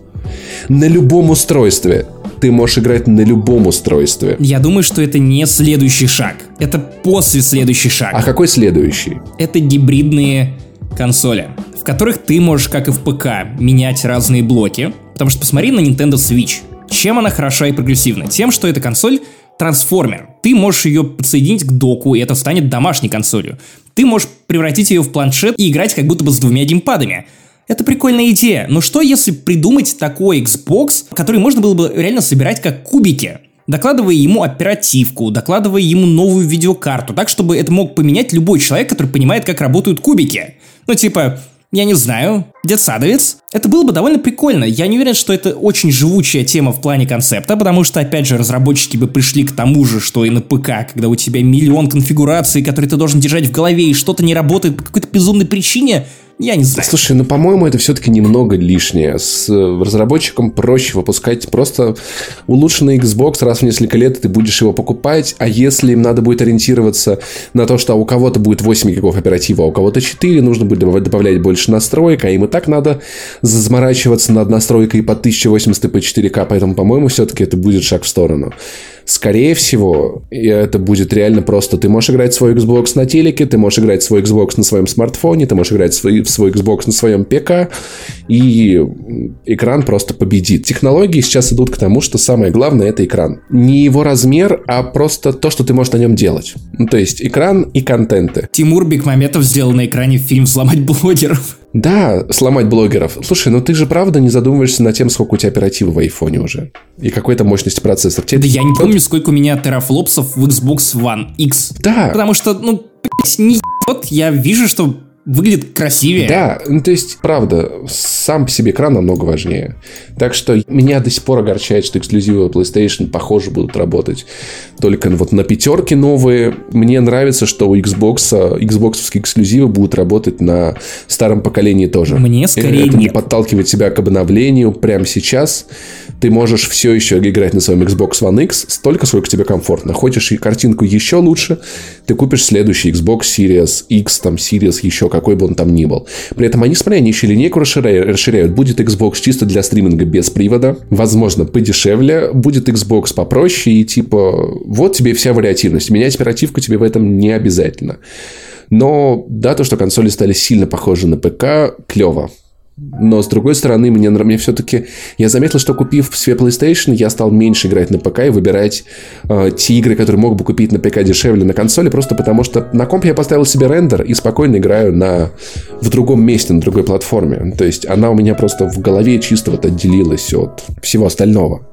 На любом устройстве. Ты можешь играть на любом устройстве. Я думаю, что это не следующий шаг. Это после следующий шаг. А какой следующий? Это гибридные консоли которых ты можешь, как и в ПК, менять разные блоки. Потому что посмотри на Nintendo Switch. Чем она хороша и прогрессивна? Тем, что эта консоль трансформер. Ты можешь ее подсоединить к доку, и это станет домашней консолью. Ты можешь превратить ее в планшет и играть как будто бы с двумя геймпадами. Это прикольная идея, но что если придумать такой Xbox, который можно было бы реально собирать как кубики? докладывая ему оперативку, докладывая ему новую видеокарту, так, чтобы это мог поменять любой человек, который понимает, как работают кубики. Ну, типа, я не знаю, детсадовец. Это было бы довольно прикольно. Я не уверен, что это очень живучая тема в плане концепта, потому что, опять же, разработчики бы пришли к тому же, что и на ПК, когда у тебя миллион конфигураций, которые ты должен держать в голове, и что-то не работает по какой-то безумной причине, я не знаю. Слушай, ну, по-моему, это все-таки немного лишнее. С э, разработчиком проще выпускать просто улучшенный Xbox раз в несколько лет, ты будешь его покупать. А если им надо будет ориентироваться на то, что у кого-то будет 8 гигов оператива, а у кого-то 4, нужно будет добавлять больше настроек, а им и так надо заморачиваться над настройкой по 1080 по 4К, поэтому, по-моему, все-таки это будет шаг в сторону. Скорее всего, это будет реально просто. Ты можешь играть свой Xbox на телеке, ты можешь играть свой Xbox на своем смартфоне, ты можешь играть свой, свой Xbox на своем ПК, и экран просто победит. Технологии сейчас идут к тому, что самое главное это экран. Не его размер, а просто то, что ты можешь на нем делать. Ну, то есть экран и контенты. Тимур Бекмаметов сделал на экране фильм «Взломать блогеров». Да, сломать блогеров. Слушай, ну ты же правда не задумываешься над тем, сколько у тебя оперативы в айфоне уже? И какой-то мощности процессор. Тебе да я не помню, сколько у меня терафлопсов в Xbox One X. Да. Потому что, ну, не ебет, я вижу, что выглядит красивее. Да, ну то есть, правда, сам по себе экран намного важнее. Так что меня до сих пор огорчает, что эксклюзивы PlayStation, похоже, будут работать только вот на пятерке новые. Мне нравится, что у Xbox, Xbox эксклюзивы будут работать на старом поколении тоже. Мне скорее Это нет. подталкивает тебя к обновлению прямо сейчас. Ты можешь все еще играть на своем Xbox One X столько, сколько тебе комфортно. Хочешь и картинку еще лучше, ты купишь следующий Xbox Series X, там Series еще какой бы он там ни был. При этом они, смотри, они еще линейку расширяют. Будет Xbox чисто для стриминга без привода. Возможно, подешевле. Будет Xbox попроще. И типа, вот тебе вся вариативность. Менять оперативку тебе в этом не обязательно. Но да, то, что консоли стали сильно похожи на ПК, клево. Но, с другой стороны, мне, мне все-таки... Я заметил, что купив себе PlayStation, я стал меньше играть на ПК и выбирать э, те игры, которые мог бы купить на ПК дешевле на консоли, просто потому что на комп я поставил себе рендер и спокойно играю на в другом месте, на другой платформе. То есть она у меня просто в голове чисто вот отделилась от всего остального.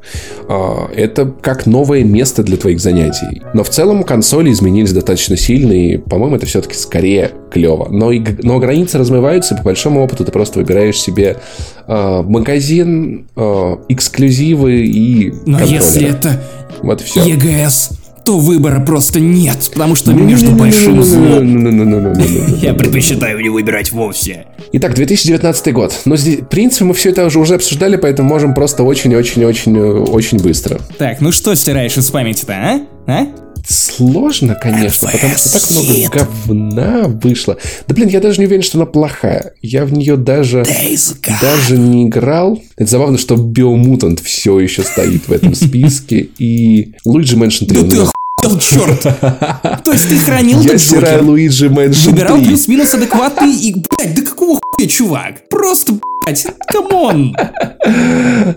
А, это как новое место для твоих занятий. Но в целом консоли изменились достаточно сильно, и, по-моему, это все-таки скорее клево. Но, и, но границы размываются, и по большому опыту ты просто выбираешь себе э, магазин, э, эксклюзивы и Но если это вот все. ЕГС, то выбора просто нет, потому что между большим злом я предпочитаю не выбирать вовсе. Итак, 2019 год. Но здесь, в принципе, мы все это уже, уже обсуждали, поэтому можем просто очень-очень-очень-очень быстро. Так, ну что стираешь из памяти-то, а? А? Сложно, конечно, потому что так много говна вышло. Да блин, я даже не уверен, что она плохая. Я в нее даже, даже не играл. Это забавно, что Biomutant все еще стоит в этом списке. И Luigi Mansion 3. Да ты черт! То есть ты хранил Я стираю Luigi Mansion 3. Выбирал плюс-минус адекватный и, блядь, да какого хуя, чувак? Просто, блядь, come on!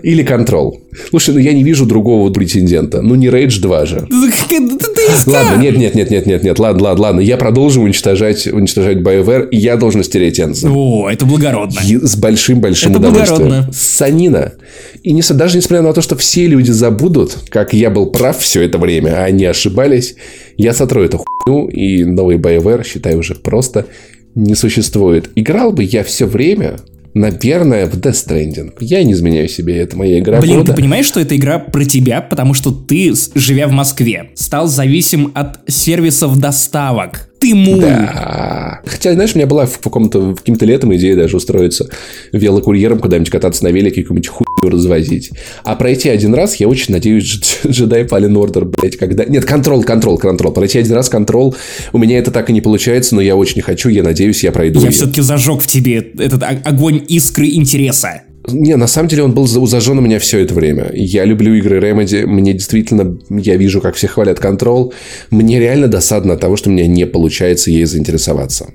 Или Control. Слушай, ну я не вижу другого претендента. Ну не Rage 2 же. (laughs) Ладно, нет, нет, нет, нет, нет, нет, ладно, ладно, ладно. Я продолжу уничтожать, уничтожать BioWare, и я должен стереть Энзо. О, это благородно. И с большим-большим удовольствием. Благородно. Санина. И не, даже несмотря на то, что все люди забудут, как я был прав все это время, а они ошибались, я сотру эту хуйню, и новый BioWare, считаю, уже просто не существует. Играл бы я все время Наверное, в Death Stranding. Я не изменяю себе, это моя игра Блин, года. ты понимаешь, что эта игра про тебя, потому что ты, живя в Москве, стал зависим от сервисов доставок. Мул. Да. Хотя, знаешь, у меня была в каком-то каким-то летом идея даже устроиться велокурьером куда-нибудь кататься на велике и какую-нибудь хуйню развозить. А пройти один раз, я очень надеюсь, (laughs) Jedi Fallen Order, блядь, когда... Нет, контрол, контрол, контрол. Пройти один раз контрол, у меня это так и не получается, но я очень хочу, я надеюсь, я пройду. Я все-таки зажег в тебе этот огонь искры интереса. Не, на самом деле он был зажжен у меня все это время. Я люблю игры Remedy, мне действительно, я вижу, как все хвалят контрол. Мне реально досадно от того, что у меня не получается ей заинтересоваться.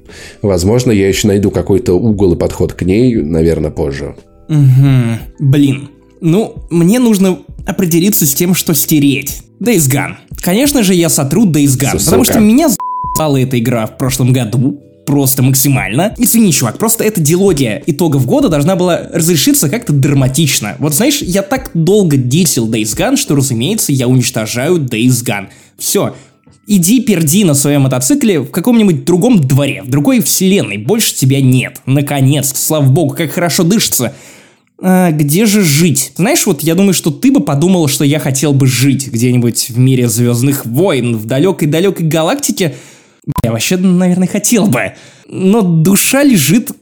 Возможно, я еще найду какой-то угол и подход к ней, наверное, позже. Угу. Блин. Ну, мне нужно определиться с тем, что стереть. Days Gone. Конечно же, я сотру Days Gone, Сука. потому что меня за***ала эта игра в прошлом году просто максимально. Извини, чувак, просто эта дилогия итогов года должна была разрешиться как-то драматично. Вот знаешь, я так долго дисел Days Gone, что, разумеется, я уничтожаю Days Gone. Все, Иди перди на своем мотоцикле в каком-нибудь другом дворе, в другой вселенной, больше тебя нет. Наконец, слава богу, как хорошо дышится. А, где же жить? Знаешь, вот я думаю, что ты бы подумал, что я хотел бы жить где-нибудь в мире Звездных войн, в далекой-далекой галактике, я вообще, наверное, хотел бы. Но душа лежит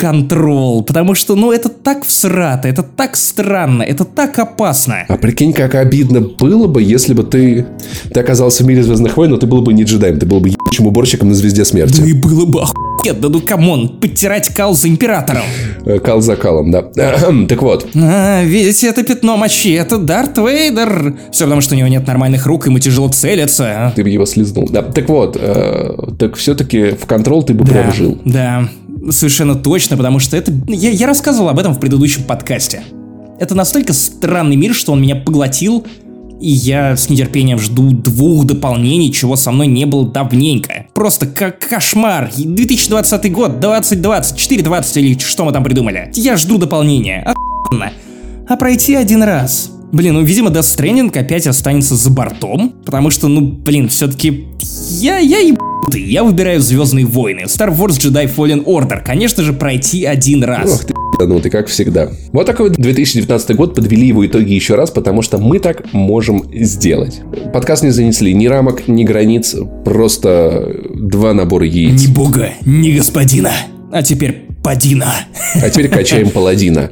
контрол, потому что, ну, это так всрато, это так странно, это так опасно. А прикинь, как обидно было бы, если бы ты, ты оказался в мире Звездных войн, но ты был бы не джедаем, ты был бы ебучим уборщиком на Звезде Смерти. Да и было бы охуенно, ну come on, подтирать кал за императором. Э, кал за калом, да. (clears throat) так вот. А, видите, это пятно мочи, это Дарт Вейдер. Все потому, что у него нет нормальных рук, ему тяжело целиться. Ты бы его слизнул. Да, так вот, э, так все-таки в Control ты бы да, прям жил. Да, Совершенно точно, потому что это... Я, я рассказывал об этом в предыдущем подкасте. Это настолько странный мир, что он меня поглотил, и я с нетерпением жду двух дополнений, чего со мной не было давненько. Просто как кошмар. 2020 год, 2020, 420 или что мы там придумали. Я жду дополнения. Охуенно. А пройти один раз. Блин, ну, видимо, Death Stranding опять останется за бортом, потому что, ну, блин, все-таки я, я еб я выбираю Звездные войны, Star Wars Jedi Fallen Order, конечно же, пройти один раз. Ох ты, ну ты как всегда. Вот такой вот 2019 год, подвели его итоги еще раз, потому что мы так можем сделать. Подкаст не занесли ни рамок, ни границ, просто два набора яиц. Ни бога, ни господина, а теперь падина. А теперь качаем (laughs) паладина.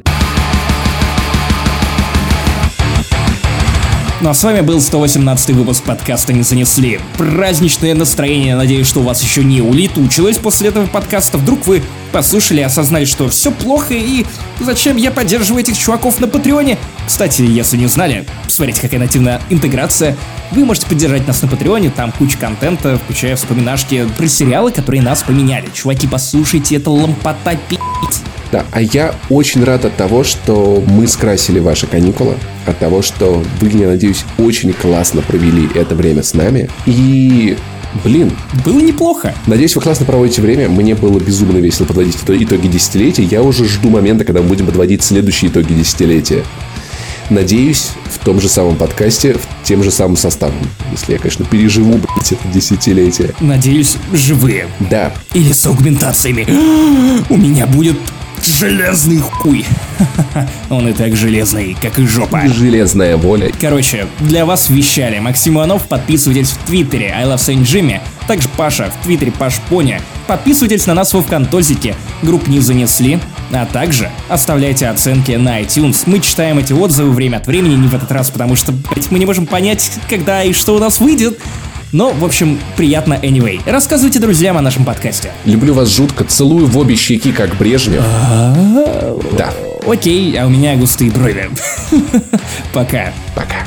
Ну а с вами был 118 выпуск подкаста «Не занесли». Праздничное настроение, надеюсь, что у вас еще не улетучилось после этого подкаста. Вдруг вы послушали и осознали, что все плохо и зачем я поддерживаю этих чуваков на Патреоне. Кстати, если не знали, смотрите, какая нативная интеграция. Вы можете поддержать нас на Патреоне, там куча контента, включая вспоминашки про сериалы, которые нас поменяли. Чуваки, послушайте, это лампота пи***ць. Да, а я очень рад от того, что мы скрасили ваши каникулы, от того, что вы, я надеюсь, очень классно провели это время с нами. И Блин. Было неплохо. Надеюсь, вы классно проводите время. Мне было безумно весело подводить итоги десятилетия. Я уже жду момента, когда мы будем подводить следующие итоги десятилетия. Надеюсь, в том же самом подкасте, в тем же самым составом. Если я, конечно, переживу, блядь, это десятилетие. Надеюсь, живые. Да. Или с аугментациями. (gasps) У меня будет железный хуй. (laughs) Он и так железный, как и жопа. Железная воля. Короче, для вас вещали Максим Иванов, подписывайтесь в Твиттере I Love Saint Jimmy, также Паша в Твиттере Паш Поня. Подписывайтесь на нас во Вконтозике, групп не занесли, а также оставляйте оценки на iTunes. Мы читаем эти отзывы время от времени, не в этот раз, потому что, блять, мы не можем понять, когда и что у нас выйдет. Но, в общем, приятно anyway. Рассказывайте друзьям о нашем подкасте. Люблю вас жутко, целую в обе щеки, как Брежнев. Да. Окей, а у меня густые брови. (laughs) Пока. Пока.